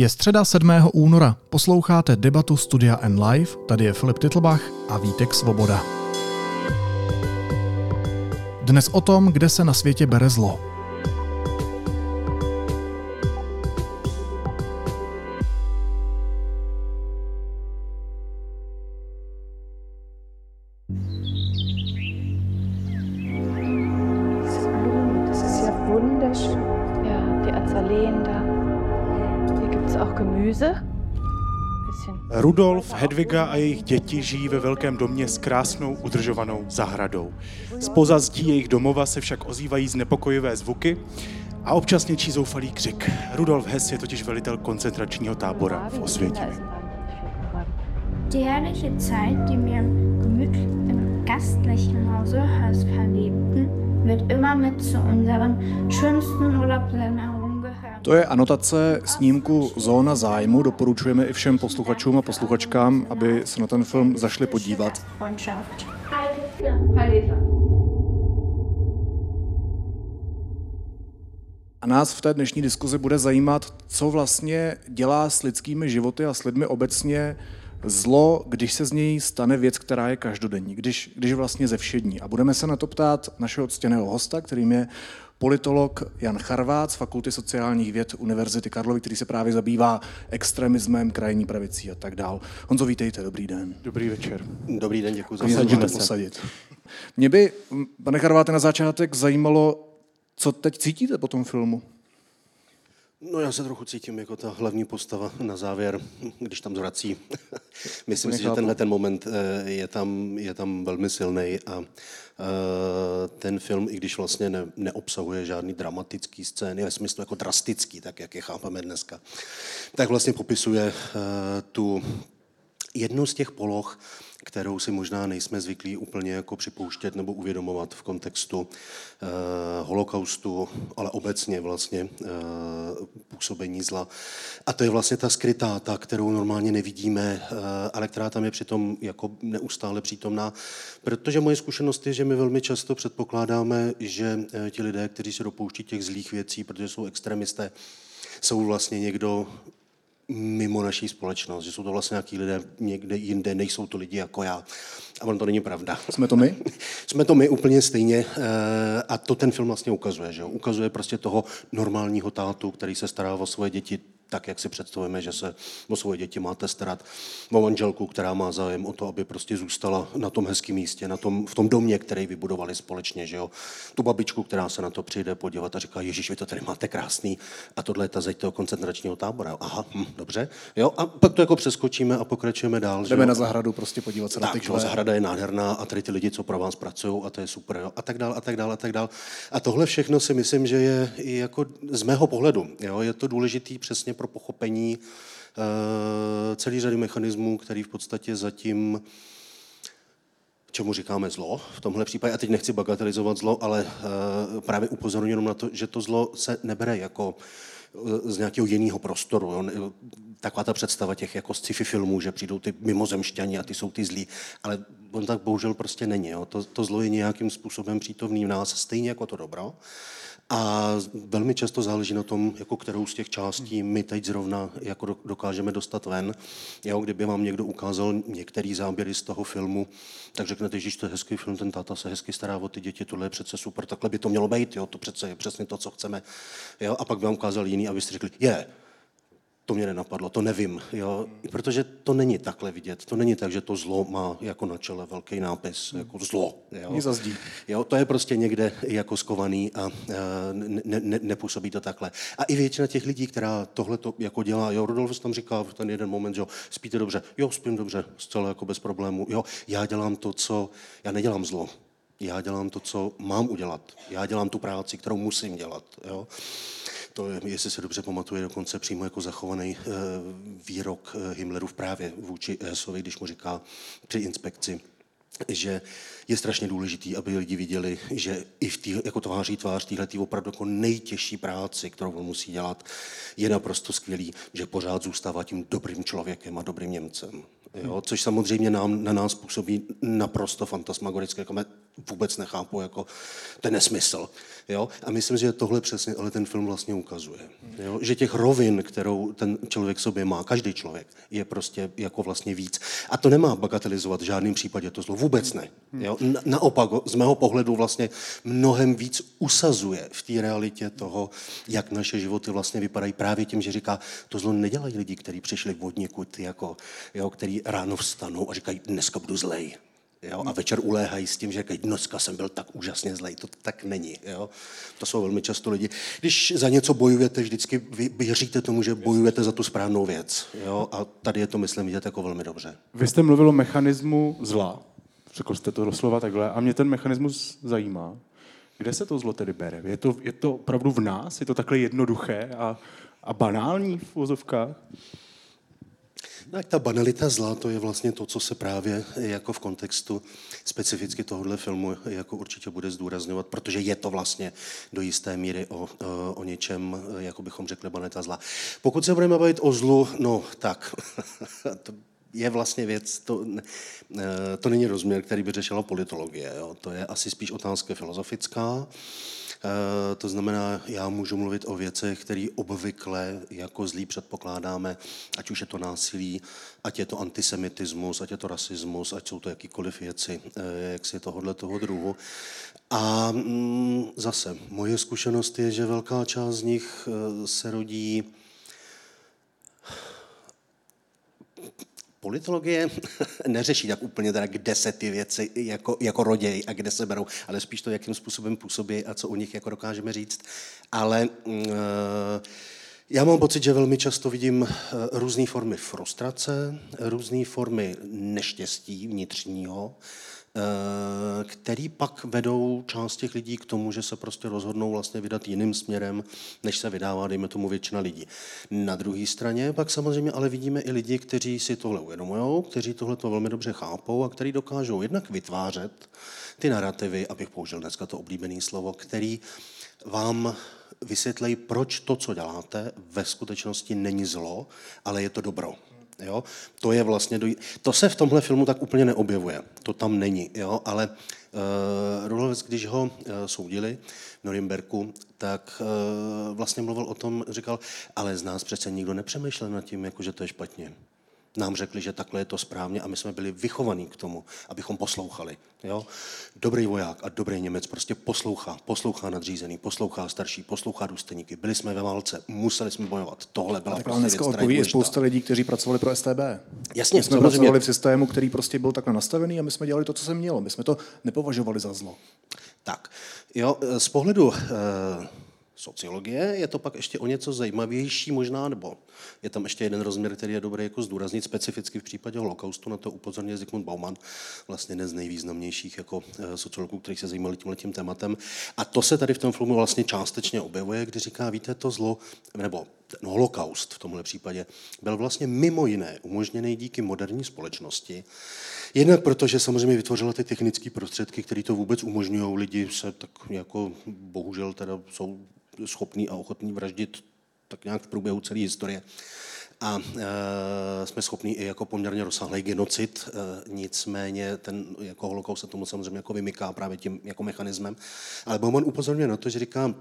Je středa 7. února, posloucháte debatu Studia N Live, tady je Filip Titlbach a Vítek Svoboda. Dnes o tom, kde se na světě bere zlo. Rudolf, Hedviga a jejich děti žijí ve velkém domě s krásnou udržovanou zahradou. Z pozazdí jejich domova se však ozývají znepokojivé zvuky a občas něčí zoufalý křik. Rudolf Hess je totiž velitel koncentračního tábora v Osvětimi. Die herrliche Zeit, die wir im gemütlichen, gastlichen Hause Hörs verlebten, wird immer mit zu unseren schönsten gehören. To je anotace snímku Zóna zájmu. Doporučujeme i všem posluchačům a posluchačkám, aby se na ten film zašli podívat. A nás v té dnešní diskuzi bude zajímat, co vlastně dělá s lidskými životy a s lidmi obecně zlo, když se z něj stane věc, která je každodenní, když, když vlastně ze všední. A budeme se na to ptát našeho ctěného hosta, kterým je politolog Jan Charvát z Fakulty sociálních věd Univerzity Karlovy, který se právě zabývá extremismem, krajní pravicí a tak dál. Honzo, vítejte, dobrý den. Dobrý večer. Dobrý den, děkuji za pozvání. posadit. Mě by, pane Charváte, na začátek zajímalo, co teď cítíte po tom filmu? No já se trochu cítím jako ta hlavní postava na závěr, když tam zvrací. Myslím si, že tenhle ten moment eh, je tam, je tam velmi silný a eh, ten film, i když vlastně ne, neobsahuje žádný dramatický scény, ve smyslu jako drastický, tak jak je chápeme dneska, tak vlastně popisuje eh, tu jednu z těch poloh, kterou si možná nejsme zvyklí úplně jako připouštět nebo uvědomovat v kontextu eh, holokaustu, ale obecně vlastně eh, působení zla. A to je vlastně ta skrytá, ta, kterou normálně nevidíme, eh, ale která tam je přitom jako neustále přítomná. Protože moje zkušenost je, že my velmi často předpokládáme, že eh, ti lidé, kteří se dopouští těch zlých věcí, protože jsou extremisté, jsou vlastně někdo mimo naší společnost, že jsou to vlastně nějaký lidé někde jinde, nejsou to lidi jako já. A ono to není pravda. Jsme to my? Jsme to my úplně stejně eh, a to ten film vlastně ukazuje. Že jo? Ukazuje prostě toho normálního tátu, který se stará o svoje děti tak, jak si představujeme, že se o svoje děti máte starat, o manželku, která má zájem o to, aby prostě zůstala na tom hezkém místě, na tom, v tom domě, který vybudovali společně, že jo. Tu babičku, která se na to přijde podívat a říká, Ježíš, vy to tady máte krásný a tohle je ta zeď toho koncentračního tábora. Aha, hm, dobře. Jo, a pak to jako přeskočíme a pokračujeme dál. že Jdeme jo. na zahradu prostě podívat se na ty Tak, jo, zahrada je nádherná a tady ty lidi, co pro vás pracují, a to je super, jo, a tak dál, a tak dál, a tak dál. A tohle všechno si myslím, že je i jako z mého pohledu, jo, je to důležitý přesně pro pochopení uh, celý řady mechanismů, který v podstatě zatím čemu říkáme zlo v tomhle případě. A teď nechci bagatelizovat zlo, ale uh, právě upozorňuji jenom na to, že to zlo se nebere jako eh, z nějakého jiného prostoru. Jo. Taková ta představa těch jako sci-fi filmů, že přijdou ty mimozemšťani a ty jsou ty zlí. Ale on tak bohužel prostě není. Jo. To, to zlo je nějakým způsobem přítomný v nás, stejně jako to dobro. A velmi často záleží na tom, jako kterou z těch částí my teď zrovna jako do- dokážeme dostat ven. Jo, kdyby vám někdo ukázal některý záběry z toho filmu, tak řeknete, že to je hezký film, ten táta se hezky stará o ty děti, tohle je přece super, takhle by to mělo být, jo, to přece je přesně to, co chceme. Jo, a pak by vám ukázal jiný a řekli, je, to mě nenapadlo, to nevím, jo, protože to není takhle vidět. To není tak, že to zlo má jako na čele velký nápis, jako zlo. Jo. Zazdí. Jo, to je prostě někde jako skovaný a eh, ne, ne, ne, nepůsobí to takhle. A i většina těch lidí, která tohle to jako dělá, jo, Rudolf tam říká v ten jeden moment, že jo, spíte dobře, jo, spím dobře, zcela jako bez problému, jo, já dělám to, co, já nedělám zlo, já dělám to, co mám udělat. Já dělám tu práci, kterou musím dělat. Jo? To je, jestli se dobře pamatuje, dokonce přímo jako zachovaný e, výrok e, Himmlerův právě vůči Hessovi, když mu říká při inspekci, že je strašně důležitý, aby lidi viděli, že i v tý, jako tváří tvář téhletý opravdu jako nejtěžší práci, kterou on musí dělat, je naprosto skvělý, že pořád zůstává tím dobrým člověkem a dobrým Němcem. Jo, což samozřejmě nám, na nás působí naprosto fantasmagorické, jako vůbec nechápu jako ten nesmysl. Jo? A myslím, že tohle přesně ale ten film vlastně ukazuje. Jo? Že těch rovin, kterou ten člověk sobě má, každý člověk, je prostě jako vlastně víc. A to nemá bagatelizovat v žádném případě to zlo. Vůbec ne. Jo? Naopak, z mého pohledu vlastně mnohem víc usazuje v té realitě toho, jak naše životy vlastně vypadají právě tím, že říká, to zlo nedělají lidi, kteří přišli od někud, jako, jo, který ráno vstanou a říkají, dneska budu zlej. Jo? A večer uléhají s tím, že dneska jsem byl tak úžasně zlej. To tak není. Jo? To jsou velmi často lidi. Když za něco bojujete, vždycky věříte tomu, že bojujete za tu správnou věc. Jo? A tady je to, myslím, vidět jako velmi dobře. Vy jste mluvil o mechanismu zla. Řekl jste to doslova takhle. A mě ten mechanismus zajímá. Kde se to zlo tedy bere? Je to, je to opravdu v nás? Je to takhle jednoduché a, a banální v vozovkách? Tak ta banalita zla, to je vlastně to, co se právě jako v kontextu specificky tohohle filmu jako určitě bude zdůrazňovat, protože je to vlastně do jisté míry o, o něčem, jako bychom řekli, banalita zla. Pokud se budeme bavit o zlu, no tak, to je vlastně věc, to, to není rozměr, který by řešila politologie. Jo. To je asi spíš otázka filozofická. Eh, to znamená, já můžu mluvit o věcech, které obvykle jako zlý předpokládáme, ať už je to násilí, ať je to antisemitismus, ať je to rasismus, ať jsou to jakýkoliv věci, eh, jak si tohohle toho druhu. A mm, zase, moje zkušenost je, že velká část z nich eh, se rodí Politologie neřeší tak úplně teda, kde se ty věci jako, jako rodějí a kde se berou, ale spíš to, jakým způsobem působí a co o nich jako dokážeme říct. Ale uh, já mám pocit, že velmi často vidím eh, různé formy frustrace, různé formy neštěstí vnitřního, Eh, který pak vedou část těch lidí k tomu, že se prostě rozhodnou vlastně vydat jiným směrem, než se vydává, dejme tomu, většina lidí. Na druhé straně pak samozřejmě ale vidíme i lidi, kteří si tohle uvědomují, kteří tohle to velmi dobře chápou a kteří dokážou jednak vytvářet ty narrativy, abych použil dneska to oblíbené slovo, který vám vysvětlejí, proč to, co děláte, ve skutečnosti není zlo, ale je to dobro. Jo? To je vlastně, do... to se v tomhle filmu tak úplně neobjevuje, to tam není, jo? ale uh, Rudolf, když ho uh, soudili v Norimberku, tak uh, vlastně mluvil o tom, říkal, ale z nás přece nikdo nepřemýšlel nad tím, jako, že to je špatně nám řekli, že takhle je to správně a my jsme byli vychovaní k tomu, abychom poslouchali. Jo? Dobrý voják a dobrý Němec prostě poslouchá, poslouchá nadřízený, poslouchá starší, poslouchá důstojníky. Byli jsme ve válce, museli jsme bojovat. Tohle byla tak prostě dneska odpoví je spousta lidí, kteří pracovali pro STB. Jasně, my jsme samozřejmě. pracovali v systému, který prostě byl takhle nastavený a my jsme dělali to, co se mělo. My jsme to nepovažovali za zlo. Tak, jo, z pohledu eh, sociologie je to pak ještě o něco zajímavější možná, nebo je tam ještě jeden rozměr, který je dobré jako zdůraznit specificky v případě holokaustu, na to upozorně Zygmunt Bauman, vlastně jeden z nejvýznamnějších jako eh, sociologů, který se zajímali tímhle tím tématem. A to se tady v tom filmu vlastně částečně objevuje, kdy říká, víte, to zlo, nebo ten holokaust v tomhle případě, byl vlastně mimo jiné umožněný díky moderní společnosti, Jednak proto, že samozřejmě vytvořila ty technické prostředky, které to vůbec umožňují. Lidi se tak jako bohužel teda jsou schopní a ochotní vraždit tak nějak v průběhu celé historie. A e, jsme schopni i jako poměrně rozsáhlý genocid, e, nicméně ten jako holokaust se tomu samozřejmě jako vymyká právě tím jako mechanismem. Ale Bauman upozorňuje na to, že říká,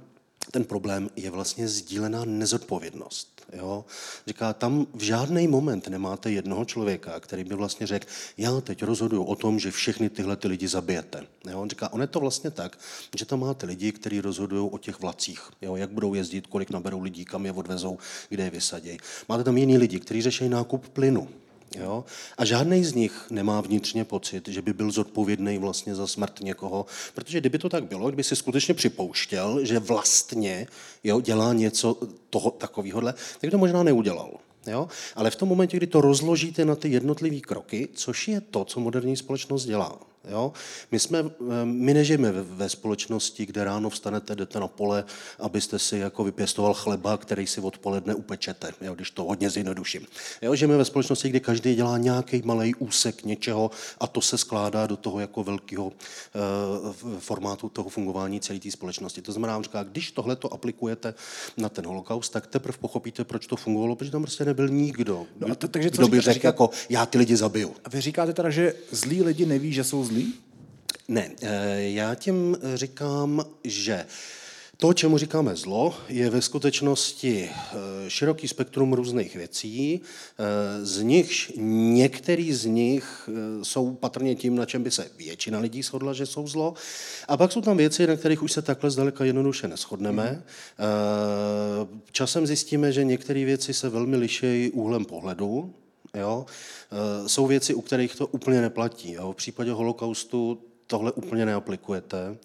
ten problém je vlastně sdílená nezodpovědnost. Jo? Říká, tam v žádný moment nemáte jednoho člověka, který by vlastně řekl, já teď rozhoduju o tom, že všechny tyhle ty lidi zabijete. Jo? On říká, on je to vlastně tak, že tam máte lidi, kteří rozhodují o těch vlacích, jo? jak budou jezdit, kolik naberou lidí, kam je odvezou, kde je vysadějí. Máte tam jiný lidi, kteří řeší nákup plynu. Jo? A žádný z nich nemá vnitřně pocit, že by byl zodpovědný vlastně za smrt někoho, protože kdyby to tak bylo, kdyby si skutečně připouštěl, že vlastně jo, dělá něco toho takového, tak to možná neudělal. Jo? Ale v tom momentě, kdy to rozložíte na ty jednotlivé kroky, což je to, co moderní společnost dělá, Jo? My, jsme, eh, my nežijeme ve společnosti, kde ráno vstanete, jdete na pole, abyste si jako vypěstoval chleba, který si odpoledne upečete, jo? když to hodně zjednoduším. Jo? Žijeme ve společnosti, kde každý dělá nějaký malý úsek něčeho a to se skládá do toho jako velkého uh, formátu toho fungování celé té společnosti. To znamená, že když tohle to aplikujete na ten holokaust, tak teprve pochopíte, proč to fungovalo, protože tam prostě nebyl nikdo, no a to, takže kdo by řekl, jako já ty lidi zabiju. A vy říkáte teda, že zlí lidi neví, že jsou zlí? Ne, eh, já tím říkám, že to, čemu říkáme zlo, je ve skutečnosti eh, široký spektrum různých věcí, eh, z nichž některý z nich jsou patrně tím, na čem by se většina lidí shodla, že jsou zlo. A pak jsou tam věci, na kterých už se takhle zdaleka jednoduše neschodneme. Časem zjistíme, že některé věci se velmi liší úhlem pohledu. Jo? Jsou věci, u kterých to úplně neplatí. Jo? V případě holokaustu tohle úplně neaplikujete,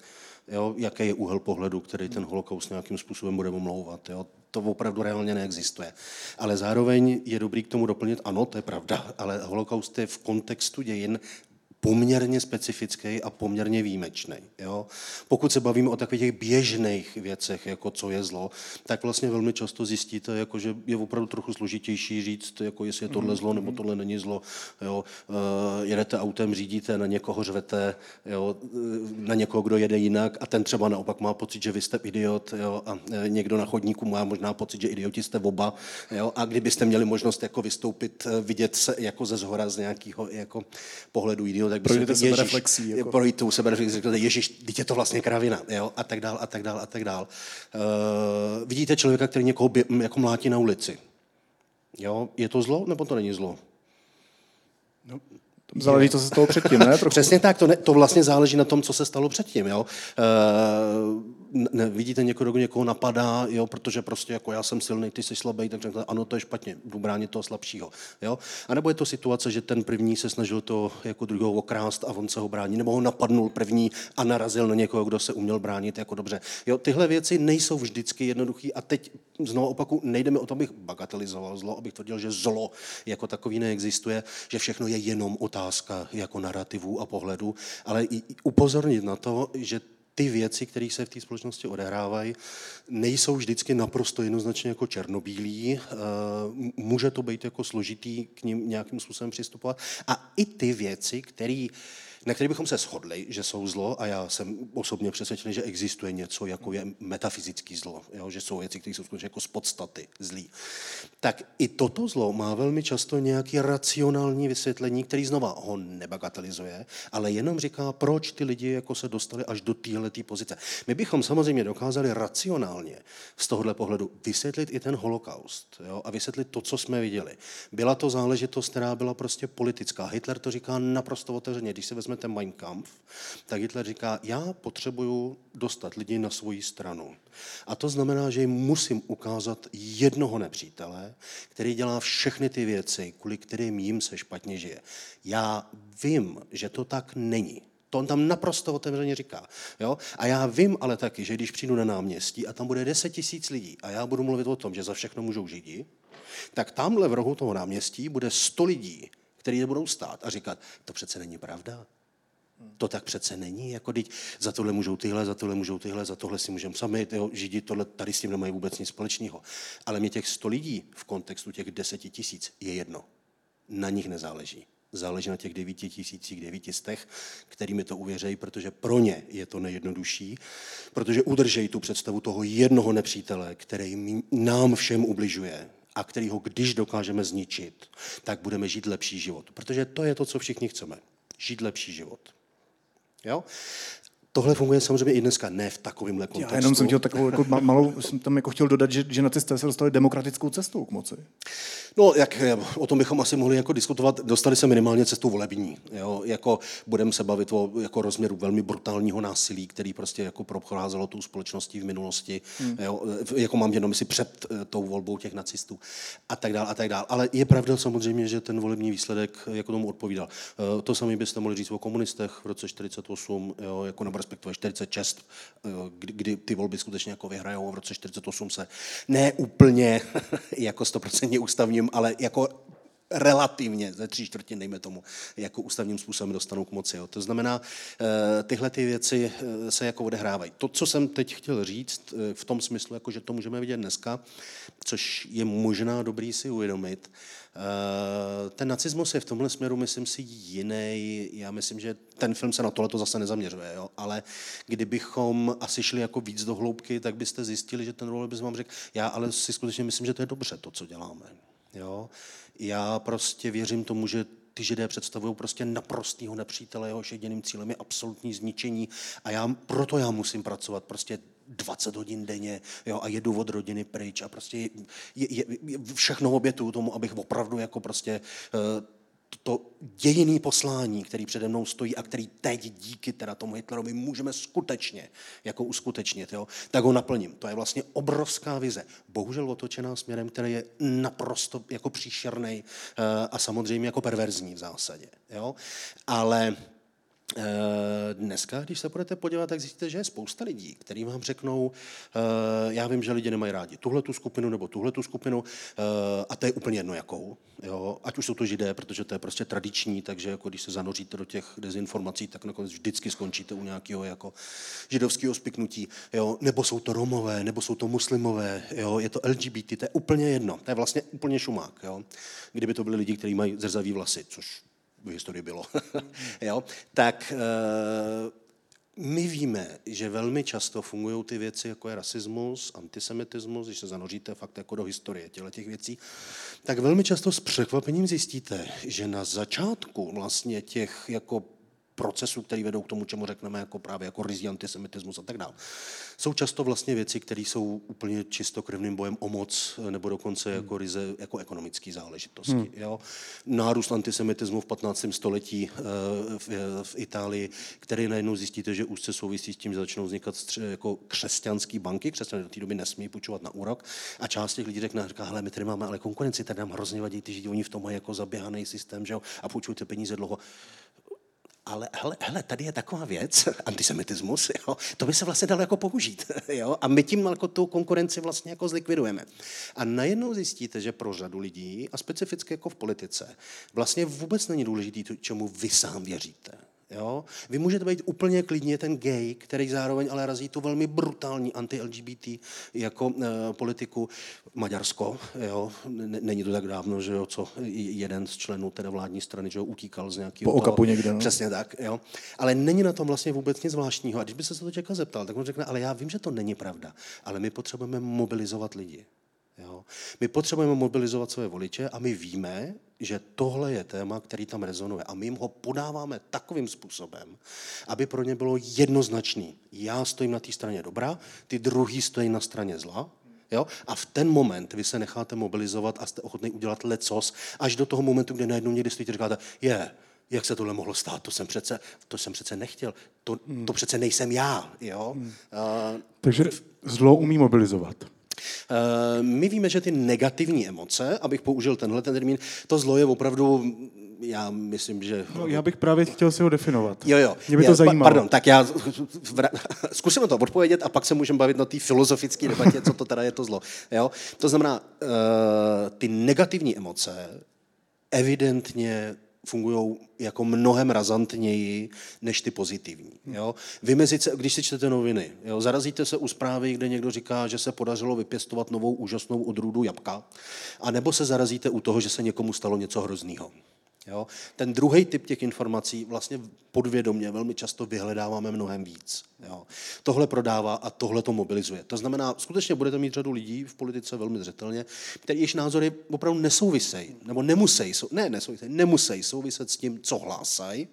jo, jaký je úhel pohledu, který ten holokaust nějakým způsobem bude omlouvat. Jo. To opravdu reálně neexistuje. Ale zároveň je dobrý k tomu doplnit, ano, to je pravda, ale holokaust je v kontextu dějin poměrně specifický a poměrně výjimečný. Jo? Pokud se bavíme o takových těch běžných věcech, jako co je zlo, tak vlastně velmi často zjistíte, jako, že je opravdu trochu složitější říct, jako jestli je tohle zlo nebo tohle není zlo. Jo? Uh, jedete autem, řídíte, na někoho řvete, jo? Eh, na někoho, kdo jede jinak a ten třeba naopak má pocit, že vy jste idiot jo? a eh, někdo na chodníku má možná pocit, že idioti jste oba. Jo? A kdybyste měli možnost jako vystoupit, vidět se jako ze zhora z nějakého jako pohledu idiota, tak Projdete se reflexí. Jako. Projít tou sebereflexí, řeknete, ježiš, teď je to vlastně kravina, jo, a tak dál, a tak dál, a tak dál. Uh, vidíte člověka, který někoho bě, jako mlátí na ulici. Jo, je to zlo, nebo to není zlo? No, Záleží, co se stalo předtím, ne? Trochu. Přesně tak, to, ne, to vlastně záleží na tom, co se stalo předtím. Jo? E, ne, vidíte někoho, kdo někoho napadá, jo, protože prostě jako já jsem silný, ty jsi slabý, tak řekne, ano, to je špatně, jdu bránit toho slabšího. Jo? A nebo je to situace, že ten první se snažil to jako druhého okrást a on se ho brání, nebo ho napadnul první a narazil na někoho, kdo se uměl bránit jako dobře. Jo, tyhle věci nejsou vždycky jednoduché a teď znovu opaku, nejdeme o tom, abych bagatelizoval zlo, abych tvrdil, že zlo jako takový neexistuje, že všechno je jenom otázka jako narrativů a pohledu, ale i upozornit na to, že ty věci, které se v té společnosti odehrávají, nejsou vždycky naprosto jednoznačně jako černobílí. Eh, může to být jako složitý k ním nějakým způsobem přistupovat. A i ty věci, které na který bychom se shodli, že jsou zlo, a já jsem osobně přesvědčený, že existuje něco, jako je metafyzický zlo, jo? že jsou věci, které jsou skutečně jako z podstaty zlí. Tak i toto zlo má velmi často nějaké racionální vysvětlení, který znova ho nebagatelizuje, ale jenom říká, proč ty lidi jako se dostali až do téhle pozice. My bychom samozřejmě dokázali racionálně z tohohle pohledu vysvětlit i ten holokaust jo? a vysvětlit to, co jsme viděli. Byla to záležitost, která byla prostě politická. Hitler to říká naprosto otevřeně. Když se vezme vezmete Mein Kampf, tak Hitler říká, já potřebuju dostat lidi na svoji stranu. A to znamená, že jim musím ukázat jednoho nepřítele, který dělá všechny ty věci, kvůli kterým jim se špatně žije. Já vím, že to tak není. To on tam naprosto otevřeně říká. Jo? A já vím ale taky, že když přijdu na náměstí a tam bude 10 tisíc lidí a já budu mluvit o tom, že za všechno můžou židi, tak tamhle v rohu toho náměstí bude 100 lidí, kteří budou stát a říkat, to přece není pravda. To tak přece není, jako teď za tohle můžou tyhle, za tohle můžou tyhle, za tohle si můžeme sami, tyho, židi tohle, tady s tím nemají vůbec nic společného. Ale mě těch sto lidí v kontextu těch deseti tisíc je jedno. Na nich nezáleží. Záleží na těch devíti tisících, devítistech, kterými to uvěřejí, protože pro ně je to nejjednodušší, protože udržejí tu představu toho jednoho nepřítele, který nám všem ubližuje, a kterýho, když dokážeme zničit, tak budeme žít lepší život. Protože to je to, co všichni chceme. Žít lepší život. Jo? Tohle funguje samozřejmě i dneska, ne v takovém kontextu. Já jenom jsem chtěl takovou jako malou, jsem tam jako chtěl dodat, že, že nacisté se dostali demokratickou cestou k moci. No, jak o tom bychom asi mohli jako diskutovat, dostali se minimálně cestou volební. Jo? Jako budeme se bavit o jako rozměru velmi brutálního násilí, který prostě jako procházelo tou společností v minulosti. Hmm. Jo? Jako mám jenom si před eh, tou volbou těch nacistů a tak dále a tak dále. Ale je pravda samozřejmě, že ten volební výsledek jako tomu odpovídal. Eh, to samé byste mohli říct o komunistech v roce 48, jo? jako nebo respektive 46, eh, kdy, kdy ty volby skutečně jako vyhrajou v roce 48 se ne úplně jako 100% ústavním, ale jako relativně ze tří čtvrtin, dejme tomu, jako ústavním způsobem dostanou k moci. Jo. To znamená, eh, tyhle ty věci eh, se jako odehrávají. To, co jsem teď chtěl říct, v tom smyslu, jako že to můžeme vidět dneska, což je možná dobrý si uvědomit, ten nacismus je v tomhle směru, myslím si, jiný. Já myslím, že ten film se na tohle to zase nezaměřuje, jo? ale kdybychom asi šli jako víc do hloubky, tak byste zjistili, že ten role bys vám řekl, já ale si skutečně myslím, že to je dobře, to, co děláme. Jo? Já prostě věřím tomu, že ty židé představují prostě naprostýho nepřítele, jehož jediným cílem je absolutní zničení a já, proto já musím pracovat prostě 20 hodin denně jo, a jedu od rodiny pryč a prostě je, je, je, všechno obětuju tomu, abych opravdu jako prostě uh, to dějiný poslání, který přede mnou stojí a který teď díky teda tomu Hitlerovi můžeme skutečně jako uskutečnit, jo, tak ho naplním. To je vlastně obrovská vize. Bohužel otočená směrem, který je naprosto jako příšerný eh, a samozřejmě jako perverzní v zásadě. Jo. Ale dneska, když se budete podívat, tak zjistíte, že je spousta lidí, kteří vám řeknou, eh, já vím, že lidi nemají rádi tuhle tu skupinu nebo tuhle tu skupinu eh, a to je úplně jedno jakou. Jo? Ať už jsou to židé, protože to je prostě tradiční, takže jako když se zanoříte do těch dezinformací, tak nakonec vždycky skončíte u nějakého jako židovského spiknutí. Jo? Nebo jsou to romové, nebo jsou to muslimové, jo? je to LGBT, to je úplně jedno. To je vlastně úplně šumák. Jo? Kdyby to byli lidi, kteří mají zrzavý vlasy, což v historii bylo, jo, tak eh, my víme, že velmi často fungují ty věci, jako je rasismus, antisemitismus, když se zanoříte fakt jako do historie těchto těch věcí, tak velmi často s překvapením zjistíte, že na začátku vlastně těch jako procesů, které vedou k tomu, čemu řekneme jako právě jako rizí antisemitismus a tak dále. Jsou často vlastně věci, které jsou úplně čistokrevným bojem o moc, nebo dokonce hmm. jako ryze, jako ekonomické záležitosti. Hmm. Jo? Nárůst antisemitismu v 15. století eh, v, v Itálii, který najednou zjistíte, že úzce souvisí s tím, že začnou vznikat stře, jako křesťanské banky, křesťané do té doby nesmí půjčovat na úrok, a část těch lidí řekne, říká, hele, my tady máme ale konkurenci, tady nám hrozně vadí ty židi, oni v tom mají jako zaběhaný systém, že jo, a půjčujte peníze dlouho ale hele, hele, tady je taková věc, antisemitismus, jo, to by se vlastně dalo jako použít. Jo, a my tím jako tu konkurenci vlastně jako zlikvidujeme. A najednou zjistíte, že pro řadu lidí, a specificky jako v politice, vlastně vůbec není důležité, čemu vy sám věříte. Jo? Vy můžete být úplně klidně ten gay, který zároveň ale razí tu velmi brutální anti-LGBT jako e, politiku Maďarsko. Jo? Není to tak dávno, že jo, co jeden z členů té vládní strany že jo, utíkal z nějakého Po okapu někde. No? Přesně tak. Jo? Ale není na tom vlastně vůbec nic zvláštního. A když by se to člověka zeptal, tak on řekne, ale já vím, že to není pravda, ale my potřebujeme mobilizovat lidi. Jo? My potřebujeme mobilizovat své voliče a my víme, že tohle je téma, který tam rezonuje. A my jim ho podáváme takovým způsobem, aby pro ně bylo jednoznačný. Já stojím na té straně dobra, ty druhý stojí na straně zla. Jo? A v ten moment vy se necháte mobilizovat a jste ochotný udělat lecos, až do toho momentu, kdy najednou někdy stojíte říkáte, je, jak se tohle mohlo stát, to jsem přece, to jsem přece nechtěl, to, to přece nejsem já. Jo? Hmm. Uh, Takže zlo umí mobilizovat. Eh, my víme, že ty negativní emoce, abych použil tenhle ten termín, to zlo je opravdu já myslím, že... No, já bych právě chtěl si ho definovat. Jo, jo. Mě by to já, zajímalo. Pardon, tak já zkusíme to odpovědět a pak se můžeme bavit na té filozofické debatě, co to teda je to zlo. Jo? To znamená, uh, ty negativní emoce evidentně fungují jako mnohem razantněji než ty pozitivní. Jo? Vymezit se, když si čtete noviny, jo? zarazíte se u zprávy, kde někdo říká, že se podařilo vypěstovat novou úžasnou odrůdu jabka, a nebo se zarazíte u toho, že se někomu stalo něco hroznýho. Jo? Ten druhý typ těch informací vlastně podvědomě velmi často vyhledáváme mnohem víc. Jo? Tohle prodává a tohle to mobilizuje. To znamená, skutečně budete mít řadu lidí v politice velmi zřetelně, který již názory opravdu nesouvisejí, nebo nemusí, ne, nesouvisejí, nemusí souviset s tím, co hlásají,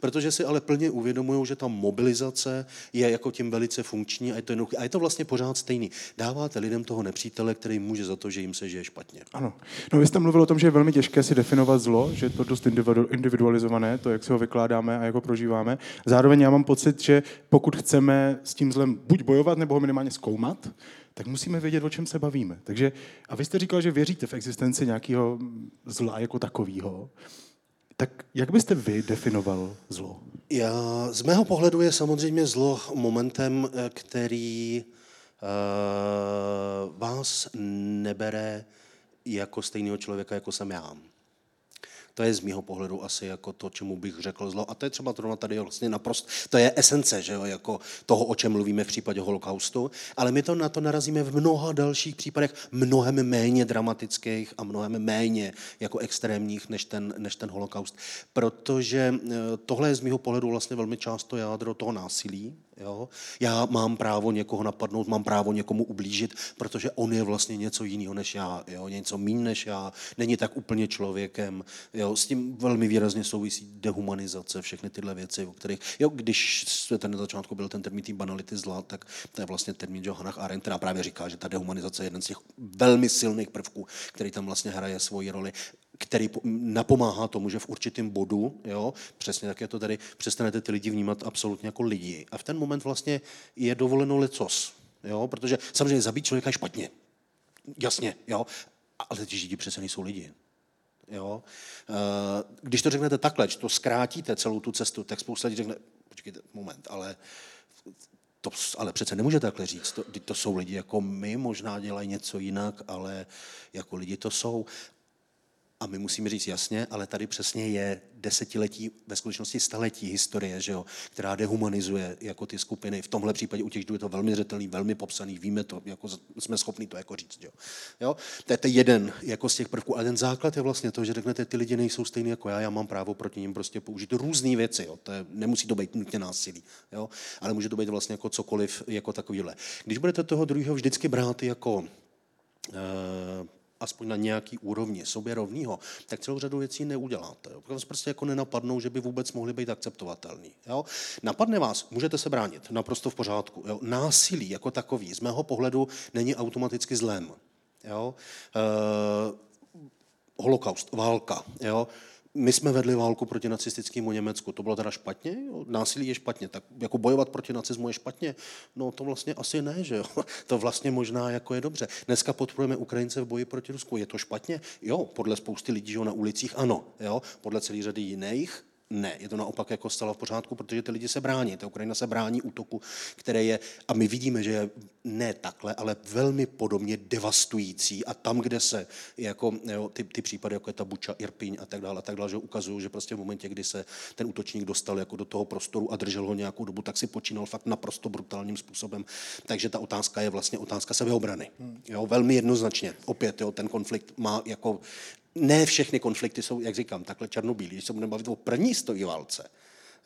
protože si ale plně uvědomují, že ta mobilizace je jako tím velice funkční a je to, jednoduché. a je to vlastně pořád stejný. Dáváte lidem toho nepřítele, který může za to, že jim se žije špatně. Ano. No vy jste mluvil o tom, že je velmi těžké si definovat zlo, že je to dost individualizované, to, jak si ho vykládáme a jak ho prožíváme. Zároveň já mám pocit, že pokud chceme s tím zlem buď bojovat, nebo ho minimálně zkoumat, tak musíme vědět, o čem se bavíme. Takže, a vy jste říkal, že věříte v existenci nějakého zla jako takového. Tak jak byste vy definoval zlo? Já, z mého pohledu je samozřejmě zlo momentem, eh, který uh, vás nebere jako stejného člověka, jako jsem já. To je z mého pohledu asi jako to, čemu bych řekl zlo. A to je třeba zrovna tady vlastně naprosto, to je esence, že jo, jako toho, o čem mluvíme v případě holokaustu, ale my to na to narazíme v mnoha dalších případech, mnohem méně dramatických a mnohem méně jako extrémních než ten, než ten holokaust. Protože eh, tohle je z mého pohledu vlastně velmi často jádro toho násilí, Jo? Já mám právo někoho napadnout, mám právo někomu ublížit, protože on je vlastně něco jiného než já, jo? něco méně než já, není tak úplně člověkem. Jo? S tím velmi výrazně souvisí dehumanizace, všechny tyhle věci, o kterých, jo, když ten na začátku byl ten termín banality zla, tak to je vlastně termín Johannah Arendt, která právě říká, že ta dehumanizace je jeden z těch velmi silných prvků, který tam vlastně hraje svoji roli který napomáhá tomu, že v určitém bodu, jo, přesně tak je to tady, přestanete ty lidi vnímat absolutně jako lidi. A v ten moment vlastně je dovoleno lecos, jo, protože samozřejmě zabít člověka je špatně. Jasně, jo, ale ti lidi přece nejsou lidi. Jo? Eh, když to řeknete takhle, že to zkrátíte celou tu cestu, tak spousta lidí řekne, počkejte, moment, ale to ale přece nemůže takhle říct. To, to jsou lidi jako my, možná dělají něco jinak, ale jako lidi to jsou. A my musíme říct jasně, ale tady přesně je desetiletí, ve skutečnosti staletí historie, že jo, která dehumanizuje jako ty skupiny. V tomhle případě u těch je to velmi zřetelný, velmi popsaný, víme to, jako jsme schopni to jako říct. Jo. Jo? To je to jeden jako z těch prvků. A ten základ je vlastně to, že řeknete, ty lidi nejsou stejní jako já, já mám právo proti ním prostě použít různé věci. Jo. To je, nemusí to být nutně násilí, jo? ale může to být vlastně jako cokoliv jako takovýhle. Když budete toho druhého vždycky brát jako uh, aspoň na nějaký úrovni sobě rovnýho, tak celou řadu věcí neuděláte. Jo? Vás prostě jako nenapadnou, že by vůbec mohly být akceptovatelný. Jo? Napadne vás, můžete se bránit, naprosto v pořádku. Jo? Násilí jako takový, z mého pohledu, není automaticky zlem. Jo? E, holokaust, válka. Jo? My jsme vedli válku proti nacistickému Německu. To bylo teda špatně? Jo? Násilí je špatně. Tak jako bojovat proti nacismu je špatně? No to vlastně asi ne, že jo? To vlastně možná jako je dobře. Dneska podporujeme Ukrajince v boji proti Rusku. Je to špatně? Jo, podle spousty lidí že jo, na ulicích ano. Jo? Podle celé řady jiných ne, je to naopak jako stalo v pořádku, protože ty lidi se brání. Ta Ukrajina se brání útoku, které je, a my vidíme, že je ne takhle, ale velmi podobně devastující. A tam, kde se jako, jo, ty, ty případy, jako je ta Buča, Irpiň a tak dále, a tak dále, že ukazují, že prostě v momentě, kdy se ten útočník dostal jako do toho prostoru a držel ho nějakou dobu, tak si počínal fakt naprosto brutálním způsobem. Takže ta otázka je vlastně otázka sebeobrany. Jo, velmi jednoznačně. Opět jo, ten konflikt má jako ne všechny konflikty jsou, jak říkám, takhle černobílí. Když se budeme bavit o první stojí válce,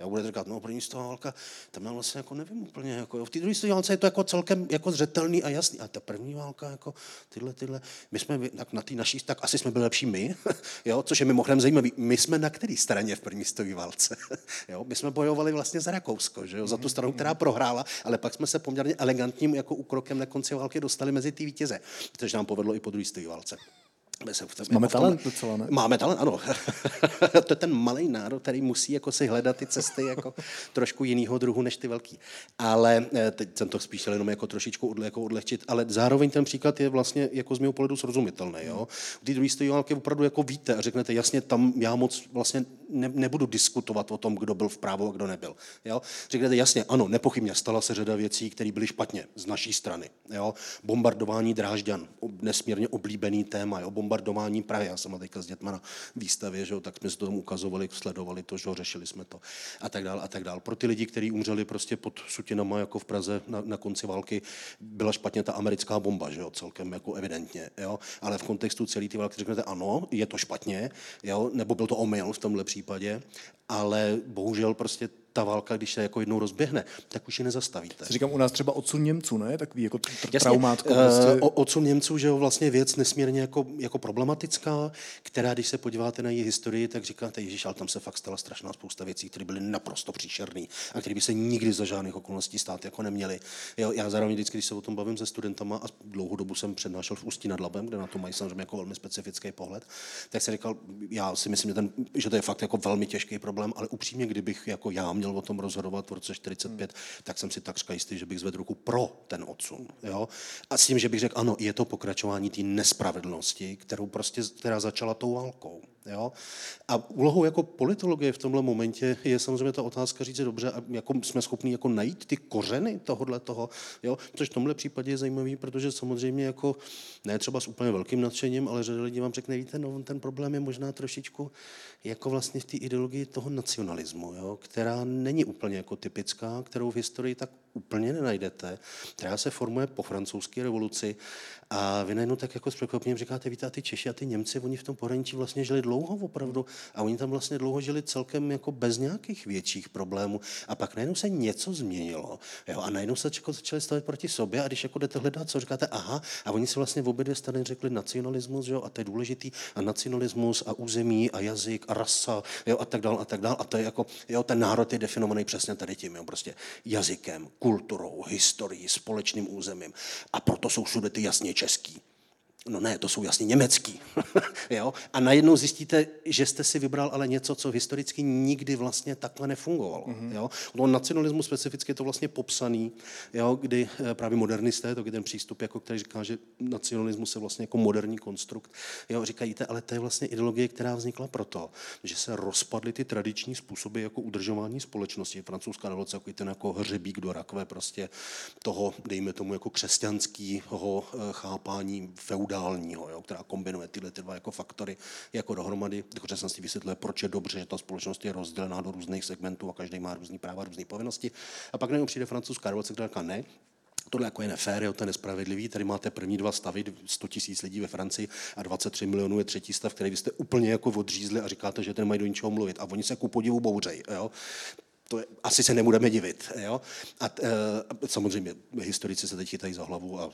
já bude říkat, no první stojí válka, tam já vlastně jako nevím úplně, jako, v té druhé stojí válce je to jako celkem jako zřetelný a jasný, a ta první válka, jako tyhle, tyhle, my jsme tak na té naší, tak asi jsme byli lepší my, jo, což je mimochodem zajímavý, my jsme na které straně v první stojí válce, jo, my jsme bojovali vlastně za Rakousko, že jo, za tu stranu, která prohrála, ale pak jsme se poměrně elegantním jako úkrokem na konci války dostali mezi ty vítěze, což nám povedlo i po druhé stojí válce. Máme talent docela, ne? Máme talent, ano. to je ten malý národ, který musí jako si hledat ty cesty jako trošku jinýho druhu než ty velký. Ale eh, teď jsem to spíš jenom jako trošičku odle, jako odlehčit, ale zároveň ten příklad je vlastně jako z mého pohledu srozumitelný. Jo? U té druhé stojálky opravdu jako víte a řeknete, jasně, tam já moc vlastně ne, nebudu diskutovat o tom, kdo byl vpravo a kdo nebyl. Jo? Řeknete, jasně, ano, nepochybně stala se řada věcí, které byly špatně z naší strany. Jo? Bombardování Drážďan, nesmírně oblíbený téma, jo? Bombardování Prahy. Já jsem teďka s dětma na výstavě, že jo? tak jsme se to tam ukazovali, sledovali to, že jo? řešili jsme to a tak dál a tak dál. Pro ty lidi, kteří umřeli prostě pod sutinama jako v Praze na, na konci války, byla špatně ta americká bomba, že jo? celkem jako evidentně. Jo? Ale v kontextu celé ty války řeknete, ano, je to špatně, jo? nebo byl to omyl v tomhle případě, ale bohužel prostě ta válka, když se jako jednou rozběhne, tak už ji nezastavíte. Si říkám u nás třeba odsun Němců, ne? Takový jako tr- traumátko. Eh, prostě. Odsun Němců, že jo, vlastně věc nesmírně jako, jako problematická, která, když se podíváte na její historii, tak říkáte, Ježíš, ale tam se fakt stala strašná spousta věcí, které byly naprosto příšerné a které by se nikdy za žádných okolností stát jako neměly. Jo, já zároveň vždycky, když se o tom bavím se studentama a dlouhou dobu jsem přednášel v Ústí nad Labem, kde na to mají samozřejmě jako velmi specifický pohled, tak se říkal, já si myslím, že, ten, že to je fakt jako velmi těžký problém, ale upřímně, kdybych jako já měl o tom rozhodovat v roce 45, hmm. tak jsem si takřka jistý, že bych zvedl ruku pro ten odsun. Jo? A s tím, že bych řekl, ano, je to pokračování té nespravedlnosti, kterou prostě, která začala tou válkou. Jo? A úlohou jako politologie v tomhle momentě je samozřejmě ta otázka říct, dobře, a jako jsme schopni jako najít ty kořeny tohohle toho, jo? což v tomhle případě je zajímavý, protože samozřejmě jako ne třeba s úplně velkým nadšením, ale řada lidí vám řekne, víte, no, ten problém je možná trošičku jako vlastně v té ideologii toho nacionalismu, jo? která není úplně jako typická, kterou v historii tak úplně nenajdete, která se formuje po francouzské revoluci a vy najednou tak jako s překvapením říkáte, víte, a ty Češi a ty Němci, oni v tom pohraničí vlastně žili dlouho opravdu a oni tam vlastně dlouho žili celkem jako bez nějakých větších problémů. A pak najednou se něco změnilo jo, a najednou se jako začali stavit proti sobě a když jako jdete hledat, co říkáte, aha, a oni si vlastně v obě dvě strany řekli nacionalismus, jo, a to je důležitý, a nacionalismus a území a jazyk a rasa, jo, a tak dál a tak dál a to je jako, jo, ten národ je definovaný přesně tady tím, jo, prostě jazykem, kulturou, historií, společným územím a proto jsou všude ty jasně český. No ne, to jsou jasně německý. jo? A najednou zjistíte, že jste si vybral ale něco, co historicky nikdy vlastně takhle nefungovalo. Mm-hmm. Jo? No, nacionalismu specificky je to vlastně popsaný, jo? kdy eh, právě modernisté, to je ten přístup, jako který říká, že nacionalismus je vlastně jako moderní konstrukt, jo? říkajíte, ale to je vlastně ideologie, která vznikla proto, že se rozpadly ty tradiční způsoby jako udržování společnosti. Francouzská revoluce, jako ten jako hřebík do rakve prostě toho, dejme tomu, jako křesťanského eh, chápání feudální feudálního, jo, která kombinuje tyhle ty dva jako faktory jako dohromady. Křesťanství vysvětluje, proč je dobře, že ta společnost je rozdělená do různých segmentů a každý má různý práva, různé povinnosti. A pak najednou přijde francouzská revoluce, která říká ne, Tohle jako je nefér, jo, to je nespravedlivý. Tady máte první dva stavy, 100 tisíc lidí ve Francii a 23 milionů je třetí stav, který vy jste úplně jako odřízli a říkáte, že ten mají do ničeho mluvit. A oni se ku podivu bouřej. Jo to je, asi se nebudeme divit. Jo? A e, samozřejmě historici se teď chytají za hlavu a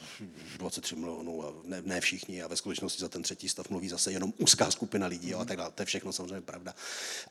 23 milionů a ne, ne všichni a ve skutečnosti za ten třetí stav mluví zase jenom úzká skupina lidí jo? a tak dále. To je všechno samozřejmě pravda.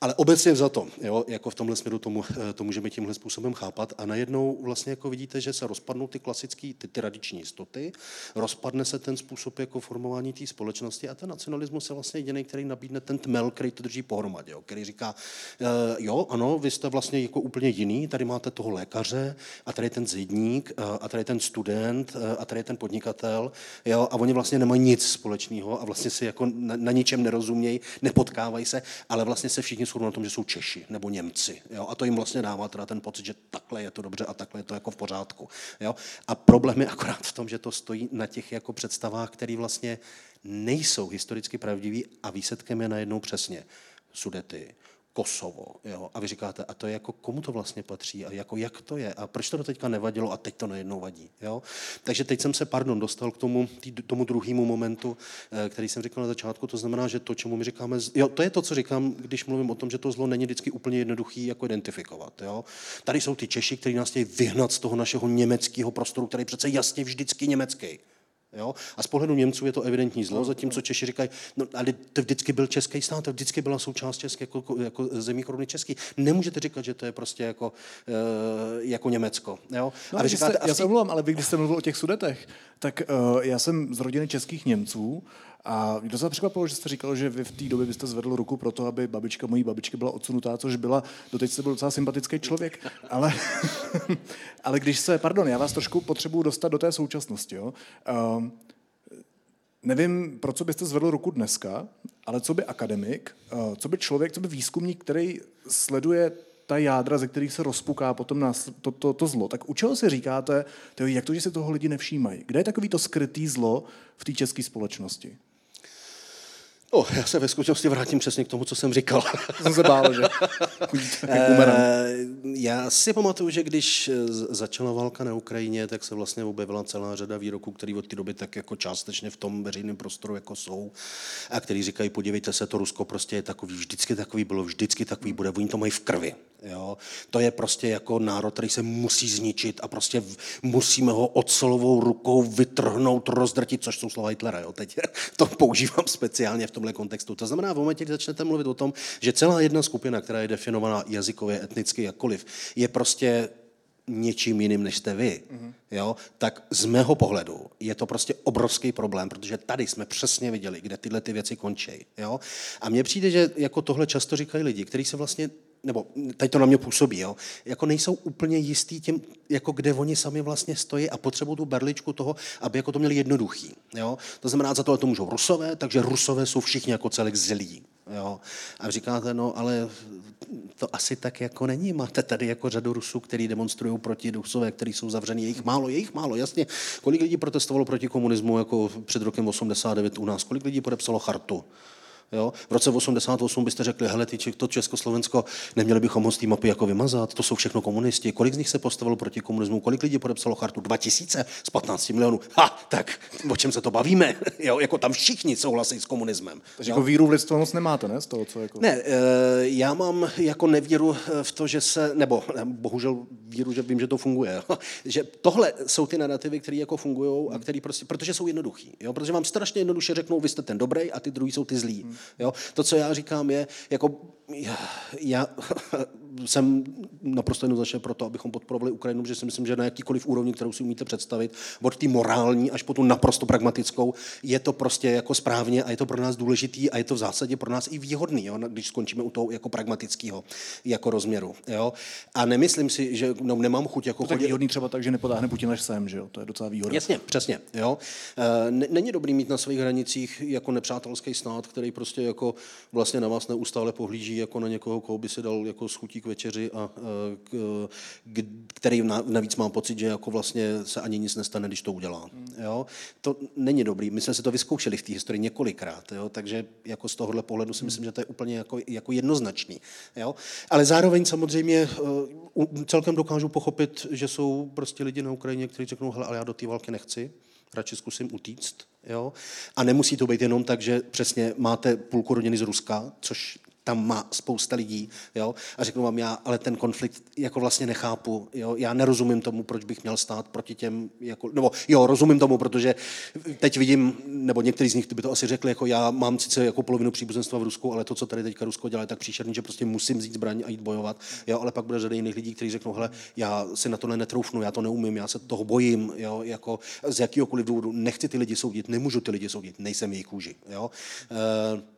Ale obecně za to, jo? jako v tomhle směru tomu, eh, to můžeme tímhle způsobem chápat a najednou vlastně jako vidíte, že se rozpadnou ty klasické, ty tradiční jistoty, rozpadne se ten způsob jako formování té společnosti a ten nacionalismus je vlastně jediný, který nabídne ten tmel, který to drží pohromadě, jo? který říká, e, jo, ano, vy jste vlastně jako úplně jiný. Tady máte toho lékaře a tady je ten zedník a tady je ten student a tady je ten podnikatel. Jo? A oni vlastně nemají nic společného a vlastně si jako na, na ničem nerozumějí, nepotkávají se, ale vlastně se všichni shodnou na tom, že jsou Češi nebo Němci. Jo? A to jim vlastně dává teda ten pocit, že takhle je to dobře a takhle je to jako v pořádku. Jo? A problém je akorát v tom, že to stojí na těch jako představách, které vlastně nejsou historicky pravdivý a výsledkem je najednou přesně Sudety, Kosovo. Jo? A vy říkáte, a to je jako, komu to vlastně patří a jako, jak to je a proč to do teďka nevadilo a teď to najednou vadí. Jo? Takže teď jsem se, pardon, dostal k tomu, tý, tomu druhému momentu, eh, který jsem říkal na začátku, to znamená, že to, čemu my říkáme, jo, to je to, co říkám, když mluvím o tom, že to zlo není vždycky úplně jednoduchý jako identifikovat. Jo? Tady jsou ty Češi, kteří nás chtějí vyhnat z toho našeho německého prostoru, který je přece jasně vždycky německý. Jo? A z pohledu Němců je to evidentní zlo, zatímco Češi říkají, no ale to vždycky byl český stát, to vždycky byla součást české, jako, jako zemí koruny český. Nemůžete říkat, že to je prostě jako, uh, jako Německo. Jo? No, a vy říkáte, jste, já se omlouvám, ale vy, když jste mluvil o těch sudetech, tak uh, já jsem z rodiny českých Němců a docela překvapilo, že jste říkal, že vy v té době byste zvedl ruku pro to, aby babička mojí babičky byla odsunutá, což byla, doteď jste byl docela sympatický člověk, ale, ale když se, pardon, já vás trošku potřebuju dostat do té současnosti, jo. Uh, nevím, pro co byste zvedl ruku dneska, ale co by akademik, uh, co by člověk, co by výzkumník, který sleduje ta jádra, ze kterých se rozpuká potom nás to, to, to zlo. Tak u čeho si říkáte, tyjo, jak to, že si toho lidi nevšímají? Kde je takový to skrytý zlo v té české společnosti? Oh, já se ve skutečnosti vrátím přesně k tomu, co jsem říkal. jsem se bál, že eh, Já si pamatuju, že když eh, začala válka na Ukrajině, tak se vlastně objevila celá řada výroků, které od té doby tak jako částečně v tom veřejném prostoru jako jsou a který říkají, podívejte se, to Rusko prostě je takový, vždycky takový bylo, vždycky takový bude, oni to mají v krvi. Jo? To je prostě jako národ, který se musí zničit a prostě musíme ho ocelovou rukou vytrhnout, rozdrtit, což jsou slova Hitlera. Jo? Teď to používám speciálně v tomhle kontextu. To znamená, v momentě, kdy začnete mluvit o tom, že celá jedna skupina, která je definovaná jazykově, etnicky, jakkoliv, je prostě něčím jiným, než jste vy, mm-hmm. jo, tak z mého pohledu je to prostě obrovský problém, protože tady jsme přesně viděli, kde tyhle ty věci končí. Jo? A mně přijde, že jako tohle často říkají lidi, kteří se vlastně nebo teď to na mě působí, jo, jako nejsou úplně jistý tím, jako kde oni sami vlastně stojí a potřebují tu berličku toho, aby jako to měli jednoduchý. Jo. To znamená, za tohle to můžou rusové, takže rusové jsou všichni jako celek zlí. Jo? A říkáte, no ale to asi tak jako není. Máte tady jako řadu Rusů, kteří demonstrují proti Rusové, kteří jsou zavření. Je jich málo, je jich málo, jasně. Kolik lidí protestovalo proti komunismu jako před rokem 89 u nás? Kolik lidí podepsalo chartu? Jo? V roce 88 byste řekli, hele, ty, to Československo, neměli bychom ho z té mapy jako vymazat, to jsou všechno komunisti. Kolik z nich se postavilo proti komunismu? Kolik lidí podepsalo chartu? 2000 z 15 milionů. Ha, tak o čem se to bavíme? jo? Jako tam všichni souhlasí s komunismem. Takže jo? jako víru v lidstvo moc nemáte, ne? Z toho, co jako... Ne, eh, já mám jako nevíru v to, že se, nebo bohužel víru, že vím, že to funguje. že tohle jsou ty narrativy, které jako fungují a které prostě, protože jsou jednoduchý. Jo? Protože vám strašně jednoduše řeknou, vy jste ten dobrý a ty druhý jsou ty zlí. Hmm. Jo? To, co já říkám, je, jako já, já jsem naprosto jednoznačně proto, abychom podporovali Ukrajinu, protože si myslím, že na jakýkoliv úrovni, kterou si umíte představit, od té morální až po tu naprosto pragmatickou, je to prostě jako správně a je to pro nás důležitý a je to v zásadě pro nás i výhodný, jo, když skončíme u toho jako pragmatického jako rozměru. Jo. A nemyslím si, že no, nemám chuť jako to výhodný třeba tak, že nepotáhne Putin až sem, že jo? To je docela výhodné. Jasně, přesně. Jo. E, není dobrý mít na svých hranicích jako nepřátelský stát, který prostě jako vlastně na vás neustále pohlíží jako na někoho, koho by si dal jako schutí k večeři a který navíc mám pocit, že jako vlastně se ani nic nestane, když to udělá. Jo? To není dobrý. My jsme se to vyzkoušeli v té historii několikrát, jo? takže jako z tohohle pohledu si myslím, že to je úplně jako, jako jednoznačný. Jo? Ale zároveň samozřejmě e, celkem dokážu pochopit, že jsou prostě lidi na Ukrajině, kteří řeknou, hele, ale já do té války nechci, radši zkusím utíct. Jo? A nemusí to být jenom tak, že přesně máte půlku rodiny z Ruska, což tam má spousta lidí, jo, a řeknu vám já, ale ten konflikt jako vlastně nechápu, jo, já nerozumím tomu, proč bych měl stát proti těm, jako, nebo jo, rozumím tomu, protože teď vidím, nebo některý z nich by to asi řekli, jako já mám sice jako polovinu příbuzenstva v Rusku, ale to, co tady teďka Rusko dělá, je tak příšerný, že prostě musím vzít zbraň a jít bojovat, jo, ale pak bude řada jiných lidí, kteří řeknou, hele, já si na to netroufnu, já to neumím, já se toho bojím, jo, jako z jakýhokoliv důvodu, nechci ty lidi soudit, nemůžu ty lidi soudit, nejsem jejich kůži, jo. E,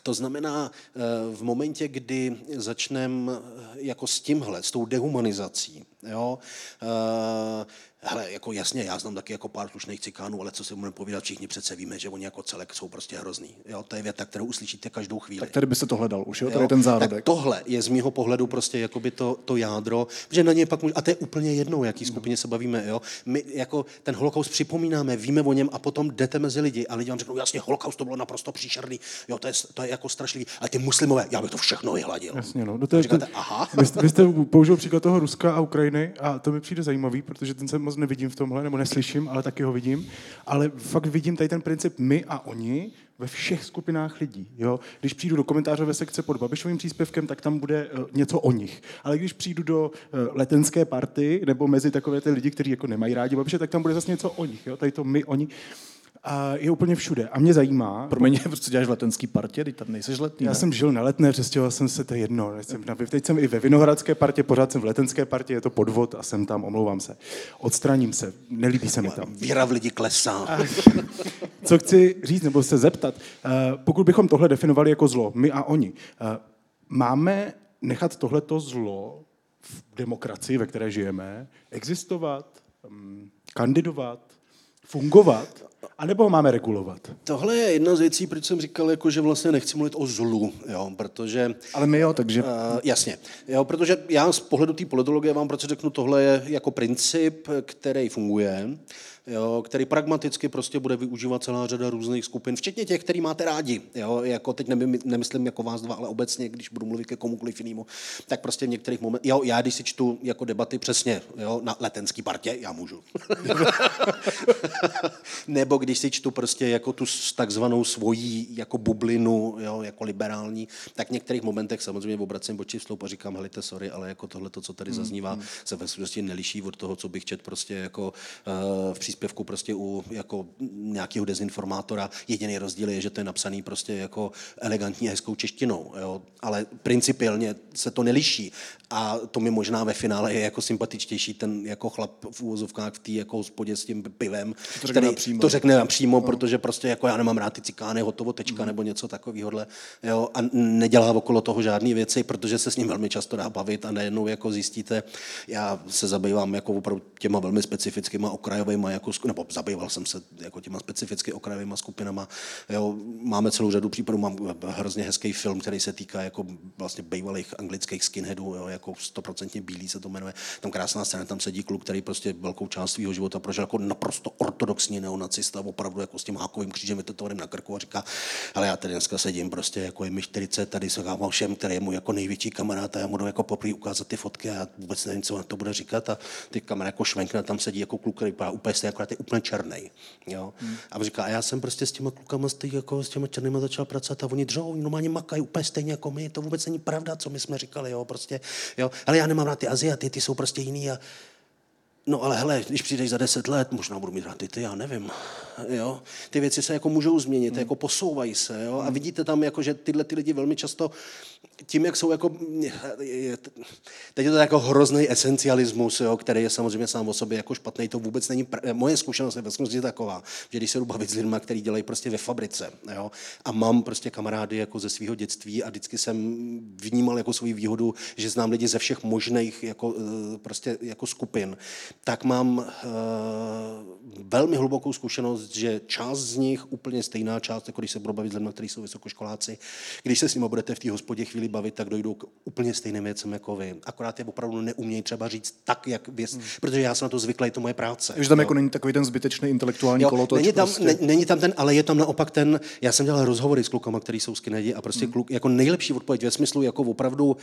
to znamená, eh, v momentě, kdy začneme eh, jako s tímhle, s tou dehumanizací, jo, eh, Hele, jako jasně, já znám taky jako pár slušných cikánů, ale co si budeme povídat, všichni přece víme, že oni jako celek jsou prostě hrozný. Jo, to je věta, kterou uslyšíte každou chvíli. Tak tady by se to hledal už, jo? Tady je ten zárodek. Tak tohle je z mého pohledu prostě jakoby to, to jádro, že na něj pak může, a to je úplně jedno, jaký skupině se bavíme, jo. My jako ten holokaust připomínáme, víme o něm a potom jdete mezi lidi a lidi vám řeknou, jasně, holokaust to bylo naprosto příšerný, jo, to je, to je jako strašlivý, ale ty muslimové, já bych to všechno vyhladil. Jasně, no. to je, říkáte, aha. Vy jste, vy jste použil příklad toho Ruska a Ukrajiny a to mi přijde zajímavý, protože ten se moc nevidím v tomhle, nebo neslyším, ale taky ho vidím. Ale fakt vidím tady ten princip my a oni ve všech skupinách lidí. Jo? Když přijdu do komentářové sekce pod Babišovým příspěvkem, tak tam bude uh, něco o nich. Ale když přijdu do uh, letenské party nebo mezi takové ty lidi, kteří jako nemají rádi Babiše, tak tam bude zase něco o nich. Jo? Tady to my, oni a je úplně všude. A mě zajímá... Pro mě, co děláš v letenský partě, teď tam nejseš letný, Já ne? jsem žil na letné, přestěhoval jsem se, to je jedno. Jsem na, teď jsem i ve Vinohradské partě, pořád jsem v letenské partě, je to podvod a jsem tam, omlouvám se. Odstraním se, nelíbí se mi tam. Víra v lidi klesá. co chci říct, nebo se zeptat, uh, pokud bychom tohle definovali jako zlo, my a oni, uh, máme nechat tohleto zlo v demokracii, ve které žijeme, existovat, um, kandidovat, fungovat? A nebo ho máme regulovat? Tohle je jedna z věcí, proč jsem říkal, jako, že vlastně nechci mluvit o zlu, jo, protože... Ale my jo, takže... Uh, jasně, jo, protože já z pohledu té politologie vám proč řeknu, tohle je jako princip, který funguje jo, který pragmaticky prostě bude využívat celá řada různých skupin, včetně těch, který máte rádi. Jo, jako teď nemyslím jako vás dva, ale obecně, když budu mluvit ke komukoliv jinému, tak prostě v některých momentech, jo, já když si čtu jako debaty přesně jo, na letenský partě, já můžu. Nebo když si čtu prostě jako tu takzvanou svojí jako bublinu, jo, jako liberální, tak v některých momentech samozřejmě obracím oči vsloup a říkám, helejte, sorry, ale jako tohle, co tady hmm, zaznívá, hmm. se ve skutečnosti neliší od toho, co bych čet prostě jako uh, v příspěvku prostě u jako nějakého dezinformátora. Jediný rozdíl je, že to je napsaný prostě jako elegantní a hezkou češtinou, jo? ale principiálně se to neliší. A to mi možná ve finále je jako sympatičtější ten jako chlap v úvozovkách v té jako hospodě s tím pivem, to řekne který přímo. to řekne přímo, no. protože prostě jako já nemám rád ty cikány, hotovo, tečka, mm. nebo něco takového. Jo, a nedělá okolo toho žádné věci, protože se s ním velmi často dá bavit a najednou jako zjistíte, já se zabývám jako opravdu těma velmi specifickýma okrajovými jako jako, nebo zabýval jsem se jako těma specificky okrajovými skupinama. Jo, máme celou řadu případů, mám hrozně hezký film, který se týká jako vlastně bývalých anglických skinheadů, jo, jako stoprocentně bílý se to jmenuje. Tam krásná scéna, tam sedí kluk, který prostě velkou část svého života prožil jako naprosto ortodoxní neonacista, opravdu jako s tím hákovým křížem vytetovaným na krku a říká, ale já tady dneska sedím prostě jako je mi 40, tady se všem, který je můj jako největší kamarád a já mu jako poprvé ukázat ty fotky a já vůbec nevím, co on to bude říkat a ty kamera jako švenkne, tam sedí jako kluk, který úplně stejně, akorát je úplně černý. Jo? Hmm. A říká, a já jsem prostě s těma klukama stej, jako s těma černými začal pracovat a oni dřou, oni normálně makají úplně stejně jako my, to vůbec není pravda, co my jsme říkali, jo, prostě, jo. Ale já nemám rád ty Aziaty, ty jsou prostě jiný a No ale hele, když přijdeš za deset let, možná budu mít rád ty, ty, já nevím. Jo? Ty věci se jako můžou změnit, hmm. jako posouvají se. Jo? A vidíte tam, jako, že tyhle ty lidi velmi často tím, jak jsou jako, teď je to jako hrozný esencialismus, jo, který je samozřejmě sám o sobě jako špatný, to vůbec není, pr- moje zkušenost je vlastně taková, že když se jdu bavit s lidmi, kteří dělají prostě ve fabrice, jo, a mám prostě kamarády jako ze svého dětství a vždycky jsem vnímal jako svou výhodu, že znám lidi ze všech možných jako, eh, prostě jako skupin, tak mám uh, velmi hlubokou zkušenost, že část z nich, úplně stejná část, jako když se budu bavit s lidmi, kteří jsou vysokoškoláci, když se s nimi budete v té hospodě chvíli bavit, tak dojdou k úplně stejným věcem jako vy. Akorát je opravdu neumějí třeba říct tak, jak věc, hmm. protože já jsem na to zvyklý, je to moje práce. Už tam jo. jako není takový ten zbytečný intelektuální jo, kolotoč. Není tam, prostě. ne, není tam ten, ale je tam naopak ten, já jsem dělal rozhovory s klukama, který jsou skinheadi a prostě hmm. kluk, jako nejlepší odpověď ve smyslu, jako opravdu,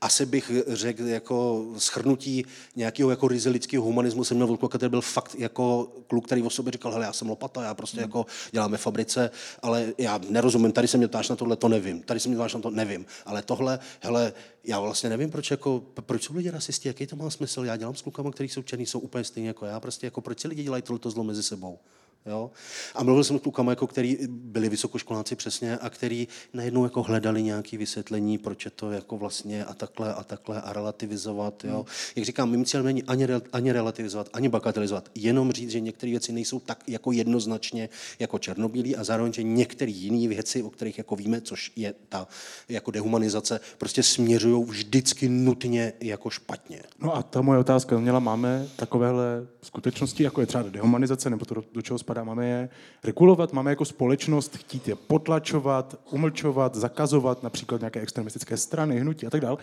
asi bych řekl jako schrnutí nějakého jako ryze lidského humanismu, jsem měl kluka, který byl fakt jako kluk, který o sobě říkal, hele, já jsem lopata, já prostě hmm. jako děláme fabrice, ale já nerozumím, tady se mě ptáš na tohle, to nevím, tady se mě ptáš na to, nevím, ale tohle, hele, já vlastně nevím, proč, jako, proč jsou lidi rasisti, jaký to má smysl, já dělám s klukama, kteří jsou černí, jsou úplně stejně jako já, prostě jako proč si lidi dělají tohle zlo mezi sebou. Jo? A mluvil jsem s klukama, jako který byli vysokoškoláci přesně a který najednou jako hledali nějaké vysvětlení, proč je to jako vlastně a takhle a takhle a relativizovat. Jo? Hmm. Jak říkám, mým cílem není ani, ani relativizovat, ani bagatelizovat, jenom říct, že některé věci nejsou tak jako jednoznačně jako černobílí a zároveň, že některé jiné věci, o kterých jako víme, což je ta jako dehumanizace, prostě směřují vždycky nutně jako špatně. No a ta moje otázka měla, máme takovéhle skutečnosti, jako je třeba dehumanizace, nebo to do, do čeho spadá, máme je regulovat, máme jako společnost chtít je potlačovat, umlčovat, zakazovat, například nějaké extremistické strany, hnutí a tak dále.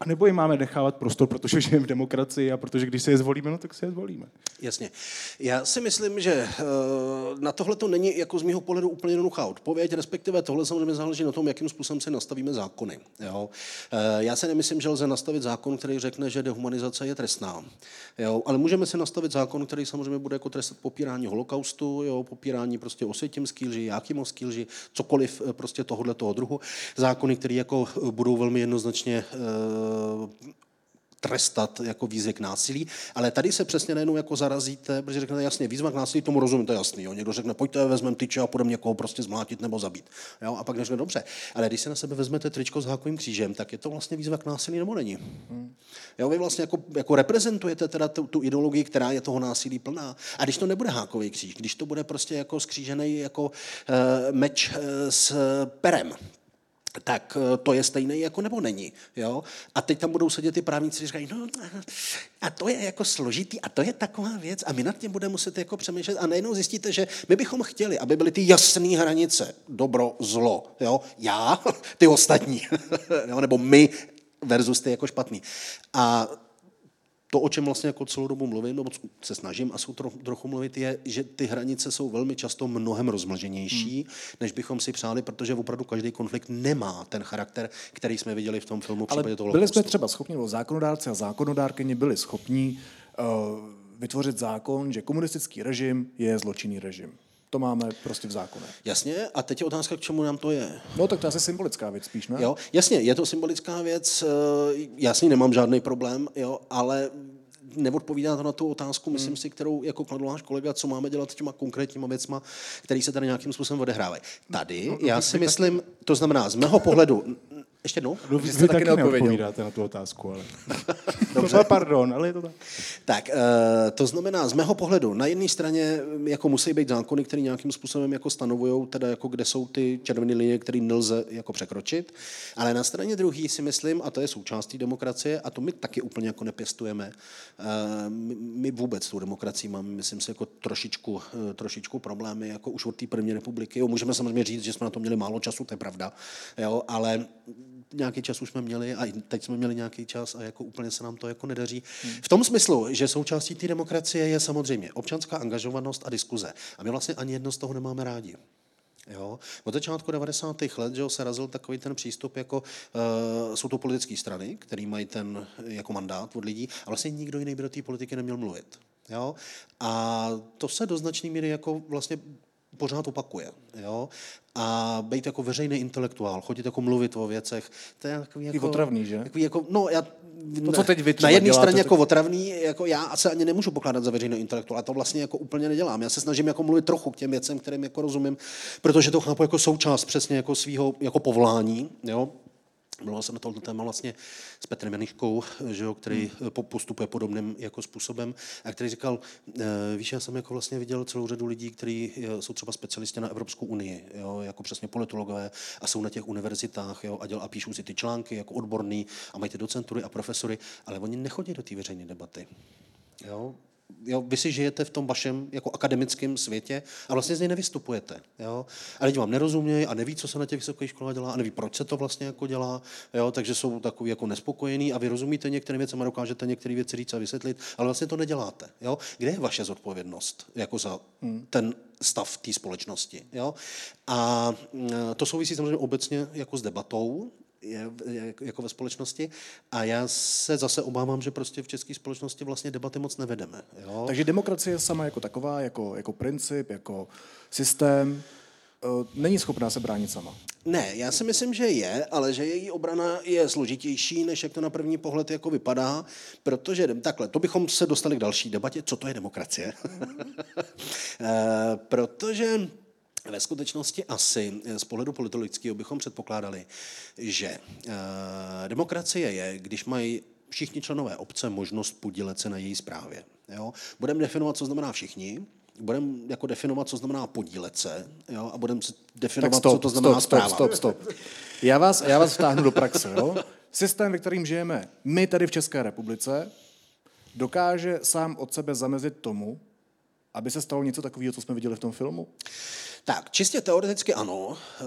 A nebo je máme nechávat prostor, protože žijeme v demokracii a protože když se je zvolíme, no tak se je zvolíme. Jasně. Já si myslím, že uh, na tohle to není jako z mého pohledu úplně jednoduchá odpověď, respektive tohle samozřejmě záleží na tom, jakým způsobem se nastavíme zákony. Jo? Uh, já si nemyslím, že lze nastavit zákon, který řekne, že dehumanizace je trestná. Jo? Ale můžeme si nastavit zákon, který samozřejmě bude jako trestat popírání holokaustu, jo? popírání prostě osvětimský lži, jákymovský lži, cokoliv eh, prostě tohohle toho druhu. Zákony, které jako budou velmi jednoznačně uh, trestat jako výzvy k násilí, ale tady se přesně najednou jako zarazíte, protože řeknete jasně, výzva k násilí, tomu rozumím, to je jasný. Jo. Někdo řekne, pojďte, vezmeme tyče a půjdeme někoho prostě zmlátit nebo zabít. Jo. A pak řekne, dobře, ale když se na sebe vezmete tričko s hákovým křížem, tak je to vlastně výzva k násilí nebo není? Jo, vy vlastně jako, jako reprezentujete teda tu, tu, ideologii, která je toho násilí plná. A když to nebude hákový kříž, když to bude prostě jako skřížený jako uh, meč uh, s perem, tak eh, to je stejné jako nebo není. Jo? A teď tam budou sedět ty právníci, říkají, no a to je jako složitý a to je taková věc a my nad tím budeme muset jako přemýšlet a najednou zjistíte, že my bychom chtěli, aby byly ty jasné hranice, dobro, zlo, jo? já, ty ostatní, jo? nebo my versus ty jako špatný. A to, o čem vlastně jako celou dobu mluvím, nebo se snažím a jsou trochu, trochu mluvit, je, že ty hranice jsou velmi často mnohem rozmlženější, hmm. než bychom si přáli, protože opravdu každý konflikt nemá ten charakter, který jsme viděli v tom filmu v Ale toho byli jsme třeba schopni, nebo zákonodárci a zákonodárkyni byli schopni uh, vytvořit zákon, že komunistický režim je zločinný režim. To máme prostě v zákoně. Jasně, a teď je otázka, k čemu nám to je. No tak to je asi symbolická věc spíš, ne? Jo, jasně, je to symbolická věc, eh, ní nemám žádný problém, jo, ale neodpovídá to na tu otázku, myslím hmm. si, kterou jako kladl náš kolega, co máme dělat s těma konkrétníma věcma, které se tady nějakým způsobem odehrávají. Tady, no, já si myslím, to znamená, z mého pohledu, Ještě jednou? No, vy, vy taky taky neodpovídáte na tu otázku, ale... Dobře. No, pardon, ale je to tak. Tak, eh, to znamená, z mého pohledu, na jedné straně mm, jako musí být zákony, které nějakým způsobem jako stanovují, teda jako kde jsou ty červené linie, které nelze jako překročit, ale na straně druhé si myslím, a to je součástí demokracie, a to my taky úplně jako nepěstujeme, eh, my, my vůbec tu demokracii máme, myslím si, jako trošičku, eh, trošičku problémy, jako už od té první republiky. Jo, můžeme samozřejmě říct, že jsme na to měli málo času, to je pravda, jo, ale nějaký čas už jsme měli a teď jsme měli nějaký čas a jako úplně se nám to jako nedaří. V tom smyslu, že součástí té demokracie je samozřejmě občanská angažovanost a diskuze. A my vlastně ani jedno z toho nemáme rádi. Jo. Od začátku 90. let že jo, se razil takový ten přístup, jako uh, jsou to politické strany, které mají ten jako mandát od lidí a vlastně nikdo jiný by do té politiky neměl mluvit. Jo. A to se do značné míry jako vlastně pořád opakuje. Jo? A být jako veřejný intelektuál, chodit jako mluvit o věcech, to je takový jako... otravný, že? Takový jako, no, já, To, co teď vy na jedné straně tak- jako otravný, jako já se ani nemůžu pokládat za veřejný intelektuál, a to vlastně jako úplně nedělám. Já se snažím jako mluvit trochu k těm věcem, kterým jako rozumím, protože to chápu jako součást přesně jako svého jako povolání, jo? Mluvil jsem na tohle téma vlastně s Petrem Janiškou, že jo, který hmm. postupuje podobným jako způsobem a který říkal, eh, víš, já jsem jako vlastně viděl celou řadu lidí, kteří eh, jsou třeba specialisti na Evropskou unii, jo, jako přesně politologové a jsou na těch univerzitách jo, a, děl, a píšou si ty články jako odborný a mají ty docentury a profesory, ale oni nechodí do té veřejné debaty. Jo? Jo, vy si žijete v tom vašem jako akademickém světě a vlastně z něj nevystupujete. Jo? A lidi vám nerozumějí a neví, co se na těch vysokých školách dělá a neví, proč se to vlastně jako dělá, jo? takže jsou takový jako nespokojení a vy rozumíte některým věcem a dokážete některé věci říct a vysvětlit, ale vlastně to neděláte. Jo? Kde je vaše zodpovědnost jako za ten stav té společnosti? Jo? A mm, to souvisí samozřejmě obecně jako s debatou, je, jako ve společnosti. A já se zase obávám, že prostě v české společnosti vlastně debaty moc nevedeme. Jo? Takže demokracie sama jako taková, jako, jako princip, jako systém, eh, není schopná se bránit sama. Ne, já si myslím, že je, ale že její obrana je složitější, než jak to na první pohled jako vypadá, protože takhle, to bychom se dostali k další debatě, co to je demokracie. Eh, protože ve skutečnosti asi z pohledu politologického bychom předpokládali, že eh, demokracie je, když mají všichni členové obce možnost podílet se na její správě. Jo? Budeme definovat, co znamená všichni, budeme jako definovat, co znamená podílet se, jo? a budeme definovat, Tak stop, co to znamená stop, zpráva. stop, stop, stop. Já vás, já vás vtáhnu do praxe. Jo? Systém, ve kterým žijeme my tady v České republice, dokáže sám od sebe zamezit tomu, aby se stalo něco takového, co jsme viděli v tom filmu? Tak, čistě teoreticky ano. Eh,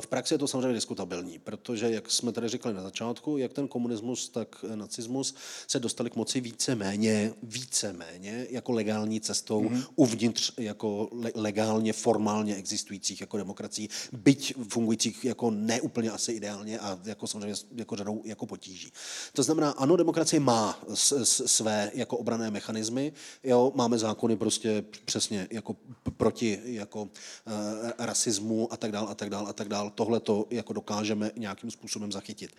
V praxi je to samozřejmě diskutabilní, protože, jak jsme tady říkali na začátku, jak ten komunismus, tak nacismus se dostali k moci více-méně, více-méně jako legální cestou mm-hmm. uvnitř jako le- legálně, formálně existujících jako demokracií, byť fungujících jako neúplně asi ideálně a jako samozřejmě jako řadou jako potíží. To znamená, ano, demokracie má s, s, své jako obrané mechanismy, jo, máme zákony prostě přesně jako proti jako uh, rasismu a tak dál a tak dál a tak dál. Tohle to jako dokážeme nějakým způsobem zachytit.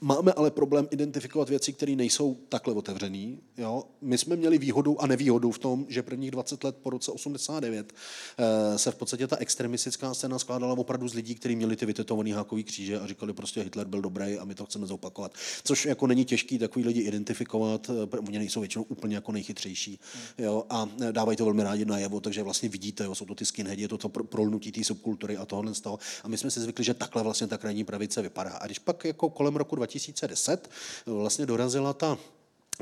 Máme ale problém identifikovat věci, které nejsou takhle otevřený. Jo? My jsme měli výhodu a nevýhodu v tom, že prvních 20 let po roce 89 uh, se v podstatě ta extremistická scéna skládala opravdu z lidí, kteří měli ty vytetované hákový kříže a říkali prostě Hitler byl dobrý a my to chceme zopakovat. Což jako není těžký takový lidi identifikovat, eh, oni nejsou většinou úplně jako nejchytřejší. Jo? A eh, dávají to velmi rádi najevo, takže vlastně vidíte, jo, jsou to ty skinheadi, je to to pro- prolnutí té subkultury a tohle z toho. A my jsme si zvykli, že takhle vlastně ta krajní pravice vypadá. A když pak jako kolem roku 2010 vlastně dorazila ta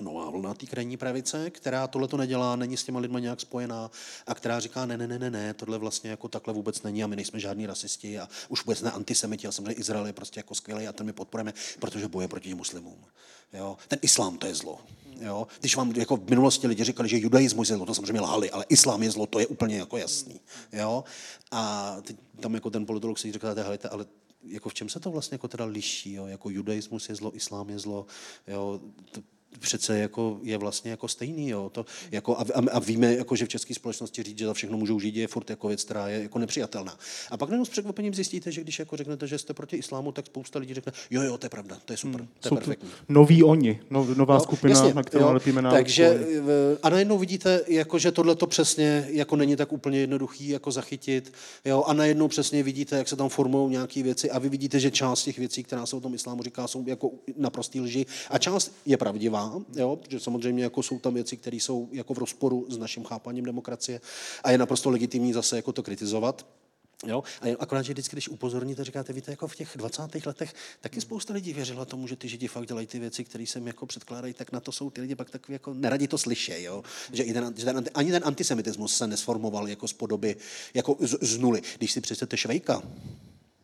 nová vlna té krajní pravice, která tohle to nedělá, není s těma lidma nějak spojená a která říká, ne, ne, ne, ne, ne, tohle vlastně jako takhle vůbec není a my nejsme žádní rasisti a už vůbec ne antisemiti a samozřejmě Izrael je prostě jako skvělý a ten my podporujeme, protože boje proti muslimům. Jo? Ten islám to je zlo. Jo? Když vám jako v minulosti lidi říkali, že judaismus je zlo, to samozřejmě lhali, ale islám je zlo, to je úplně jako jasný. Jo? A teď tam jako ten politolog si říká, helejte, ale jako v čem se to vlastně jako teda liší, jo? jako judaismus je zlo, islám je zlo, jo? To, přece jako je vlastně jako stejný. Jo. To, jako, a, a, víme, jako, že v české společnosti říct, že za všechno můžou žít, je furt jako věc, která je jako nepřijatelná. A pak jenom s překvapením zjistíte, že když jako řeknete, že jste proti islámu, tak spousta lidí řekne, jo, jo, to je pravda, to je super, hmm, to je perfektní. Noví oni, no, nová jo, skupina, jasně, na kterou lepíme na Takže a najednou vidíte, jako, že tohle to přesně jako není tak úplně jednoduchý jako zachytit. Jo, a najednou přesně vidíte, jak se tam formují nějaké věci a vy vidíte, že část těch věcí, která se o tom islámu říká, jsou jako naprostý lži a část je pravdivá, jo, že samozřejmě jako jsou tam věci, které jsou jako v rozporu s naším chápaním demokracie a je naprosto legitimní zase jako to kritizovat. Jo? A akorát, že vždycky, když upozorníte, říkáte, víte, jako v těch 20. letech taky spousta lidí věřila tomu, že ty židi fakt dělají ty věci, které se jako předkládají, tak na to jsou ty lidi pak takový jako neradi to slyší, jo? Že, i ten, že ten, ani ten antisemitismus se nesformoval jako z podoby, jako z, z nuly. Když si přečtete Švejka,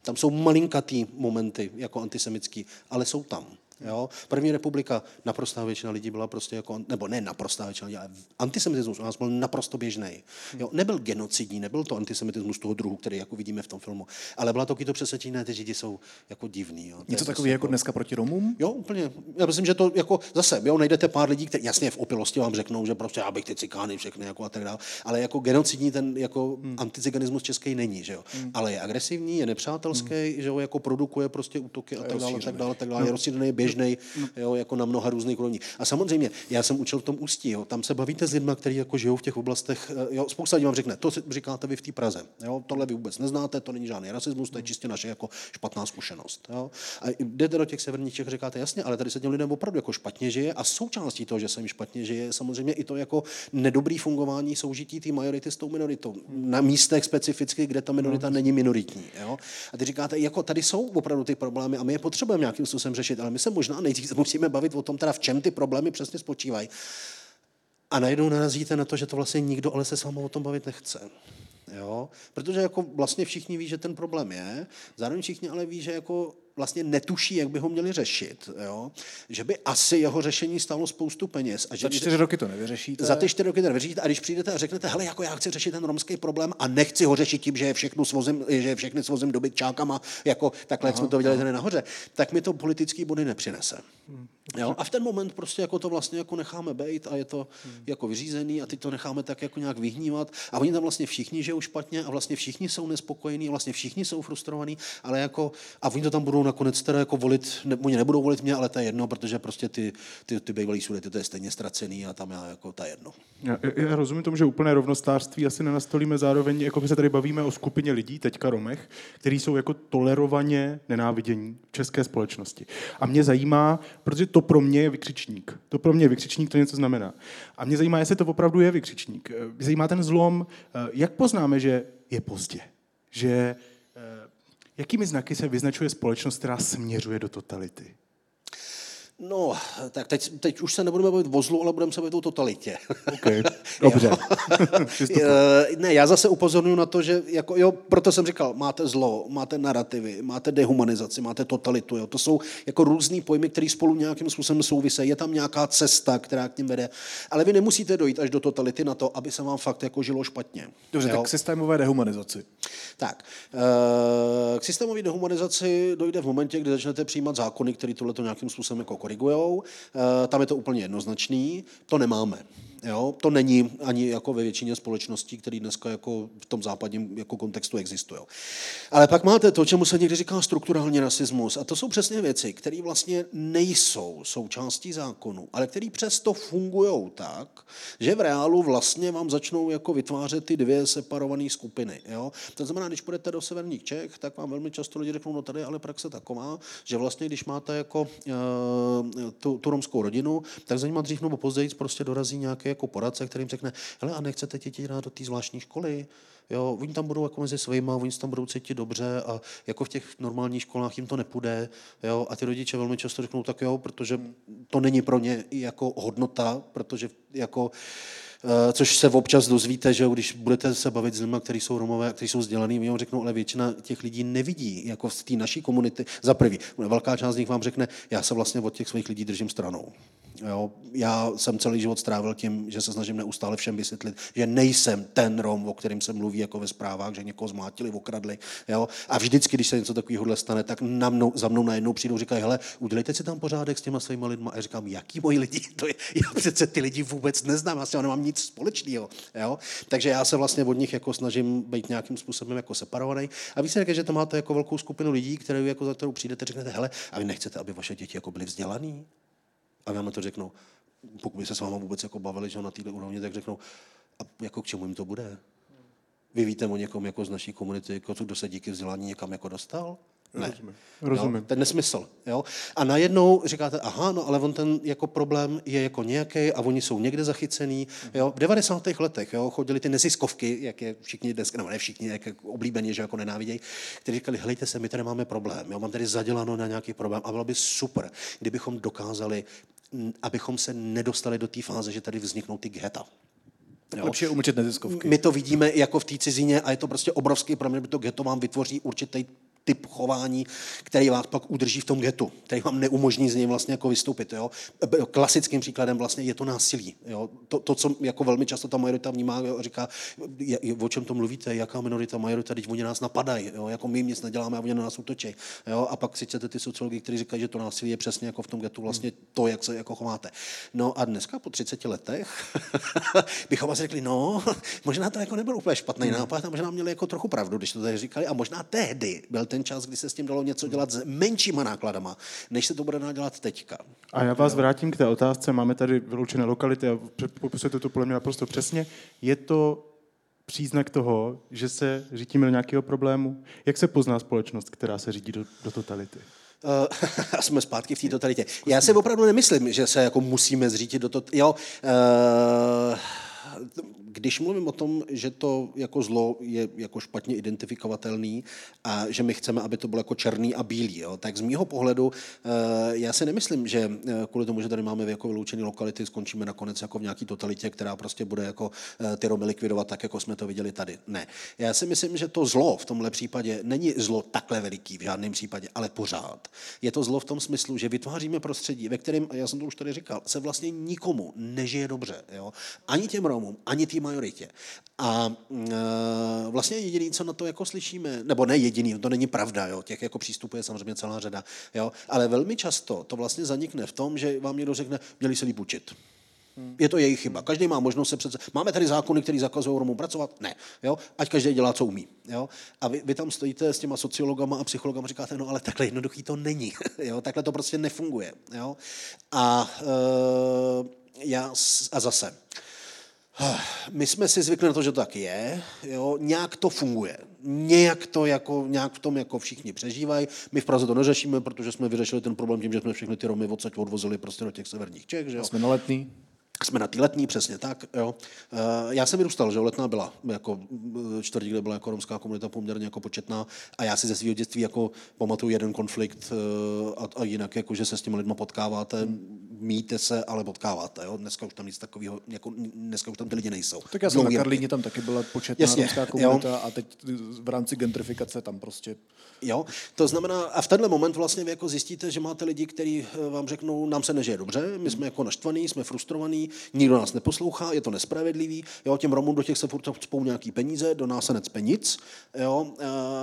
tam jsou malinkatý momenty jako antisemický, ale jsou tam. Jo? První republika, naprostá většina lidí byla prostě jako, nebo ne naprostá většina lidí, ale antisemitismus u nás byl naprosto běžný. Jo? Nebyl genocidní, nebyl to antisemitismus toho druhu, který jako vidíme v tom filmu, ale byla to to přesvědčení, že ty židi jsou jako divný. Jo? Něco takového jako, jako dneska proti Romům? Jo, úplně. Já myslím, že to jako zase, jo, najdete pár lidí, kteří jasně v opilosti vám řeknou, že prostě já bych ty cikány všechny jako a tak dále, ale jako genocidní ten jako hmm. anticiganismus český není, že jo? Hmm. Ale je agresivní, je nepřátelský, hmm. že jo, jako produkuje prostě útoky a, a tak dále, tak dále, tak dále, no. je rozšířený, běžný, jo, jako na mnoha různých úrovních. A samozřejmě, já jsem učil v tom ústí, jo, tam se bavíte s lidmi, kteří jako žijou v těch oblastech, eh, jo, spousta lidí vám řekne, to říkáte vy v té Praze, jo, tohle vy vůbec neznáte, to není žádný rasismus, to je čistě naše jako špatná zkušenost. Jo. A jdete do těch severních Čech, říkáte jasně, ale tady se těm lidem opravdu jako špatně žije a součástí toho, že se jim špatně žije, samozřejmě i to jako nedobrý fungování soužití té majority s tou minoritou. Na místech specificky, kde ta minorita no. není minoritní. Jo. A ty říkáte, jako tady jsou opravdu ty problémy a my je potřebujeme nějakým způsobem řešit, ale my se možná nejdřív se musíme bavit o tom, teda v čem ty problémy přesně spočívají. A najednou narazíte na to, že to vlastně nikdo ale se s vámi o tom bavit nechce. Jo? Protože jako vlastně všichni ví, že ten problém je, zároveň všichni ale ví, že jako vlastně netuší, jak by ho měli řešit. Jo? Že by asi jeho řešení stalo spoustu peněz. A že za čtyři roky to nevyřešíte. Za ty čtyři roky to nevyřešíte a když přijdete a řeknete, hele, jako já chci řešit ten romský problém a nechci ho řešit tím, že je všechno svozím, že je všechny svozím do bytčákama, jako takhle, aha, jak jsme to viděli tady nahoře, tak mi to politický body nepřinese. Hmm. Jo? A v ten moment prostě jako to vlastně jako necháme být a je to hmm. jako vyřízený a ty to necháme tak jako nějak vyhnívat a oni tam vlastně všichni žijou špatně a vlastně všichni jsou nespokojení a vlastně všichni jsou frustrovaní, ale jako a oni to tam budou nakonec teda jako volit, ne, oni nebudou volit mě, ale to je jedno, protože prostě ty, ty, ty bývalý sudety, to je stejně ztracený a tam já jako je jedno. Já, já rozumím tomu, že úplné rovnostářství asi nenastolíme zároveň, jako my se tady bavíme o skupině lidí, teďka Romech, kteří jsou jako tolerovaně nenávidění v české společnosti. A mě zajímá, protože to pro mě je vykřičník. To pro mě je vykřičník, to něco znamená. A mě zajímá, jestli to opravdu je vykřičník. Mě zajímá ten zlom, jak poznáme, že je pozdě. Že Jakými znaky se vyznačuje společnost, která směřuje do totality? No, tak teď, teď už se nebudeme bavit o zlu, ale budeme se bavit o totalitě. Okay, dobře. Eh, ne, já zase upozorňuji na to, že jako, jo, proto jsem říkal, máte zlo, máte narrativy, máte dehumanizaci, máte totalitu. Jo. To jsou jako různý pojmy, které spolu nějakým způsobem souvisejí. Je tam nějaká cesta, která k ním vede. Ale vy nemusíte dojít až do totality na to, aby se vám fakt jako žilo špatně. Dobře, jo. tak k systémové dehumanizaci. Tak, eh, k systémové dehumanizaci dojde v momentě, kdy začnete přijímat zákony, které tohle nějakým způsobem jako korigujou. Eh, tam je to úplně jednoznačný. To nemáme. Jo? To není ani jako ve většině společností, které dneska jako v tom západním jako kontextu existují. Ale pak máte to, čemu se někdy říká strukturální rasismus. A to jsou přesně věci, které vlastně nejsou součástí zákonu, ale které přesto fungují tak, že v reálu vlastně vám začnou jako vytvářet ty dvě separované skupiny. Jo? To znamená, když půjdete do severních Čech, tak vám velmi často lidi řeknou, no tady ale praxe taková, že vlastně když máte jako uh, tu, tu romskou rodinu, tak za nima dřív nebo později prostě dorazí nějaký jako poradce, kterým řekne, hele, a nechcete děti dát do té zvláštní školy? Jo, oni tam budou jako mezi svýma, oni se tam budou cítit dobře a jako v těch normálních školách jim to nepůjde. Jo, a ty rodiče velmi často řeknou, tak jo, protože to není pro ně jako hodnota, protože jako eh, což se občas dozvíte, že když budete se bavit s lidmi, kteří jsou Romové, kteří jsou vzdělaní, oni vám řeknou, ale většina těch lidí nevidí, jako z té naší komunity. Za prvý, velká část z nich vám řekne, já se vlastně od těch svých lidí držím stranou. Jo? Já jsem celý život strávil tím, že se snažím neustále všem vysvětlit, že nejsem ten Rom, o kterým se mluví jako ve zprávách, že někoho zmátili, okradli. Jo? A vždycky, když se něco takového stane, tak na mnou, za mnou najednou přijdou, říkají, hele, udělejte si tam pořádek s těma svými lidmi. A já říkám, jaký moji lidi? To je, já přece ty lidi vůbec neznám, já s nemám nic společného. Jo? Takže já se vlastně od nich jako snažím být nějakým způsobem jako separovaný. A víš, že tam máte jako velkou skupinu lidí, které jako za kterou přijdete, řeknete, hele, a vy nechcete, aby vaše děti jako byly vzdělaný? A vám to řeknou, pokud by se s váma vůbec jako bavili, že na této úrovni, tak řeknou, a jako k čemu jim to bude? Vy víte o někom jako z naší komunity, jako kdo se díky vzdělání někam jako dostal? Ne. Rozumím. Jo, ten nesmysl. Jo? A najednou říkáte, aha, no ale on ten jako problém je jako nějaký a oni jsou někde zachycený. Jo? V 90. letech jo, chodili ty neziskovky, jak je všichni dneska, nebo ne všichni, jak je oblíbeně, že jako nenávidějí, kteří říkali, helejte se, my tady máme problém, jo? mám tady zaděláno na nějaký problém a bylo by super, kdybychom dokázali, abychom se nedostali do té fáze, že tady vzniknou ty geta. Jo. Lepší je umlčet neziskovky. My to vidíme jako v té cizině a je to prostě obrovský problém, že to ghetto vám vytvoří určitý typ chování, který vás pak udrží v tom getu, který vám neumožní z něj vlastně jako vystoupit. Jo? Klasickým příkladem vlastně je to násilí. Jo? To, to, co jako velmi často ta majorita vnímá, jo, říká, je, o čem to mluvíte, jaká minorita majorita, teď oni nás napadají, jo? jako my jim nic neděláme a oni na nás útočí. Jo? A pak si chcete ty sociologi, kteří říkají, že to násilí je přesně jako v tom getu vlastně to, jak se jako chováte. No a dneska po 30 letech bychom asi řekli, no, možná to jako nebyl úplně špatný nápad a možná měli jako trochu pravdu, když to tady říkali a možná tehdy byl ten čas, kdy se s tím dalo něco dělat s menšíma nákladama, než se to bude dělat teďka. A já vás vrátím k té otázce. Máme tady vyloučené lokality a popisujete to podle mě naprosto přesně. Je to příznak toho, že se řítíme do nějakého problému? Jak se pozná společnost, která se řídí do, do totality? Uh, a jsme zpátky v té totalitě. Já si opravdu nemyslím, že se jako musíme zřítit do toho. Jo, uh, když mluvím o tom, že to jako zlo je jako špatně identifikovatelný a že my chceme, aby to bylo jako černý a bílý, jo, tak z mýho pohledu eh, já si nemyslím, že eh, kvůli tomu, že tady máme jako vyloučené lokality, skončíme nakonec jako v nějaký totalitě, která prostě bude jako eh, ty Romy likvidovat tak, jako jsme to viděli tady. Ne. Já si myslím, že to zlo v tomhle případě není zlo takhle veliký v žádném případě, ale pořád. Je to zlo v tom smyslu, že vytváříme prostředí, ve kterém, já jsem to už tady říkal, se vlastně nikomu nežije dobře. Jo? Ani těm Romům, ani tým majoritě. A e, vlastně jediný, co na to jako slyšíme, nebo ne jediný, to není pravda, jo, těch jako přístupů je samozřejmě celá řada, jo, ale velmi často to vlastně zanikne v tom, že vám někdo řekne, měli se líp učit. Je to jejich chyba. Každý má možnost se přece... Máme tady zákony, které zakazují Romům pracovat? Ne. Jo? Ať každý dělá, co umí. Jo? A vy, vy, tam stojíte s těma sociologama a psychologama a říkáte, no ale takhle jednoduchý to není. jo? Takhle to prostě nefunguje. Jo? A, e, já, a zase, my jsme si zvykli na to, že to tak je, jo, nějak to funguje. Nějak to jako, nějak v tom jako všichni přežívají. My v Praze to neřešíme, protože jsme vyřešili ten problém tím, že jsme všechny ty Romy odsaď odvozili prostě do těch severních Čech. Že jo. jsme na letný. Jsme na té letní, přesně tak. Jo. Eh, já jsem vyrůstal, že letná byla jako eh, čtvrtí, kde byla jako romská komunita poměrně jako početná a já si ze svého dětství jako pamatuju jeden konflikt eh, a, a jinak, jako, že se s těmi lidmi potkáváte, míte se, ale potkáváte. Jo. Dneska už tam nic takového, jako, dneska už tam ty lidi nejsou. Tak já jsem Dlouhý na Karlíně, tam taky byla početná Jasně, romská komunita jo. a teď v rámci gentrifikace tam prostě Jo? To znamená, a v tenhle moment vlastně vy jako zjistíte, že máte lidi, kteří vám řeknou, nám se nežije dobře, my jsme jako naštvaní, jsme frustrovaní, nikdo nás neposlouchá, je to nespravedlivý, jo, těm Romům do těch se furt spou nějaký peníze, do nás se necpe nic, jo,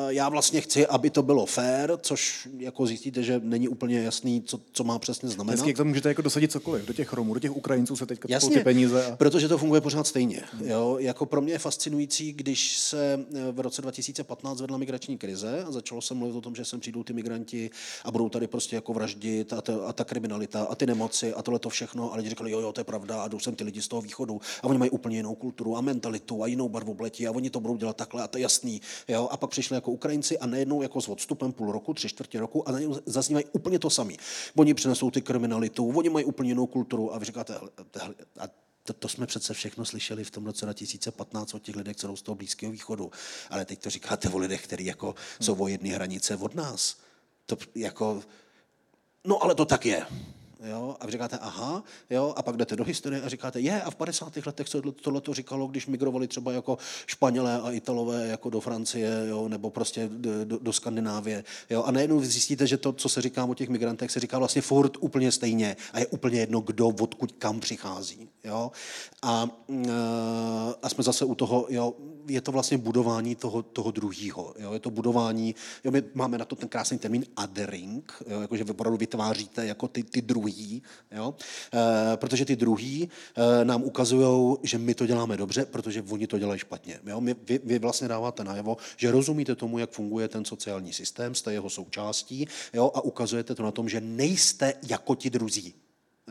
já vlastně chci, aby to bylo fair, což jako zjistíte, že není úplně jasný, co, co má přesně znamenat. Hezky, jak to můžete jako dosadit cokoliv, do těch Romů, do těch Ukrajinců se teďka Jasně, ty peníze. A... protože to funguje pořád stejně. Jo, jako pro mě je fascinující, když se eh, v roce 2015 vedla migrační krize a začalo se mluvit o tom, že sem přijdou ty migranti a budou tady prostě jako vraždit a, to, a ta kriminalita a ty nemoci a tohle to všechno. A lidi říkali, jo, jo, to je pravda a jdou sem ty lidi z toho východu a oni mají úplně jinou kulturu a mentalitu a jinou barvu bleti a oni to budou dělat takhle a to je jasný. Jo? A pak přišli jako Ukrajinci a najednou jako s odstupem půl roku, tři čtvrtě roku a zaznívají úplně to samý. Oni přinesou ty kriminalitu, oni mají úplně jinou kulturu a vy říkáte, a to, to jsme přece všechno slyšeli v tom roce 2015 od těch lidech, co jsou z toho Blízkého východu. Ale teď to říkáte o lidech, kteří jako jsou o jedné hranice od nás. To jako, no ale to tak je. Jo? A vy říkáte, aha, jo? a pak jdete do historie a říkáte, je, a v 50. letech se tohle to říkalo, když migrovali třeba jako Španělé a Italové jako do Francie, jo? nebo prostě do, do Skandinávie. Jo? A najednou zjistíte, že to, co se říká o těch migrantech, se říká vlastně furt úplně stejně a je úplně jedno, kdo, odkud, kam přichází. Jo? A, eh, a jsme zase u toho, jo, je to vlastně budování toho, toho druhého. Je to budování, jo, my máme na to ten krásný termín othering, jo, jakože vy opravdu vytváříte jako ty, ty druhý, jo, e, protože ty druhý e, nám ukazují, že my to děláme dobře, protože oni to dělají špatně. Jo. My, vy, vy vlastně dáváte najevo, že rozumíte tomu, jak funguje ten sociální systém, jste jeho součástí jo, a ukazujete to na tom, že nejste jako ti druzí.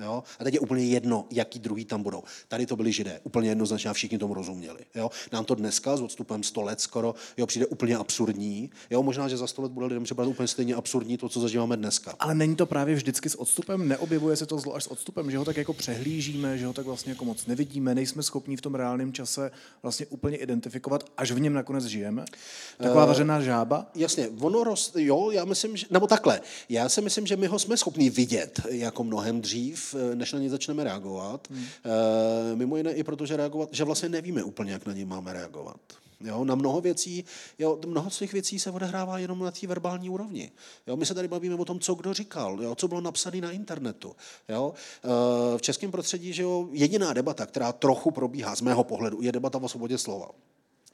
Jo? A teď je úplně jedno, jaký druhý tam budou. Tady to byli židé, úplně jednoznačně a všichni tomu rozuměli. Jo? Nám to dneska s odstupem 100 let skoro jo, přijde úplně absurdní. Jo? Možná, že za 100 let bude lidem třeba úplně stejně absurdní to, co zažíváme dneska. Ale není to právě vždycky s odstupem? Neobjevuje se to zlo až s odstupem, že ho tak jako přehlížíme, že ho tak vlastně jako moc nevidíme, nejsme schopni v tom reálném čase vlastně úplně identifikovat, až v něm nakonec žijeme? Taková uh, vařená žába? Jasně, ono roz, jo, já myslím, že, nebo takhle, já si myslím, že my ho jsme schopni vidět jako mnohem dřív, Eh, než na ně začneme reagovat. Hmm. E, mimo jiné i proto, že, reagovat, že vlastně nevíme úplně, jak na ně máme reagovat. Jo, na mnoho věcí, jo, mnoho z těch věcí se odehrává jenom na té verbální úrovni. Jo, my se tady bavíme o tom, co kdo říkal, jo, co bylo napsané na internetu. Jo. E, v českém prostředí že jo, jediná debata, která trochu probíhá z mého pohledu, je debata o svobodě slova.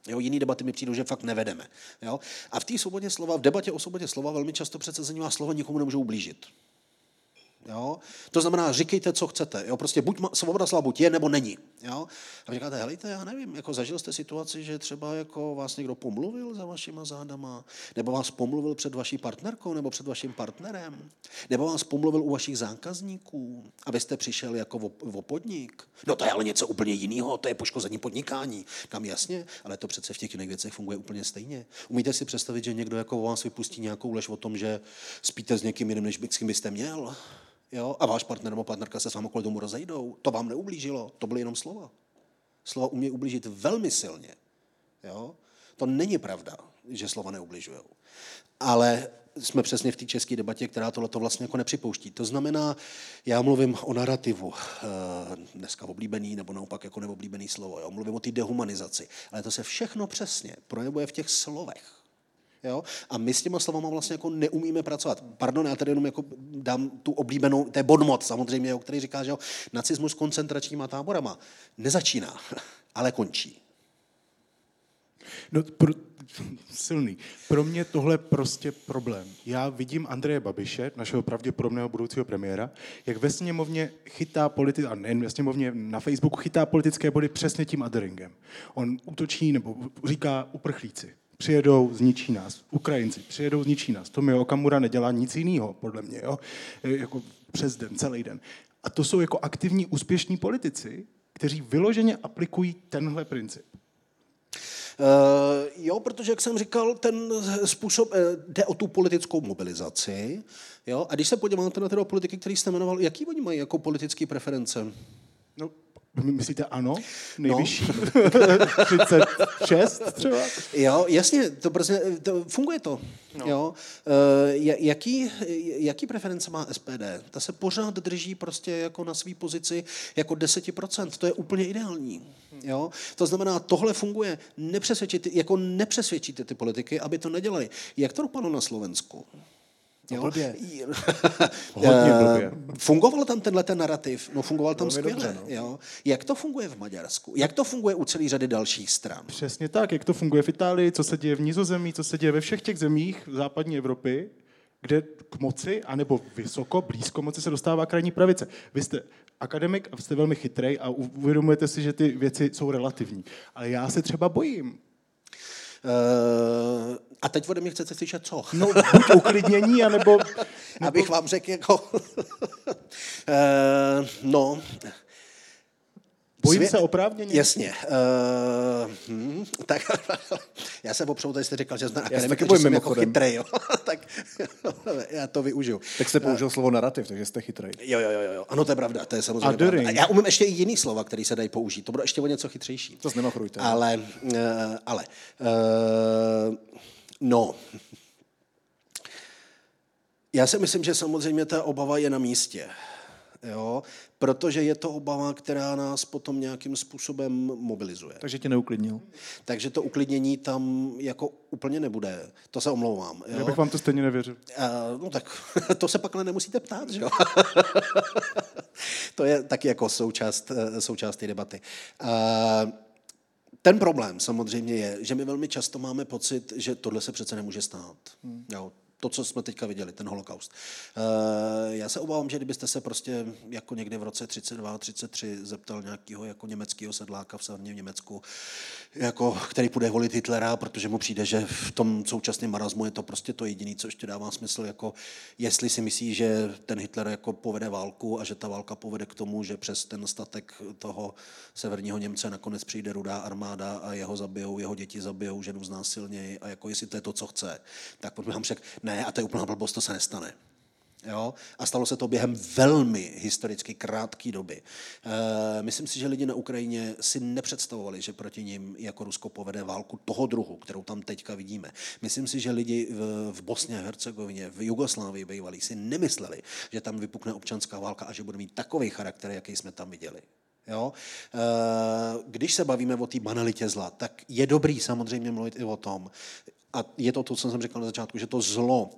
Jo, jiný debaty mi přijdou, že fakt nevedeme. Jo? A v té svobodě slova, v debatě o svobodě slova velmi často přece zanímá slovo nikomu nemůžou ublížit. Jo? To znamená, říkejte, co chcete. Jo? Prostě buď svoboda slova buď je, nebo není. Jo? A vy říkáte, helejte, já nevím, jako zažil jste situaci, že třeba jako vás někdo pomluvil za vašima zádama, nebo vás pomluvil před vaší partnerkou, nebo před vaším partnerem, nebo vás pomluvil u vašich zákazníků, abyste přišel jako o podnik. No to je ale něco úplně jiného, to je poškození podnikání. Kam jasně, ale to přece v těch jiných věcech funguje úplně stejně. Umíte si představit, že někdo jako vás vypustí nějakou lež o tom, že spíte s někým jiným, než s kým byste měl? Jo, a váš partner nebo partnerka se s vámi kvůli tomu rozejdou, to vám neublížilo, to byly jenom slova. Slova umí ublížit velmi silně. Jo? To není pravda, že slova neubližují. Ale jsme přesně v té české debatě, která tohle to vlastně jako nepřipouští. To znamená, já mluvím o narrativu, eh, dneska oblíbený nebo naopak jako neoblíbený slovo, jo? mluvím o té dehumanizaci, ale to se všechno přesně projevuje v těch slovech. Jo? A my s těma slovama vlastně jako neumíme pracovat. Pardon, já tady jenom jako dám tu oblíbenou, to je Bonmot samozřejmě, o který říká, že jo, nacismus koncentračníma táborama nezačíná, ale končí. No, pro, silný. Pro mě tohle prostě problém. Já vidím Andreje Babiše, našeho pravděpodobného budoucího premiéra, jak ve sněmovně chytá politi- a nejen ve sněmovně, na Facebooku chytá politické body přesně tím aderingem. On útočí nebo říká uprchlíci přijedou, zničí nás. Ukrajinci přijedou, zničí nás. Tomio Okamura nedělá nic jiného, podle mě, jo? jako přes den, celý den. A to jsou jako aktivní, úspěšní politici, kteří vyloženě aplikují tenhle princip. Uh, jo, protože, jak jsem říkal, ten způsob uh, jde o tu politickou mobilizaci. Jo? A když se podíváte na teda politiky, který jste jmenoval, jaký oni mají jako politické preference? Myslíte ano? Nejvyšší? No. 36 třeba? Jo, jasně, to, prostě, to funguje to. No. Jo. Uh, jaký, jaký preference má SPD? Ta se pořád drží prostě jako na své pozici jako 10%. To je úplně ideální. Jo? To znamená, tohle funguje. Nepřesvědčit, jako nepřesvědčíte ty politiky, aby to nedělali. Jak to dopadlo na Slovensku? Jo? Blbě. Hodně eh, blbě. Fungoval tam tenhle ten narrativ? No fungoval tam skvěle. Dobře, no. jo? Jak to funguje v Maďarsku? Jak to funguje u celé řady dalších stran? Přesně tak, jak to funguje v Itálii, co se děje v Nizozemí, co se děje ve všech těch zemích v západní Evropy, kde k moci, anebo vysoko, blízko moci se dostává krajní pravice. Vy jste akademik a jste velmi chytrý a uvědomujete si, že ty věci jsou relativní. Ale já se třeba bojím. Uh, a teď ode mě chcete slyšet co? No, buď uklidnění, anebo... nebo... Abych vám řekl jako... uh, no, Bojím Svě... se oprávněně? Jasně. Uh, hm, tak já jsem opřou, tady jste říkal, že znám akademik, že jsem jako chytrý, jo. tak já to využiju. Tak jste použil uh, slovo narrativ, takže jste chytrý. Jo, jo, jo, jo. Ano, to je pravda, to je samozřejmě pravda. A já umím ještě i jiný slova, které se dají použít. To bude ještě o něco chytřejší. To znemakrujte. Ale, uh, ale, uh, no, já si myslím, že samozřejmě ta obava je na místě. Jo? Protože je to obava, která nás potom nějakým způsobem mobilizuje. Takže tě neuklidnil. Takže to uklidnění tam jako úplně nebude. To se omlouvám. Jo? Já bych vám to stejně nevěřil. Uh, no tak to se pak ale nemusíte ptát, že jo? to je taky jako součást, eh, součást té debaty. Uh, ten problém samozřejmě je, že my velmi často máme pocit, že tohle se přece nemůže stát. Hmm. Jo, to, co jsme teďka viděli, ten holokaust. Eh, já se obávám, že kdybyste se prostě jako někdy v roce 32, 33 zeptal nějakého jako německého sedláka v severním Německu, jako, který půjde volit Hitlera, protože mu přijde, že v tom současném marazmu je to prostě to jediné, co ještě dává smysl, jako jestli si myslí, že ten Hitler jako povede válku a že ta válka povede k tomu, že přes ten statek toho severního Němce nakonec přijde rudá armáda a jeho zabijou, jeho děti zabijou, ženu znásilnějí a jako jestli to je to, co chce, tak bych vám řekl, ne, a to je úplná blbost, to se nestane. Jo? A stalo se to během velmi historicky krátké doby. E, myslím si, že lidi na Ukrajině si nepředstavovali, že proti ním jako Rusko povede válku toho druhu, kterou tam teďka vidíme. Myslím si, že lidi v, v Bosně a Hercegovině, v Jugoslávii bývalí si nemysleli, že tam vypukne občanská válka a že bude mít takový charakter, jaký jsme tam viděli. Jo? E, když se bavíme o té banalitě zla, tak je dobrý samozřejmě mluvit i o tom, a je to to, co jsem říkal na začátku, že to zlo,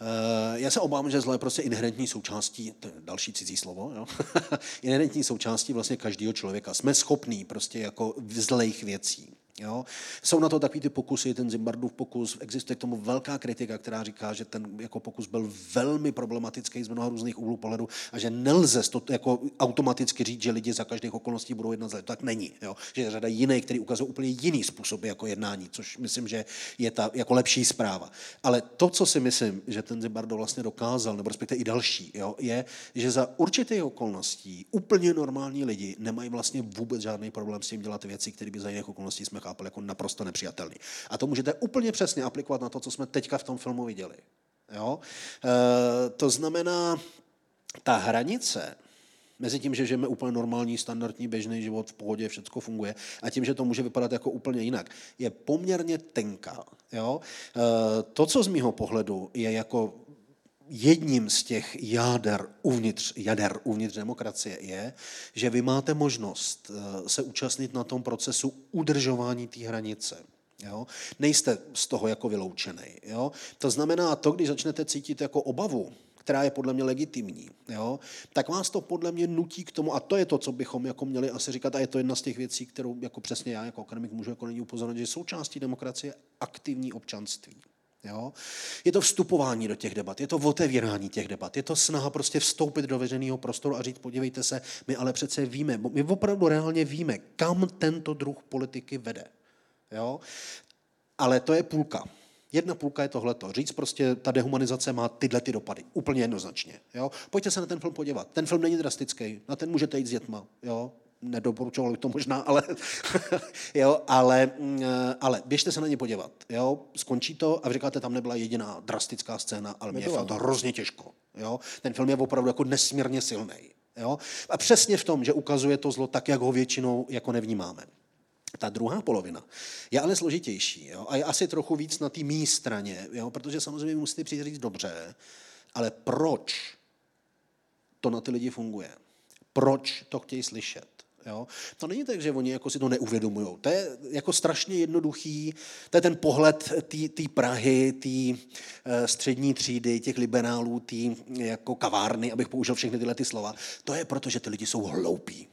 eh, já se obávám, že zlo je prostě inherentní součástí, to je další cizí slovo, jo? inherentní součástí vlastně každého člověka. Jsme schopní prostě jako zlejch věcí. Jo? Jsou na to takový ty pokusy, ten Zimbardův pokus, existuje k tomu velká kritika, která říká, že ten jako pokus byl velmi problematický z mnoha různých úhlů pohledu a že nelze to jako automaticky říct, že lidi za každých okolností budou jednat zle. Tak není. Jo? Že je řada jiných, který ukazují úplně jiný způsoby jako jednání, což myslím, že je ta jako lepší zpráva. Ale to, co si myslím, že ten Zimbardo vlastně dokázal, nebo respektive i další, jo, je, že za určitých okolností úplně normální lidi nemají vlastně vůbec žádný problém s tím dělat věci, které by za jiných okolností jsme chápal jako naprosto nepřijatelný. A to můžete úplně přesně aplikovat na to, co jsme teďka v tom filmu viděli. Jo? E, to znamená, ta hranice mezi tím, že žijeme úplně normální, standardní, běžný život v pohodě, všechno funguje, a tím, že to může vypadat jako úplně jinak, je poměrně tenká. Jo? E, to, co z mého pohledu je jako jedním z těch jáder uvnitř, jader uvnitř demokracie je, že vy máte možnost eh, se účastnit na tom procesu udržování té hranice. Jo? Nejste z toho jako vyloučený. Jo? To znamená, to, když začnete cítit jako obavu, která je podle mě legitimní, jo, tak vás to podle mě nutí k tomu, a to je to, co bychom jako měli asi říkat, a je to jedna z těch věcí, kterou jako přesně já jako akademik můžu jako není upozornit, že součástí demokracie aktivní občanství. Jo? Je to vstupování do těch debat, je to otevírání těch debat, je to snaha prostě vstoupit do veřejného prostoru a říct, podívejte se, my ale přece víme, my opravdu reálně víme, kam tento druh politiky vede. Jo? Ale to je půlka. Jedna půlka je tohleto. Říct prostě, ta dehumanizace má tyhle ty dopady. Úplně jednoznačně. Jo? Pojďte se na ten film podívat. Ten film není drastický. Na ten můžete jít s dětma. Jo? Nedoporučoval to možná, ale, jo, ale, mm, ale běžte se na ně podívat. Jo, skončí to a říkáte, tam nebyla jediná drastická scéna, ale mě je to hrozně těžko. Jo. Ten film je opravdu jako nesmírně silný. Jo. A přesně v tom, že ukazuje to zlo tak, jak ho většinou jako nevnímáme. Ta druhá polovina je ale složitější jo? a je asi trochu víc na té mý straně, jo? protože samozřejmě musíte přijít říct dobře, ale proč to na ty lidi funguje? Proč to chtějí slyšet? Jo? To není tak, že oni jako si to neuvědomují. To je jako strašně jednoduchý, to je ten pohled té Prahy, té eh, střední třídy, těch liberálů, té jako kavárny, abych použil všechny tyhle ty slova. To je proto, že ty lidi jsou hloupí.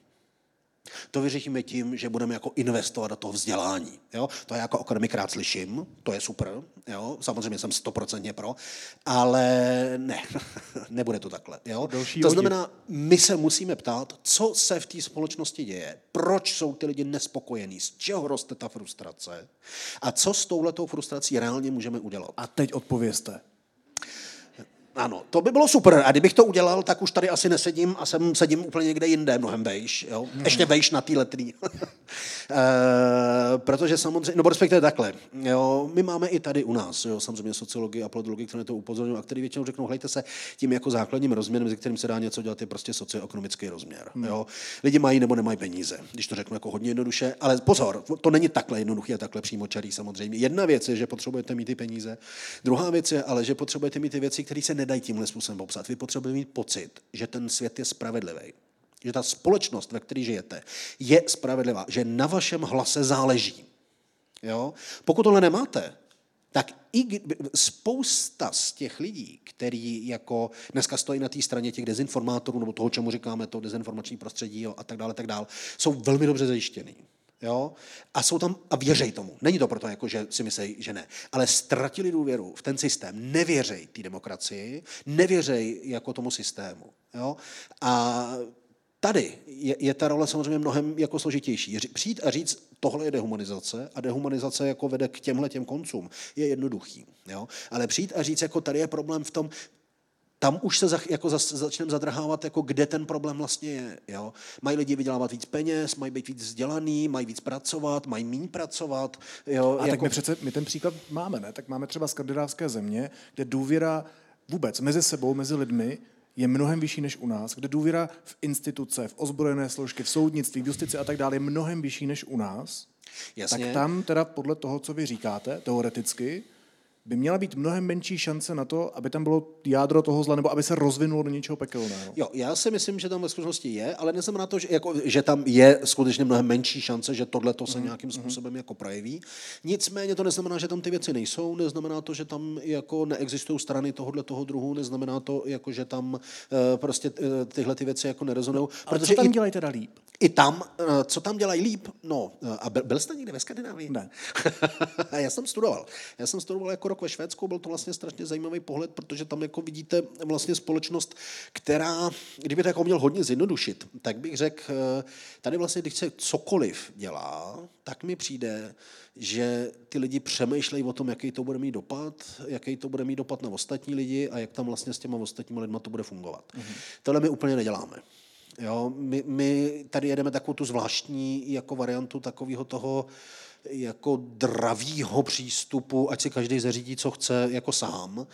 To vyřešíme tím, že budeme jako investovat do toho vzdělání. Jo? To já jako akademik rád slyším, to je super, jo? samozřejmě jsem stoprocentně pro, ale ne, nebude to takhle. Jo? to znamená, my se musíme ptát, co se v té společnosti děje, proč jsou ty lidi nespokojení, z čeho roste ta frustrace a co s touhletou frustrací reálně můžeme udělat. A teď odpověste. Ano, to by bylo super. A kdybych to udělal, tak už tady asi nesedím a jsem sedím úplně někde jinde, mnohem vejš. Jo? Hmm. Ještě vejš na té letrý. e, protože samozřejmě, no respektive takhle, jo, my máme i tady u nás, jo, samozřejmě sociologii a politologii, které to upozorňují a který většinou řeknou, hlejte se, tím jako základním rozměrem, ze kterým se dá něco dělat, je prostě socioekonomický rozměr. Hmm. Jo? Lidi mají nebo nemají peníze, když to řeknu jako hodně jednoduše, ale pozor, to není takhle jednoduché a takhle přímočarý samozřejmě. Jedna věc je, že potřebujete mít ty peníze, druhá věc je ale, že potřebujete mít ty věci, které se nedají tímhle způsobem popsat. Vy potřebujete mít pocit, že ten svět je spravedlivý. Že ta společnost, ve které žijete, je spravedlivá. Že na vašem hlase záleží. Jo? Pokud tohle nemáte, tak i spousta z těch lidí, který jako dneska stojí na té straně těch dezinformátorů, nebo toho, čemu říkáme to dezinformační prostředí jo, a tak dále, tak dále, jsou velmi dobře zajištěný. Jo? A jsou tam a věřej tomu. Není to proto, jako, že si myslí, že ne. Ale ztratili důvěru v ten systém. Nevěřej té demokracii, nevěřej jako tomu systému. Jo? A tady je, je ta role samozřejmě mnohem jako složitější. Přijít a říct, tohle je dehumanizace a dehumanizace jako vede k těmhle těm koncům, je jednoduchý. Jo? Ale přijít a říct, jako tady je problém v tom, tam už se za, jako za, začneme zadrhávat, jako kde ten problém vlastně je. Jo? Mají lidi vydělávat víc peněz, mají být víc vzdělaný, mají víc pracovat, mají méně pracovat. Jo? A jako... tak my přece, my ten příklad máme, ne? Tak máme třeba skandinávské země, kde důvěra vůbec mezi sebou, mezi lidmi je mnohem vyšší než u nás, kde důvěra v instituce, v ozbrojené složky, v soudnictví, v justici a tak dále je mnohem vyšší než u nás, Jasně. tak tam teda podle toho, co vy říkáte, teoreticky, by měla být mnohem menší šance na to, aby tam bylo jádro toho zla, nebo aby se rozvinulo do něčeho pekelného. Jo, já si myslím, že tam ve skutečnosti je, ale neznamená to, že, jako, že tam je skutečně mnohem menší šance, že tohle to se mm, nějakým mhm. způsobem mm. jako projeví. Nicméně to neznamená, že tam ty věci nejsou, neznamená to, že tam jako neexistují strany tohohle toho druhu, neznamená to, jako, že tam uh, prostě uh, tyhle ty věci jako nerezonují. Protože co tam i, dělají teda líp? I tam, uh, co tam dělají líp? No, a byl, byl jste někde ve Skandinávii? Ne. já jsem studoval. Já jsem studoval jako rok ve Švédsku, byl to vlastně strašně zajímavý pohled, protože tam jako vidíte vlastně společnost, která, kdyby to jako měl hodně zjednodušit, tak bych řekl, eh, tady vlastně, když se cokoliv dělá, tak mi přijde, že ty lidi přemýšlejí o tom, jaký to bude mít dopad, jaký to bude mít dopad na ostatní lidi a jak tam vlastně s těma ostatními lidma to bude fungovat. Mm-hmm. Tohle my úplně neděláme. Jo, my, my tady jedeme takovou tu zvláštní jako variantu takového toho, jako dravýho přístupu, ať si každý zařídí, co chce, jako sám.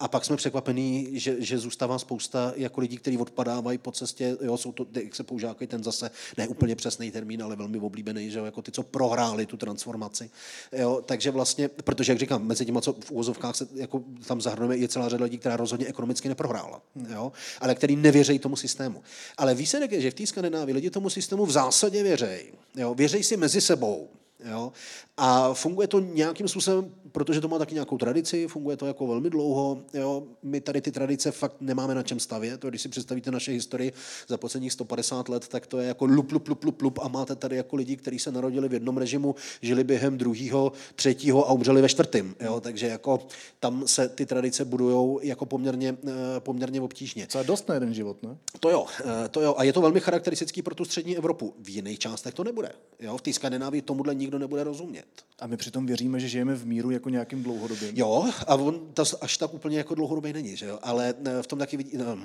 A pak jsme překvapení, že, že zůstává spousta jako lidí, kteří odpadávají po cestě, jo, jsou to, jak se používá ten zase ne úplně přesný termín, ale velmi oblíbený, že jo, jako ty, co prohráli tu transformaci. Jo, takže vlastně, protože, jak říkám, mezi těma, co v úvozovkách se jako tam zahrnujeme, je celá řada lidí, která rozhodně ekonomicky neprohrála, jo, ale který nevěří tomu systému. Ale výsledek je, že v té Skandinávii lidi tomu systému v zásadě věří. Jo, věří si mezi sebou, Jo? A funguje to nějakým způsobem, protože to má taky nějakou tradici, funguje to jako velmi dlouho. Jo? My tady ty tradice fakt nemáme na čem stavět. To, když si představíte naše historii za posledních 150 let, tak to je jako lup, lup, lup, lup, lup a máte tady jako lidi, kteří se narodili v jednom režimu, žili během druhého, třetího a umřeli ve čtvrtém. Jo? Takže jako tam se ty tradice budují jako poměrně, eh, poměrně obtížně. Co je dost na jeden život, ne? To jo, eh, to jo. A je to velmi charakteristický pro tu střední Evropu. V jiných částech to nebude. Jo? V té Skandinávii tomuhle nikdo nebude rozumět. A my přitom věříme, že žijeme v míru jako nějakým dlouhodobým. Jo, a on to až tak úplně jako dlouhodobý není, že jo? ale eh, v tom taky vidí, no,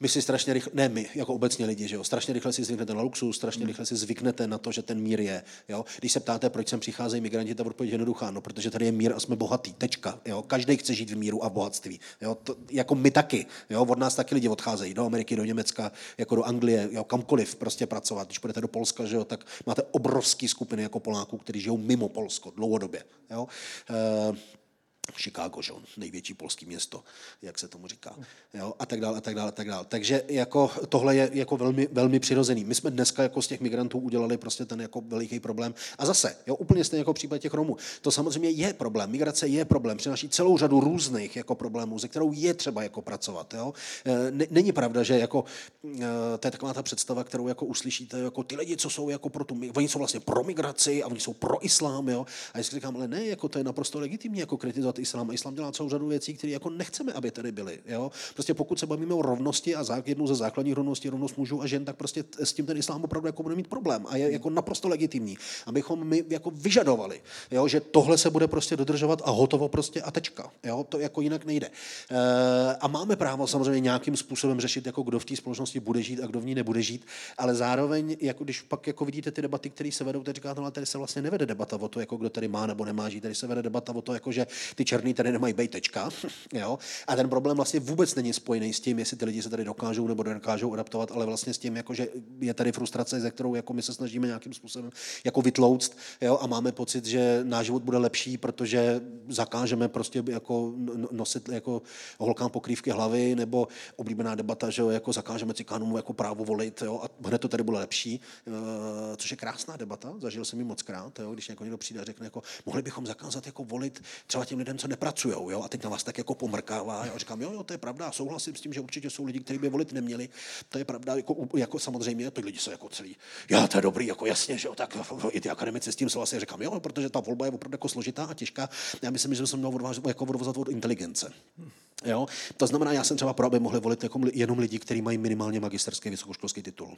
my si strašně rychle, ne my, jako obecně lidi, že jo, strašně rychle si zvyknete na luxus, strašně rychle si zvyknete na to, že ten mír je. Jo? Když se ptáte, proč sem přicházejí migranti, ta odpověď je jednoduchá, no, protože tady je mír a jsme bohatý, tečka. Jo? Každý chce žít v míru a v bohatství. Jo? To, jako my taky. Jo? Od nás taky lidi odcházejí do Ameriky, do Německa, jako do Anglie, jo? kamkoliv prostě pracovat. Když půjdete do Polska, že jo, tak máte obrovské skupiny jako Poláků, kteří žijou mimo Polsko dlouhodobě. Jo? E, Chicago, že? největší polský město, jak se tomu říká, jo? a tak dále, a tak dále, a tak dále. Takže jako tohle je jako velmi, velmi přirozený. My jsme dneska jako z těch migrantů udělali prostě ten jako veliký problém. A zase, jo, úplně stejně jako v případě těch Romů. To samozřejmě je problém. Migrace je problém, přináší celou řadu různých jako problémů, ze kterou je třeba jako pracovat. Jo? E, není pravda, že jako, e, to je taková ta představa, kterou jako uslyšíte, jako ty lidi, co jsou jako pro tu, oni jsou vlastně pro migraci a oni jsou pro islám, jo? A já si říkám, ale ne, jako to je naprosto legitimní jako kritizovat islám. Islám dělá celou řadu věcí, které jako nechceme, aby tady byly. Jo? Prostě pokud se bavíme o rovnosti a jednou ze základních rovností, rovnost mužů a žen, tak prostě s tím ten islám opravdu jako bude mít problém a je jako naprosto legitimní, abychom my jako vyžadovali, jo? že tohle se bude prostě dodržovat a hotovo prostě a tečka. Jo? To jako jinak nejde. E, a máme právo samozřejmě nějakým způsobem řešit, jako kdo v té společnosti bude žít a kdo v ní nebude žít, ale zároveň, jako když pak jako vidíte ty debaty, které se vedou, teď říkáte, no, tady se vlastně nevede debata o to, jako kdo tady má nebo nemá žít, tady se vede debata o to, jako že ty černý tady nemají být tečka. Jo? A ten problém vlastně vůbec není spojený s tím, jestli ty lidi se tady dokážou nebo dokážou adaptovat, ale vlastně s tím, jako, že je tady frustrace, ze kterou jako my se snažíme nějakým způsobem jako vytlouct jo? a máme pocit, že náš život bude lepší, protože zakážeme prostě jako nosit jako holkám pokrývky hlavy nebo oblíbená debata, že jako zakážeme cikánům jako právo volit jo? a hned to tady bude lepší, eh, což je krásná debata, zažil jsem ji moc krát, jo? když jako někdo přijde a řekne, jako, mohli bychom zakázat jako volit třeba těm lidem, co nepracují, jo? a teď na vás tak jako pomrkává. Já říkám, jo, jo, to je pravda, souhlasím s tím, že určitě jsou lidi, kteří by volit neměli. To je pravda, jako, jako samozřejmě, ty lidi jsou jako celý, já, to je dobrý, jako jasně, že jo, tak i ty akademici s tím souhlasí. Říkám, jo, protože ta volba je opravdu jako složitá a těžká. Já myslím, že jsem měl odvázat, jako odvozat od inteligence. Jo? To znamená, já jsem třeba pro, aby mohli volit jako jenom lidi, kteří mají minimálně magisterský vysokoškolský titul.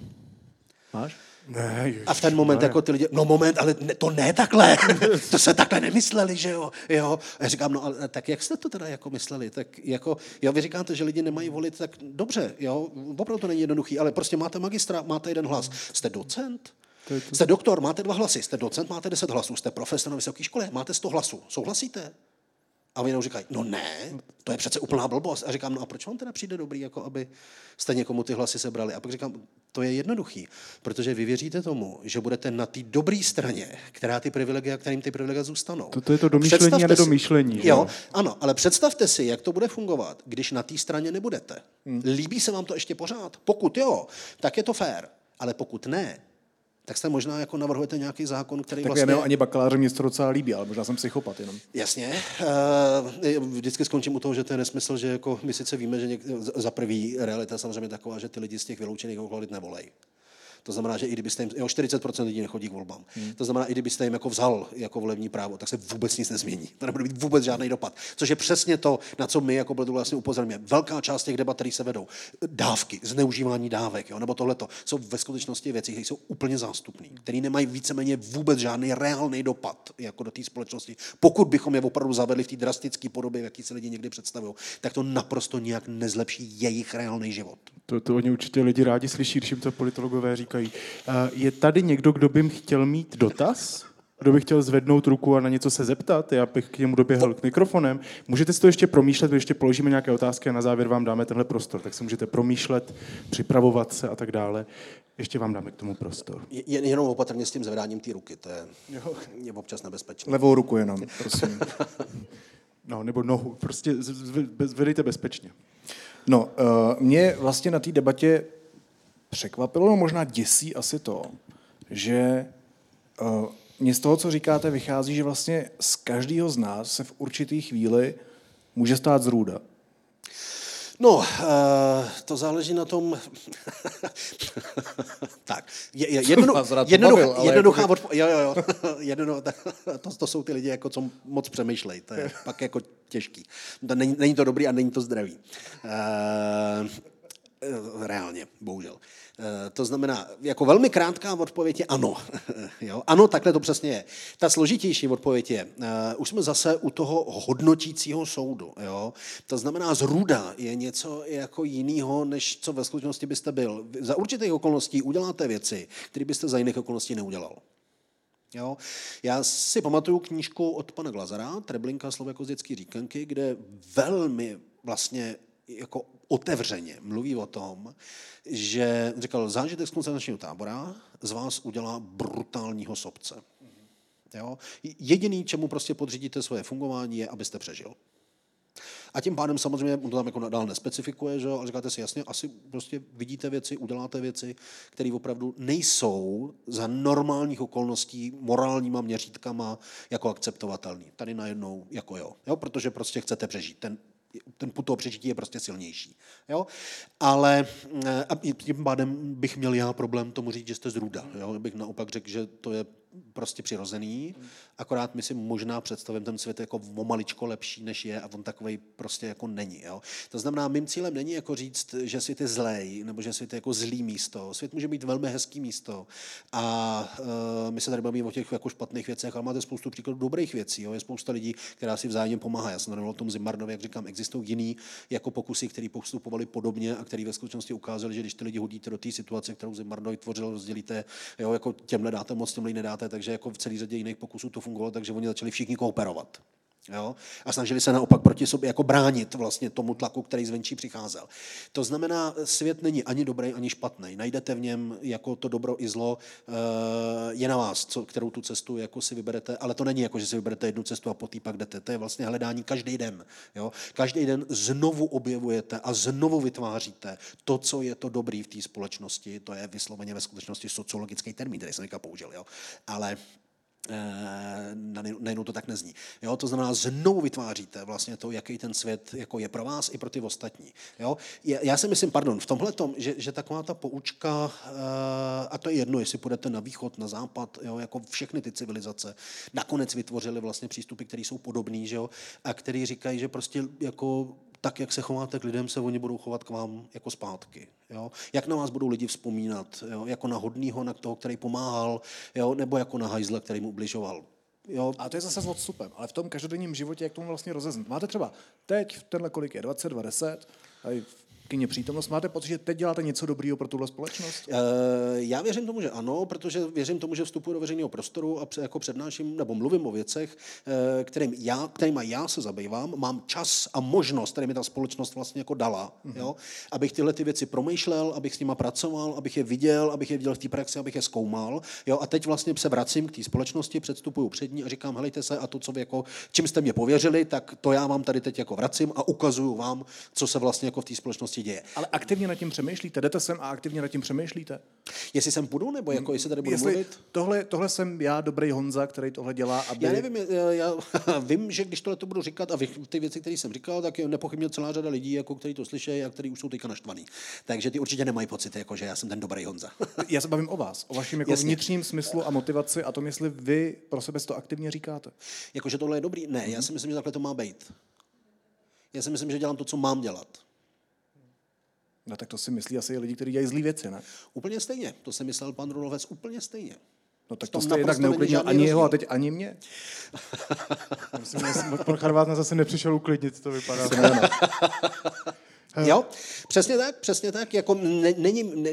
Máš? Ne, ježiš, a v ten moment ne. jako ty lidi, no moment, ale ne, to ne takhle, to se takhle nemysleli, že jo, jo. A já říkám, no ale tak jak jste to teda jako mysleli, tak jako, jo, vy říkáte, že lidi nemají volit, tak dobře, jo, opravdu to není jednoduchý, ale prostě máte magistra, máte jeden hlas, jste docent, to to... Jste doktor, máte dva hlasy, jste docent, máte deset hlasů, jste profesor na vysoké škole, máte sto hlasů. Souhlasíte? A oni jenom říkají, no ne, to je přece úplná blbost. A říkám, no a proč vám teda přijde dobrý, jako aby jste někomu ty hlasy sebrali? A pak říkám, to je jednoduchý, protože vy věříte tomu, že budete na té dobré straně, která ty privilegia, kterým ty privilegia zůstanou. To, to je to domýšlení a nedomýšlení. Si, jo, ano, ale představte si, jak to bude fungovat, když na té straně nebudete. Hmm. Líbí se vám to ještě pořád? Pokud jo, tak je to fér. Ale pokud ne, tak se možná jako navrhujete nějaký zákon, který tak vlastně... Tak ani bakaláře mě to docela líbí, ale možná jsem psychopat jenom. Jasně. Uh, vždycky skončím u toho, že to je nesmysl, že jako my sice víme, že něk... za prvý realita samozřejmě taková, že ty lidi z těch vyloučených lokalit nevolej. To znamená, že i kdybyste jim, jo, 40% lidí nechodí k volbám. Hmm. To znamená, i kdybyste jim jako vzal jako volební právo, tak se vůbec nic nezmění. To nebude mít vůbec žádný dopad. Což je přesně to, na co my jako bylo vlastně upozorňujeme. Velká část těch debat, které se vedou, dávky, zneužívání dávek, jo, nebo tohleto, jsou ve skutečnosti věci, které jsou úplně zástupné, které nemají víceméně vůbec žádný reálný dopad jako do té společnosti. Pokud bychom je opravdu zavedli v té drastické podobě, v jaký se lidi někdy představují, tak to naprosto nijak nezlepší jejich reálný život. To, to oni určitě lidi rádi slyší, když jim to politologové říkají. Je tady někdo, kdo by chtěl mít dotaz? Kdo by chtěl zvednout ruku a na něco se zeptat? Já bych k němu doběhl k mikrofonem. Můžete si to ještě promýšlet, my ještě položíme nějaké otázky a na závěr vám dáme tenhle prostor. Tak si můžete promýšlet, připravovat se a tak dále. Ještě vám dáme k tomu prostor. Je, jenom opatrně s tím zvedáním té ruky, to je, je občas nebezpečné. Levou ruku jenom, prosím. no, nebo nohu, prostě zvedejte bezpečně. No, uh, mě vlastně na té debatě překvapilo, no možná děsí asi to, že uh, mě z toho, co říkáte, vychází, že vlastně z každého z nás se v určitý chvíli může stát zrůda. No, uh, to záleží na tom... tak, je, je, jedno, jednoduchá, jednoduchá jako... odpo- jo, jo, jo. Jedno, to, to jsou ty lidi, jako, co moc přemýšlejí. To je pak jako těžký. To není, není to dobrý a není to zdravý. Uh, reálně, bohužel. Eh, to znamená, jako velmi krátká odpověď je ano. jo? Ano, takhle to přesně je. Ta složitější odpověď je, uh, už jsme zase u toho hodnotícího soudu. Jo? To znamená, zruda je něco jako jiného, než co ve skutečnosti byste byl. Za určitých okolností uděláte věci, které byste za jiných okolností neudělal. Jo? Já si pamatuju knížku od pana Glazara, Treblinka jako z dětský říkanky, kde velmi vlastně jako otevřeně mluví o tom, že říkal, zážitek z koncentračního tábora z vás udělá brutálního sobce. Jo? Jediný, čemu prostě podřídíte svoje fungování, je, abyste přežil. A tím pádem samozřejmě on to tam jako dál nespecifikuje, že? ale říkáte si jasně, asi prostě vidíte věci, uděláte věci, které opravdu nejsou za normálních okolností morálníma měřítkama jako akceptovatelný. Tady najednou jako jo, jo protože prostě chcete přežít. Ten ten put toho přežití je prostě silnější. Jo? Ale eh, a tím pádem bych měl já problém tomu říct, že jste z ruda. Jo? Bych naopak řekl, že to je prostě přirozený, akorát my si možná představím ten svět jako o maličko lepší, než je a on takový prostě jako není. Jo? To znamená, mým cílem není jako říct, že svět je zlej, nebo že svět je jako zlý místo. Svět může být velmi hezký místo a uh, my se tady bavíme o těch jako špatných věcech, ale máte spoustu příkladů dobrých věcí. Jo? Je spousta lidí, která si vzájemně pomáhá. Já jsem o tom Zimarnovi, jak říkám, existují jiný jako pokusy, které postupovali podobně a které ve skutečnosti ukázali, že když ty lidi hodíte do té situace, kterou Zimarnovi tvořil, rozdělíte, jo, jako těmhle dáte moc, těmhle nedáte, takže jako v celé řadě jiných pokusů to fungovalo, takže oni začali všichni kooperovat. Jo? A snažili se naopak proti sobě jako bránit vlastně tomu tlaku, který zvenčí přicházel. To znamená, svět není ani dobrý, ani špatný. Najdete v něm jako to dobro i zlo. Eh, je na vás, co, kterou tu cestu jako si vyberete, ale to není jako, že si vyberete jednu cestu a po pak jdete. To je vlastně hledání každý den. Jo? Každý den znovu objevujete a znovu vytváříte to, co je to dobrý v té společnosti. To je vysloveně ve skutečnosti sociologický termín, který jsem použil. Jo? Ale najednou to tak nezní. Jo? To znamená, znovu vytváříte vlastně to, jaký ten svět jako je pro vás i pro ty ostatní. Jo? Já si myslím, pardon, v tomhle tom, že, že taková ta poučka, eh, a to je jedno, jestli půjdete na východ, na západ, jo? jako všechny ty civilizace, nakonec vytvořily vlastně přístupy, které jsou podobné, a které říkají, že prostě jako tak, jak se chováte k lidem, se oni budou chovat k vám jako zpátky. Jo? Jak na vás budou lidi vzpomínat? Jo? Jako na hodnýho, na toho, který pomáhal, jo? nebo jako na hajzla, který mu ubližoval. Jo. A to je zase s odstupem, ale v tom každodenním životě, jak tomu vlastně rozeznat. Máte třeba teď, tenhle kolik je, 22, 10, kyně přítomnost. Máte pocit, že teď děláte něco dobrého pro tuhle společnost? Uh, já věřím tomu, že ano, protože věřím tomu, že vstupuji do veřejného prostoru a jako přednáším nebo mluvím o věcech, uh, kterým já, kterýma já se zabývám. Mám čas a možnost, který mi ta společnost vlastně jako dala, uh-huh. jo? abych tyhle ty věci promýšlel, abych s nima pracoval, abych je viděl, abych je viděl v té praxi, abych je zkoumal. Jo? A teď vlastně se vracím k té společnosti, předstupuju před ní a říkám, helejte se, a to, co vy jako, čím jste mě pověřili, tak to já vám tady teď jako vracím a ukazuju vám, co se vlastně jako v té společnosti děje. Ale aktivně nad tím přemýšlíte? Jdete sem a aktivně nad tím přemýšlíte? Jestli sem půjdu, nebo jako jestli tady budu jestli mluvit? Tohle, tohle jsem já, dobrý Honza, který tohle dělá. Aby... Já nevím, já, já vím, že když tohle to budu říkat a ty věci, které jsem říkal, tak je nepochybně celá řada lidí, jako, kteří to slyší a kteří už jsou teďka naštvaný. Takže ty určitě nemají pocit, jako, že já jsem ten dobrý Honza. já se bavím o vás, o vašem jako vnitřním smyslu a motivaci a tom, jestli vy pro sebe to aktivně říkáte. Jakože tohle je dobrý? Ne, já si myslím, že takhle to má být. Já si myslím, že dělám to, co mám dělat. No tak to si myslí asi lidi, kteří dělají zlé věci, ne? Úplně stejně. To si myslel pan Rulovec úplně stejně. No tak to jste jednak neuklidnil ani jeho a teď ani mě. Myslím, že pan vás na zase nepřišel uklidnit, to vypadá. Jo, přesně tak, přesně tak. Jako ne, není, ne,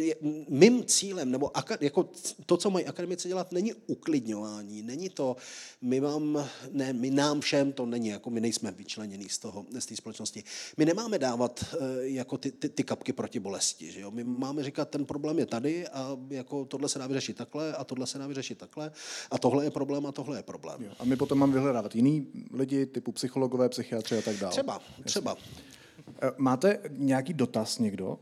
mým cílem, nebo aka, jako to, co mají akademici dělat, není uklidňování, není to, my mám, ne, my nám všem to není, jako my nejsme vyčleněni z toho, z té společnosti. My nemáme dávat eh, jako ty, ty, ty kapky proti bolesti, že jo? My máme říkat, ten problém je tady a jako tohle se dá vyřešit takhle a tohle se dá vyřešit takhle a tohle je problém a tohle je problém. Jo. A my potom máme vyhledávat jiný lidi, typu psychologové, psychiatři a tak dále. Třeba, třeba. Eh, máte nějaký dotaz někdo?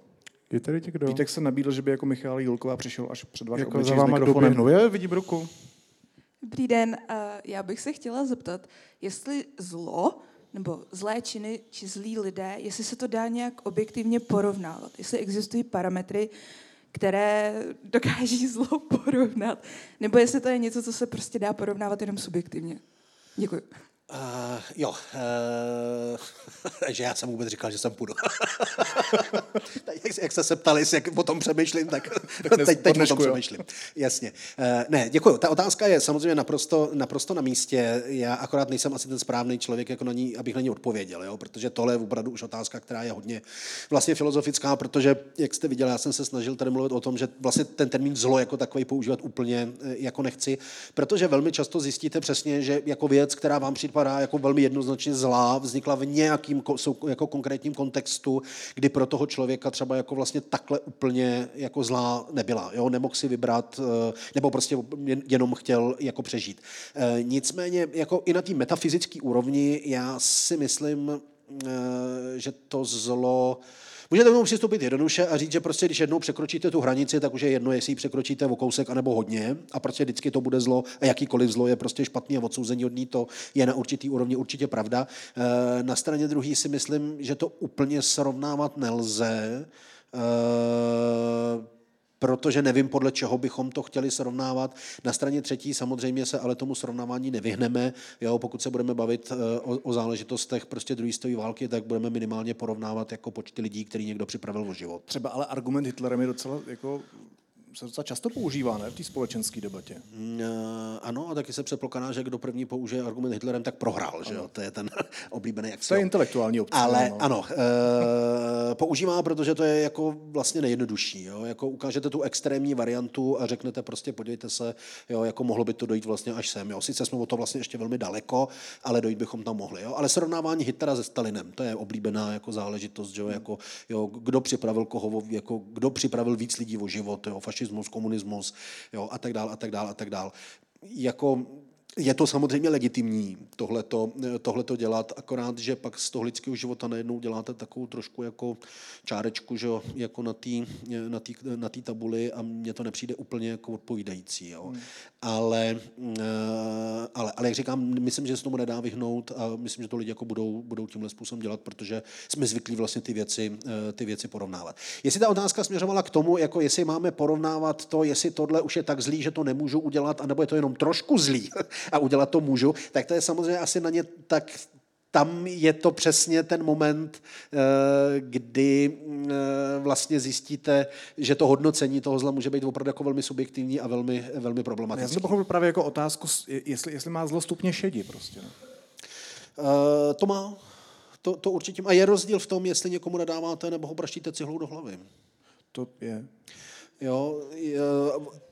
Je tady někdo? Vítek se nabídl, že by jako Michal Julková přišel až před váš jako za váma doběhnu. Je, vidím ruku. Dobrý den, já bych se chtěla zeptat, jestli zlo nebo zlé činy či zlí lidé, jestli se to dá nějak objektivně porovnávat, jestli existují parametry, které dokáží zlo porovnat, nebo jestli to je něco, co se prostě dá porovnávat jenom subjektivně. Děkuji. Uh, jo, uh, že já jsem vůbec říkal, že jsem půjdu. jak, jak jste se ptali, jak o tom přemýšlím, tak teď, teď o tom přemýšlím. Jasně. Uh, ne, děkuji. Ta otázka je samozřejmě naprosto, naprosto na místě. Já akorát nejsem asi ten správný člověk, jako na ní, abych na ní odpověděl, jo? protože tohle je opravdu už otázka, která je hodně vlastně filozofická, protože, jak jste viděli, já jsem se snažil tady mluvit o tom, že vlastně ten termín zlo jako takový používat úplně jako nechci, protože velmi často zjistíte přesně, že jako věc, která vám přijde připadá jako velmi jednoznačně zlá, vznikla v nějakým jako konkrétním kontextu, kdy pro toho člověka třeba jako vlastně takhle úplně jako zlá nebyla. Jo? Nemohl si vybrat, eh, nebo prostě jenom chtěl jako přežít. Eh, nicméně jako i na té metafyzické úrovni já si myslím, eh, že to zlo Můžete k tomu přistoupit jednoduše a říct, že prostě když jednou překročíte tu hranici, tak už je jedno, jestli ji překročíte o kousek anebo hodně a prostě vždycky to bude zlo a jakýkoliv zlo je prostě špatný a odsouzení od ní, to je na určitý úrovni určitě pravda. Eh, na straně druhé si myslím, že to úplně srovnávat nelze eh, protože nevím, podle čeho bychom to chtěli srovnávat. Na straně třetí samozřejmě se ale tomu srovnávání nevyhneme. Jo, pokud se budeme bavit eh, o, o záležitostech prostě druhé světové války, tak budeme minimálně porovnávat jako počty lidí, který někdo připravil o život. Třeba ale argument Hitlerem je docela jako se docela často používá, ne, v té společenské debatě. Mm, eh, Ano, a taky se předpokládá, že kdo první použije argument Hitlerem, tak prohrál, že jo? To je ten oblíbený jak To je intelektuální obce. Ale no. ano, e, používá, protože to je jako vlastně nejjednodušší. Jo? Jako ukážete tu extrémní variantu a řeknete prostě, podívejte se, jo, jako mohlo by to dojít vlastně až sem. Jo? Sice jsme o to vlastně ještě velmi daleko, ale dojít bychom tam mohli. Jo? Ale srovnávání Hitlera se Stalinem, to je oblíbená jako záležitost, že jo? Jako, jo, kdo připravil koho, jako, kdo připravil víc lidí o život, jo? fašismus, komunismus jo? a tak dál, a tak dál, a tak dál. Jako je to samozřejmě legitimní tohleto, tohleto dělat, akorát, že pak z toho lidského života najednou děláte takovou trošku jako čárečku, že jo, jako na té na tý, na tý tabuli a mně to nepřijde úplně jako odpovídající. Jo. Hmm. Ale, eh, ale, ale, jak říkám, myslím, že se tomu nedá vyhnout a myslím, že to lidi jako budou, budou tímhle způsobem dělat, protože jsme zvyklí vlastně ty věci, eh, ty věci porovnávat. Jestli ta otázka směřovala k tomu, jako jestli máme porovnávat to, jestli tohle už je tak zlý, že to nemůžu udělat, anebo je to jenom trošku zlý, a udělat to můžu, tak to je samozřejmě asi na ně tak tam je to přesně ten moment, eh, kdy eh, vlastně zjistíte, že to hodnocení toho zla může být opravdu jako velmi subjektivní a velmi, velmi Já problematický. jsem to pochopil právě jako otázku, jestli, jestli má zlo stupně šedi prostě. Eh, To má, to, to určitě má. A je rozdíl v tom, jestli někomu nadáváte nebo ho praštíte cihlou do hlavy. To je. Jo,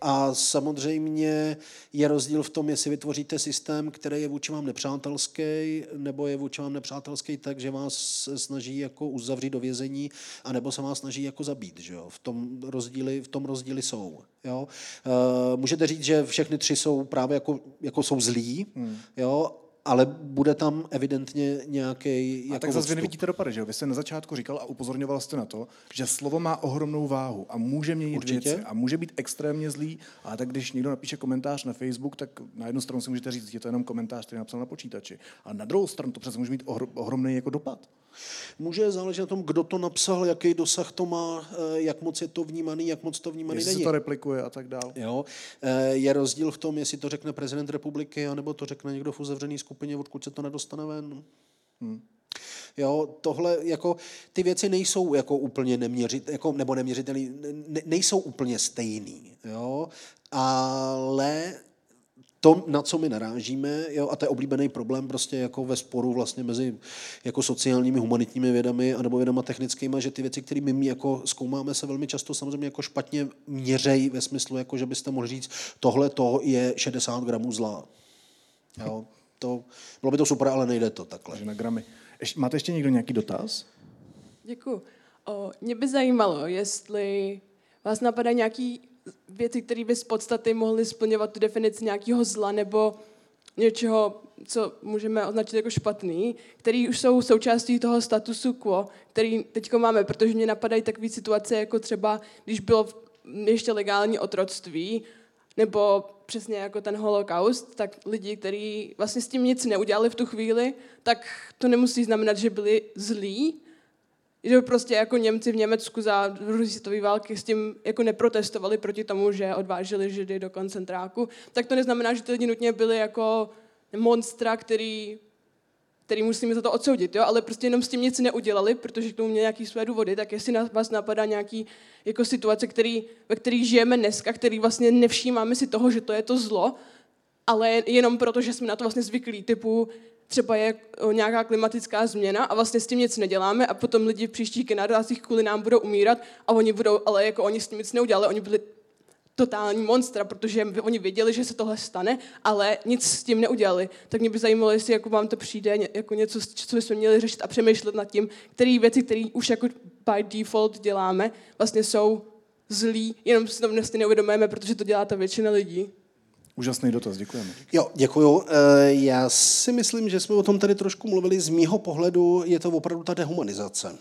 a samozřejmě je rozdíl v tom, jestli vytvoříte systém, který je vůči vám nepřátelský, nebo je vůči vám nepřátelský tak, že vás snaží jako uzavřít do vězení, anebo se vás snaží jako zabít. Že jo? V, tom rozdíly, v tom rozdíly jsou. Jo? Eh, Můžete říct, že všechny tři jsou právě jako, jako jsou zlí, hmm. jo? Ale bude tam evidentně nějaký A jako tak zase vy nevidíte dopady, že jo? Vy jste na začátku říkal a upozorňoval jste na to, že slovo má ohromnou váhu a může měnit Určitě. věci a může být extrémně zlý, ale tak když někdo napíše komentář na Facebook, tak na jednu stranu si můžete říct, že to je jenom komentář, který napsal na počítači. A na druhou stranu to přece může mít ohro- ohromný jako dopad. Může záležet na tom, kdo to napsal, jaký dosah to má, eh, jak moc je to vnímaný, jak moc to vnímaný Jestli není. to replikuje a tak dále. Jo, eh, je rozdíl v tom, jestli to řekne prezident republiky, anebo to řekne někdo v uzavřené skupině, odkud se to nedostane ven. Hmm. Jo, tohle, jako, ty věci nejsou jako úplně neměřit, jako, nebo neměřitelný, ne, nejsou úplně stejný, jo, ale to, na co my narážíme, jo, a to je oblíbený problém prostě jako ve sporu vlastně mezi jako sociálními, humanitními vědami a nebo vědama technickými, že ty věci, které my jako zkoumáme, se velmi často samozřejmě jako špatně měřejí ve smyslu, jako že byste mohli říct, tohle to je 60 gramů zla. Jo, to, bylo by to super, ale nejde to takhle. Na gramy. Ještě, máte ještě někdo nějaký dotaz? Děkuji. Mě by zajímalo, jestli vás napadají nějaké věci, které by z podstaty mohly splňovat tu definici nějakého zla nebo něčeho, co můžeme označit jako špatný, který už jsou součástí toho statusu quo, který teď máme, protože mě napadají takové situace, jako třeba, když bylo ještě legální otroctví, nebo přesně jako ten holokaust, tak lidi, kteří vlastně s tím nic neudělali v tu chvíli, tak to nemusí znamenat, že byli zlí, že prostě jako Němci v Německu za druhé světové války s tím jako neprotestovali proti tomu, že odváželi Židy do koncentráku, tak to neznamená, že ty lidi nutně byli jako monstra, který, který musíme za to odsoudit, jo? ale prostě jenom s tím nic neudělali, protože k tomu měli nějaké své důvody, tak jestli na vás napadá nějaký jako situace, který, ve který žijeme dneska, který vlastně nevšímáme si toho, že to je to zlo, ale jenom proto, že jsme na to vlastně zvyklí, typu třeba je nějaká klimatická změna a vlastně s tím nic neděláme a potom lidi v příštích generacích kvůli nám budou umírat a oni budou, ale jako oni s tím nic neudělali, oni byli totální monstra, protože oni věděli, že se tohle stane, ale nic s tím neudělali. Tak mě by zajímalo, jestli jako vám to přijde jako něco, co bychom měli řešit a přemýšlet nad tím, které věci, které už jako by default děláme, vlastně jsou zlí, jenom si to vlastně neuvědomujeme, protože to dělá ta většina lidí. Úžasný dotaz, děkujeme. Jo, děkuju. Eh, Já si myslím, že jsme o tom tady trošku mluvili. Z mýho pohledu je to opravdu ta dehumanizace.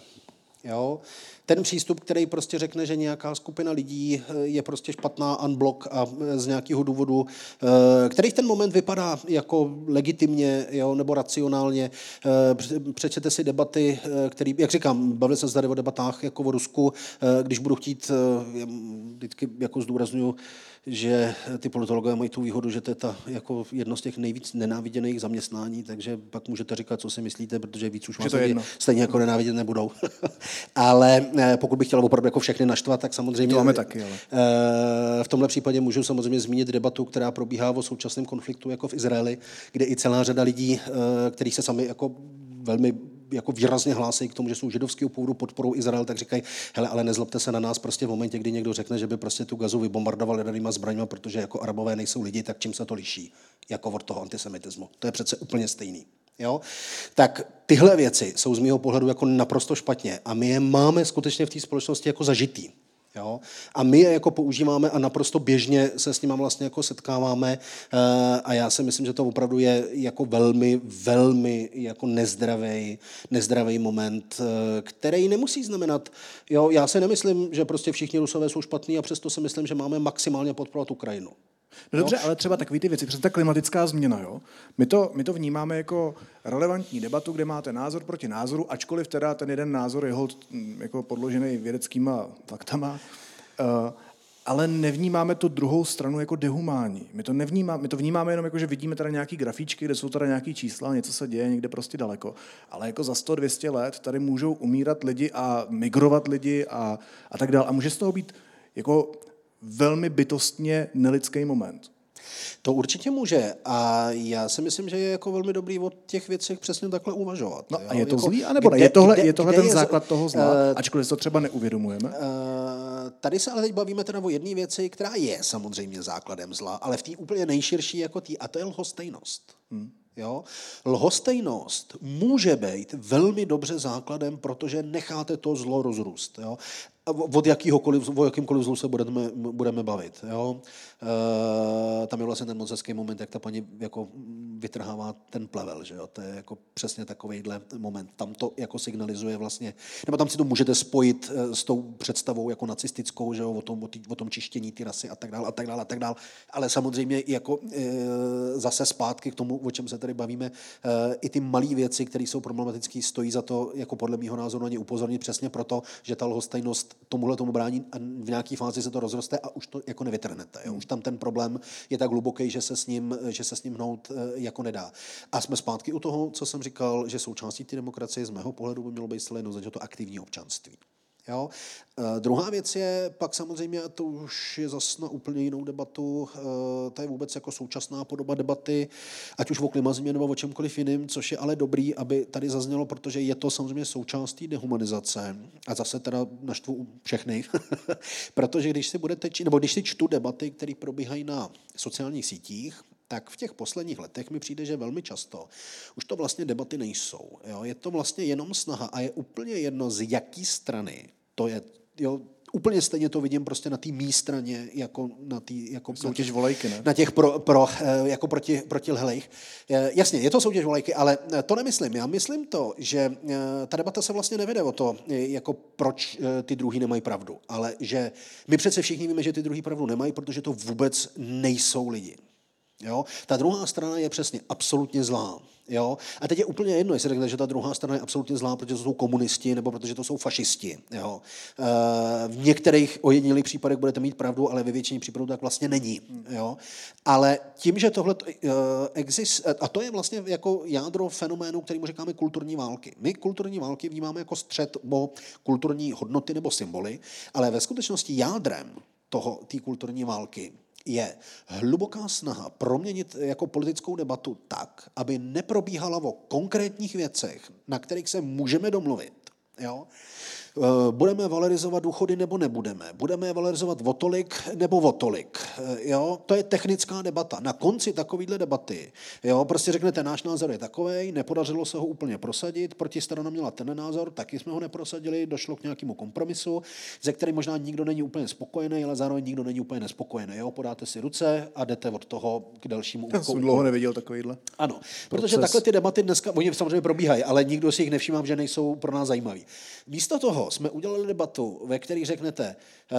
Jo? Ten přístup, který prostě řekne, že nějaká skupina lidí eh, je prostě špatná unblock a eh, z nějakého důvodu, který v ten moment vypadá jako legitimně jo, nebo racionálně. Pře- Přečtěte si debaty, který, jak říkám, bavili se tady o debatách jako o Rusku, když budu chtít, vždycky jako zdůraznuju, že ty politologové mají tu výhodu, že to je ta, jako jedno z těch nejvíc nenáviděných zaměstnání, takže pak můžete říkat, co si myslíte, protože víc už vás to lidi stejně jako nenávidět nebudou. Ale eh, pokud bych chtěl opravdu jako všechny naštvat, tak samozřejmě... To máme taky, ale... Eh, v tomhle případě můžu samozřejmě zmínit debatu, která probíhá o současném konfliktu jako v Izraeli, kde i celá řada lidí, kteří se sami jako velmi jako výrazně hlásí k tomu, že jsou židovského původu, podporou Izrael, tak říkají, hele, ale nezlobte se na nás prostě v momentě, kdy někdo řekne, že by prostě tu gazu vybombardoval jadernýma zbraněma, protože jako arabové nejsou lidi, tak čím se to liší? Jako od toho antisemitismu. To je přece úplně stejný. Jo? Tak tyhle věci jsou z mého pohledu jako naprosto špatně a my je máme skutečně v té společnosti jako zažitý. Jo? A my je jako používáme a naprosto běžně se s nimi vlastně jako setkáváme eh, a já si myslím, že to opravdu je jako velmi, velmi jako nezdravý, nezdravý moment, eh, který nemusí znamenat, jo, já si nemyslím, že prostě všichni Rusové jsou špatní a přesto si myslím, že máme maximálně podporovat Ukrajinu. No dobře, ale třeba takové ty věci, přes ta klimatická změna, jo? My to, my to vnímáme jako relevantní debatu, kde máte názor proti názoru, ačkoliv teda ten jeden názor je mm, jako podložený vědeckýma faktama, uh, ale nevnímáme to druhou stranu jako dehumání. My to, nevnímáme, my to vnímáme jenom jako, že vidíme teda nějaký grafíčky, kde jsou teda nějaký čísla, něco se děje někde prostě daleko. Ale jako za 100-200 let tady můžou umírat lidi a migrovat lidi a, a tak dále. A může z toho být jako velmi bytostně nelidský moment. To určitě může a já si myslím, že je jako velmi dobrý o těch věcech přesně takhle uvažovat. No a je to jako, zlý, anebo kde, je tohle, kde, je tohle ten je, základ toho zla, uh, ačkoliv to třeba neuvědomujeme? Uh, tady se ale teď bavíme teda o jedné věci, která je samozřejmě základem zla, ale v té úplně nejširší jako tý, a to je lhostejnost. Hmm. Jo? Lhostejnost může být velmi dobře základem, protože necháte to zlo rozrůst. Jo? Od jakýhokoliv, o jakýmkoliv zlu se budeme, budeme bavit. Jo? E, tam je vlastně ten moc hezký moment, jak ta paní jako vytrhává ten plevel. Že jo? To je jako přesně takovýhle moment. Tam to jako signalizuje vlastně, nebo tam si to můžete spojit eh, s tou představou jako nacistickou, že jo? O, tom, o, tý, o tom čištění ty rasy a tak dále, a tak dále, a tak dále. Ale samozřejmě i jako e, zase zpátky k tomu, o čem se tady bavíme, e, i ty malé věci, které jsou problematické, stojí za to, jako podle mého názoru na ně upozornit přesně proto, že ta lhostejnost tomuhle tomu brání a v nějaké fázi se to rozroste a už to jako nevytrhnete. Jo? Už tam ten problém je tak hluboký, že se s ním, že se s ním hnout eh, jako nedá. A jsme zpátky u toho, co jsem říkal, že součástí té demokracie z mého pohledu by mělo být celé jednoznačně to aktivní občanství. Jo? Uh, druhá věc je pak samozřejmě, a to už je zase na úplně jinou debatu, uh, to je vůbec jako současná podoba debaty, ať už o klimazmě nebo o čemkoliv jiným, což je ale dobrý, aby tady zaznělo, protože je to samozřejmě součástí dehumanizace. A zase teda naštvu všechny, protože když si budete, nebo když si čtu debaty, které probíhají na sociálních sítích, tak v těch posledních letech mi přijde, že velmi často už to vlastně debaty nejsou. Jo? Je to vlastně jenom snaha a je úplně jedno, z jaký strany to je. Jo? Úplně stejně to vidím prostě na té mý straně, jako na tý, jako soutěž volejky, ne? Na těch pro, pro eh, jako proti, proti lhlejch. Eh, jasně, je to soutěž volejky, ale eh, to nemyslím. Já myslím to, že ta debata se vlastně nevede o to, jako proč ty druhý nemají pravdu, ale že my přece všichni víme, že ty druhý pravdu nemají, protože to vůbec nejsou lidi. Jo? Ta druhá strana je přesně absolutně zlá. Jo? A teď je úplně jedno, jestli řeknete, že ta druhá strana je absolutně zlá, protože to jsou komunisti nebo protože to jsou fašisti. Jo? E, v některých ojedinělých případech budete mít pravdu, ale ve většině případů tak vlastně není. Jo? Ale tím, že tohle e, exist, a to je vlastně jako jádro fenoménu, kterýmu říkáme kulturní války. My kulturní války vnímáme jako střed o kulturní hodnoty nebo symboly, ale ve skutečnosti jádrem toho, té kulturní války je hluboká snaha proměnit jako politickou debatu tak, aby neprobíhala o konkrétních věcech, na kterých se můžeme domluvit. Jo? Eh, budeme valorizovat důchody nebo nebudeme, budeme je valorizovat o tolik nebo o tolik. Eh, jo? To je technická debata. Na konci takovéhle debaty jo? prostě řeknete, náš názor je takový, nepodařilo se ho úplně prosadit, protistrana měla ten názor, taky jsme ho neprosadili, došlo k nějakému kompromisu, ze který možná nikdo není úplně spokojený, ale zároveň nikdo není úplně nespokojený. Jo? Podáte si ruce a jdete od toho k dalšímu Já jsem dlouho neviděl takovýhle. Ano, protože takhle ty debaty dneska, oni samozřejmě probíhají, ale nikdo si jich nevšímá, že nejsou pro nás zajímavý. Místo toho jsme udělali debatu, ve které řeknete, uh,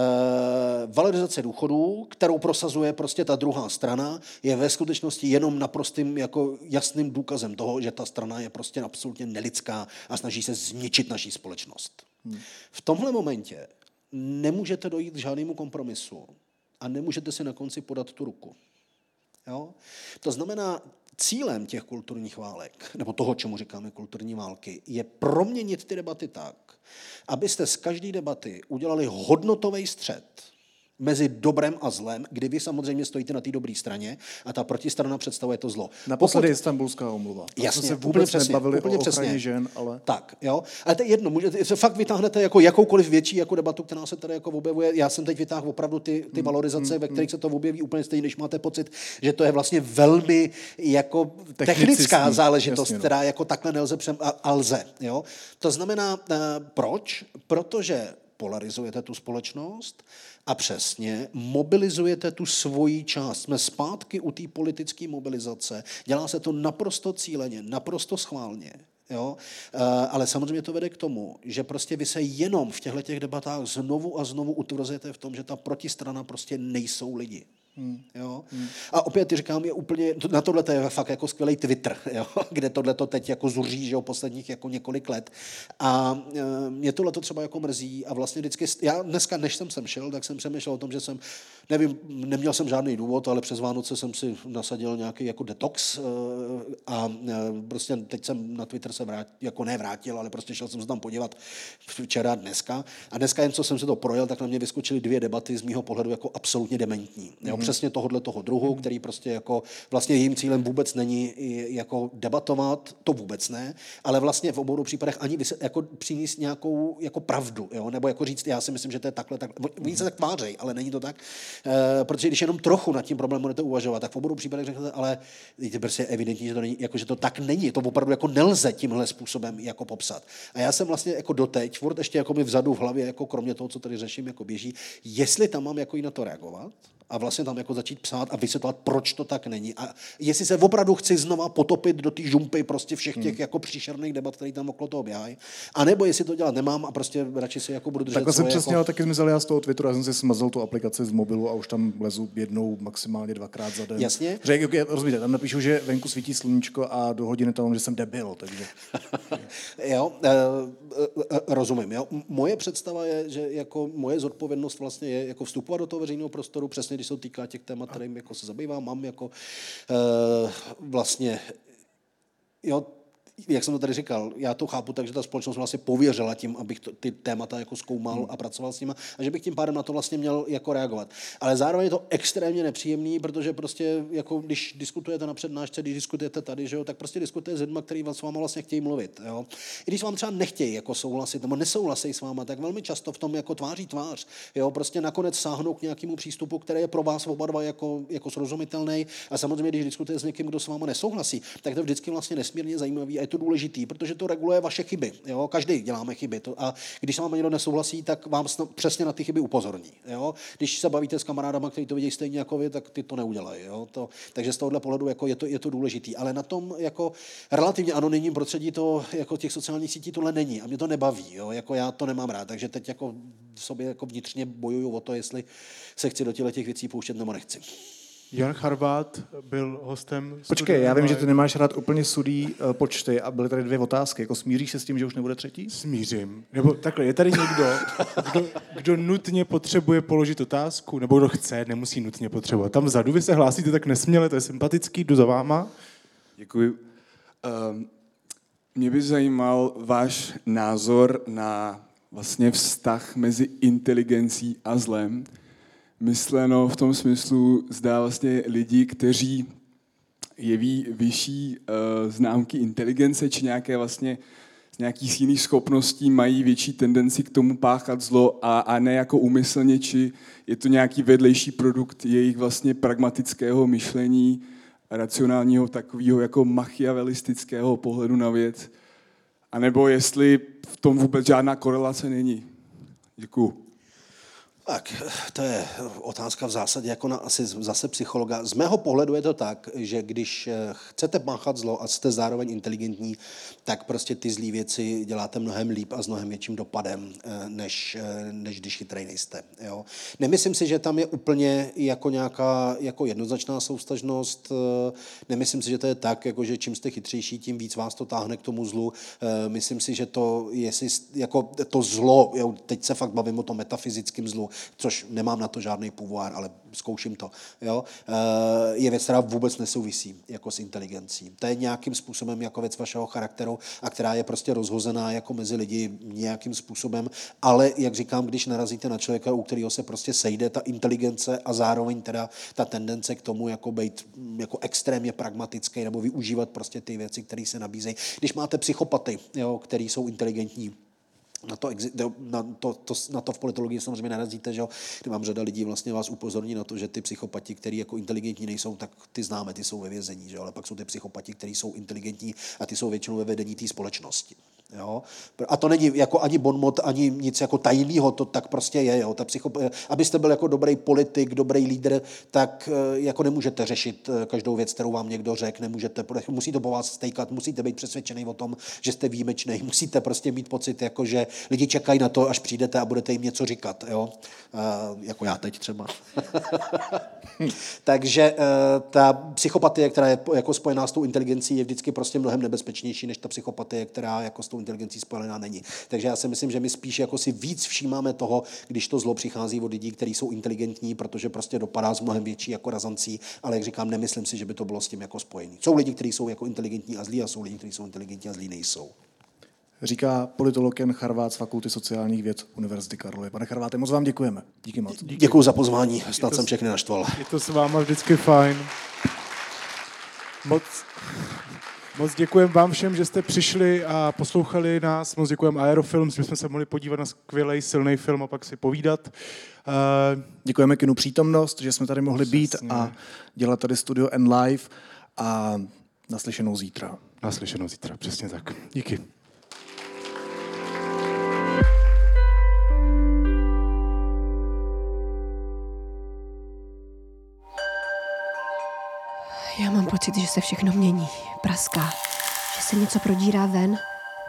valorizace důchodů, kterou prosazuje prostě ta druhá strana, je ve skutečnosti jenom naprostým jako jasným důkazem toho, že ta strana je prostě absolutně nelidská a snaží se zničit naší společnost. Hmm. V tomhle momentě nemůžete dojít k žádnému kompromisu a nemůžete si na konci podat tu ruku. Jo? To znamená, cílem těch kulturních válek, nebo toho, čemu říkáme kulturní války, je proměnit ty debaty tak, abyste z každé debaty udělali hodnotový střed mezi dobrem a zlem, kdy vy samozřejmě stojíte na té dobré straně a ta protistrana představuje to zlo. Naposledy Pokud... Istanbulská omluva. Jasně, jsme se úplně vůbec přesně, nebavili úplně o přesně. žen, ale... Tak, jo. Ale to je jedno, můžete, fakt vytáhnete jako jakoukoliv větší jako debatu, která se tady jako objevuje. Já jsem teď vytáhl opravdu ty, ty valorizace, mm, ve kterých se to objeví úplně stejně, když máte pocit, že to je vlastně velmi jako technická záležitost, jasně, no. která jako takhle nelze přem, a, a lze. Jo. To znamená, uh, proč? Protože polarizujete tu společnost a přesně mobilizujete tu svoji část. Jsme zpátky u té politické mobilizace. Dělá se to naprosto cíleně, naprosto schválně. Jo? Uh, ale samozřejmě to vede k tomu, že prostě vy se jenom v těchto těch debatách znovu a znovu utvrzujete v tom, že ta protistrana prostě nejsou lidi. Hmm. Jo? Hmm. A opět říkám, je úplně, na tohle to je fakt jako skvělý Twitter, jo? kde tohle to teď jako zuří, že jo, posledních jako několik let. A e, mě tohle to třeba jako mrzí a vlastně vždycky, já dneska, než jsem sem šel, tak jsem přemýšlel o tom, že jsem, nevím, neměl jsem žádný důvod, ale přes Vánoce jsem si nasadil nějaký jako detox e, a e, prostě teď jsem na Twitter se vrát, jako nevrátil, ale prostě šel jsem se tam podívat včera, dneska. A dneska jen co jsem se to projel, tak na mě vyskočily dvě debaty z mého pohledu jako absolutně dementní. Jo? Mhm. Přesně tohohle toho druhu, který prostě jako vlastně jejím cílem vůbec není jako debatovat, to vůbec ne, ale vlastně v obou případech ani vys- jako přinést nějakou jako pravdu, jo? nebo jako říct, já si myslím, že to je takhle, tak, oni se tak tvářejí, ale není to tak, e, protože když jenom trochu nad tím problémem budete uvažovat, tak v obou případech řeknete, ale je prostě evidentní, že to, není, jako, že to tak není, to opravdu jako nelze tímhle způsobem jako popsat. A já jsem vlastně jako doteď, furt ještě jako mi vzadu v hlavě, jako kromě toho, co tady řeším, jako běží, jestli tam mám jako i na to reagovat, a vlastně tam jako začít psát a vysvětlovat, proč to tak není. A jestli se opravdu chci znova potopit do té žumpy prostě všech těch hmm. jako příšerných debat, které tam okolo toho běhají, a nebo jestli to dělat nemám a prostě radši si jako budu držet Takhle jsem přesně, jako... ale taky zmizel já z toho Twitteru, já jsem si smazal tu aplikaci z mobilu a už tam lezu jednou, maximálně dvakrát za den. Jasně. Jak- jak- rozumíte, tam napíšu, že venku svítí sluníčko a do hodiny tam, že jsem debil, takže... jo, e, e, rozumím. Jo. Moje představa je, že jako moje zodpovědnost vlastně je jako vstupovat do toho veřejného prostoru, přesně když se týká těch témat, kterým jako se zabývám, mám jako e, vlastně jo, jak jsem to tady říkal, já to chápu tak, že ta společnost vlastně pověřila tím, abych to, ty témata jako zkoumal a pracoval s nimi a že bych tím pádem na to vlastně měl jako reagovat. Ale zároveň je to extrémně nepříjemný, protože prostě jako když diskutujete na přednášce, když diskutujete tady, že jo, tak prostě diskutujete s lidmi, kteří s váma vlastně chtějí mluvit. Jo. I když vám třeba nechtějí jako souhlasit nebo nesouhlasí s váma, tak velmi často v tom jako tváří tvář, jo, prostě nakonec sáhnou k nějakému přístupu, který je pro vás oba dva jako, jako srozumitelný. A samozřejmě, když diskutujete s někým, kdo s váma nesouhlasí, tak to je vždycky vlastně nesmírně zajímavý a je to důležitý, protože to reguluje vaše chyby. Jo? Každý děláme chyby. To, a když s vámi někdo nesouhlasí, tak vám sno, přesně na ty chyby upozorní. Jo? Když se bavíte s kamarádama, kteří to vidějí stejně jako vy, tak ty to neudělají. Jo? To, takže z tohohle pohledu jako je, to, je to důležitý. Ale na tom jako relativně anonymním prostředí to, jako těch sociálních sítí tohle není. A mě to nebaví. Jo? Jako já to nemám rád. Takže teď jako v sobě jako vnitřně bojuju o to, jestli se chci do těch věcí pouštět nebo nechci. Jan Charvát byl hostem. Počkej, já vím, že ty nemáš rád úplně sudý uh, počty a byly tady dvě otázky. Jako smíříš se s tím, že už nebude třetí? Smířím. Nebo takhle, je tady někdo, kdo, kdo nutně potřebuje položit otázku, nebo kdo chce, nemusí nutně potřebovat. Tam vzadu vy se hlásíte tak nesměle, to je sympatický, jdu za váma. Děkuji. Um, mě by zajímal váš názor na vlastně vztah mezi inteligencí a zlem. Myšleno v tom smyslu, zdá vlastně lidi, kteří jeví vyšší uh, známky inteligence či nějaké vlastně z nějakých jiných schopností mají větší tendenci k tomu páchat zlo a, a ne jako umyslně, či je to nějaký vedlejší produkt jejich vlastně pragmatického myšlení, racionálního takového jako machiavelistického pohledu na věc, a nebo jestli v tom vůbec žádná korelace není. Děkuju. Tak, to je otázka v zásadě jako na asi zase psychologa. Z mého pohledu je to tak, že když eh, chcete páchat zlo a jste zároveň inteligentní, tak prostě ty zlý věci děláte mnohem líp a s mnohem větším dopadem, eh, než, eh, než když chytrej nejste. Jo? Nemyslím si, že tam je úplně jako nějaká jako jednoznačná soustažnost. Nemyslím si, že to je tak, jako že čím jste chytřejší, tím víc vás to táhne k tomu zlu. Myslím si, že to, jestli, jako to zlo, jo, teď se fakt bavím o tom metafyzickém zlu, což nemám na to žádný pouvoir, ale zkouším to, jo, eh, je věc, která vůbec nesouvisí jako s inteligencí. To je nějakým způsobem jako věc vašeho charakteru a která je prostě rozhozená jako mezi lidi nějakým způsobem, ale jak říkám, když narazíte na člověka, u kterého se prostě sejde ta inteligence a zároveň teda ta tendence k tomu jako být jako extrémně pragmatický nebo využívat prostě ty věci, které se nabízejí. Když máte psychopaty, jo, který jsou inteligentní, na to, na, to, to, na to v politologii samozřejmě narazíte, že kdy vám řada lidí vlastně vás upozorní na to, že ty psychopati, kteří jako inteligentní nejsou, tak ty známe, ty jsou ve vězení, že ale pak jsou ty psychopati, kteří jsou inteligentní a ty jsou většinou ve vedení té společnosti. Jo? A to není jako ani bonmot, ani nic jako tajného, to tak prostě je. Jo? Ta psychop... Abyste byl jako dobrý politik, dobrý lídr, tak eh, jako nemůžete řešit eh, každou věc, kterou vám někdo řekne, nemůžete, musí to po vás stejkat, musíte být přesvědčený o tom, že jste výjimečný, musíte prostě mít pocit, jako že lidi čekají na to, až přijdete a budete jim něco říkat. Jo? Uh, jako já teď třeba. Takže uh, ta psychopatie, která je jako spojená s tou inteligencí, je vždycky prostě mnohem nebezpečnější, než ta psychopatie, která jako s tou inteligencí spojená není. Takže já si myslím, že my spíš jako si víc všímáme toho, když to zlo přichází od lidí, kteří jsou inteligentní, protože prostě dopadá s mnohem větší jako razancí, ale jak říkám, nemyslím si, že by to bylo s tím jako spojený. Jsou lidi, kteří jsou jako inteligentní a zlí a jsou lidi, kteří jsou inteligentní a zlí nejsou. Říká politolog Jan Charvát z Fakulty sociálních věd Univerzity Karlovy. Pane Charváte, moc vám děkujeme. Díky moc. Díky. Děkuji za pozvání, snad jsem všechny naštval. Je to s váma vždycky fajn. Moc, Moc děkujeme vám všem, že jste přišli a poslouchali nás. Moc děkujeme Aerofilms, že jsme se mohli podívat na skvělý, silný film a pak si povídat. Uh, děkujeme kinu Přítomnost, že jsme tady mohli být a dělat tady studio N Live a naslyšenou zítra. Naslyšenou zítra, přesně tak. Díky. Já mám pocit, že se všechno mění, praská, že se něco prodírá ven,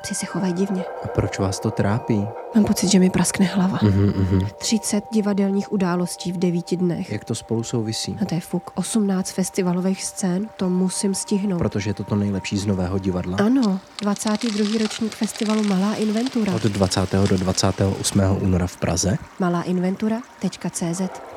psi se chovají divně. A proč vás to trápí? Mám pocit, že mi praskne hlava. Mm-hmm, mm-hmm. 30 divadelních událostí v devíti dnech. Jak to spolu souvisí? A to je fuk. 18 festivalových scén, to musím stihnout. Protože je to to nejlepší z nového divadla? Ano, 22. ročník festivalu Malá inventura. Od 20. do 28. února v Praze? Maláinventura.cz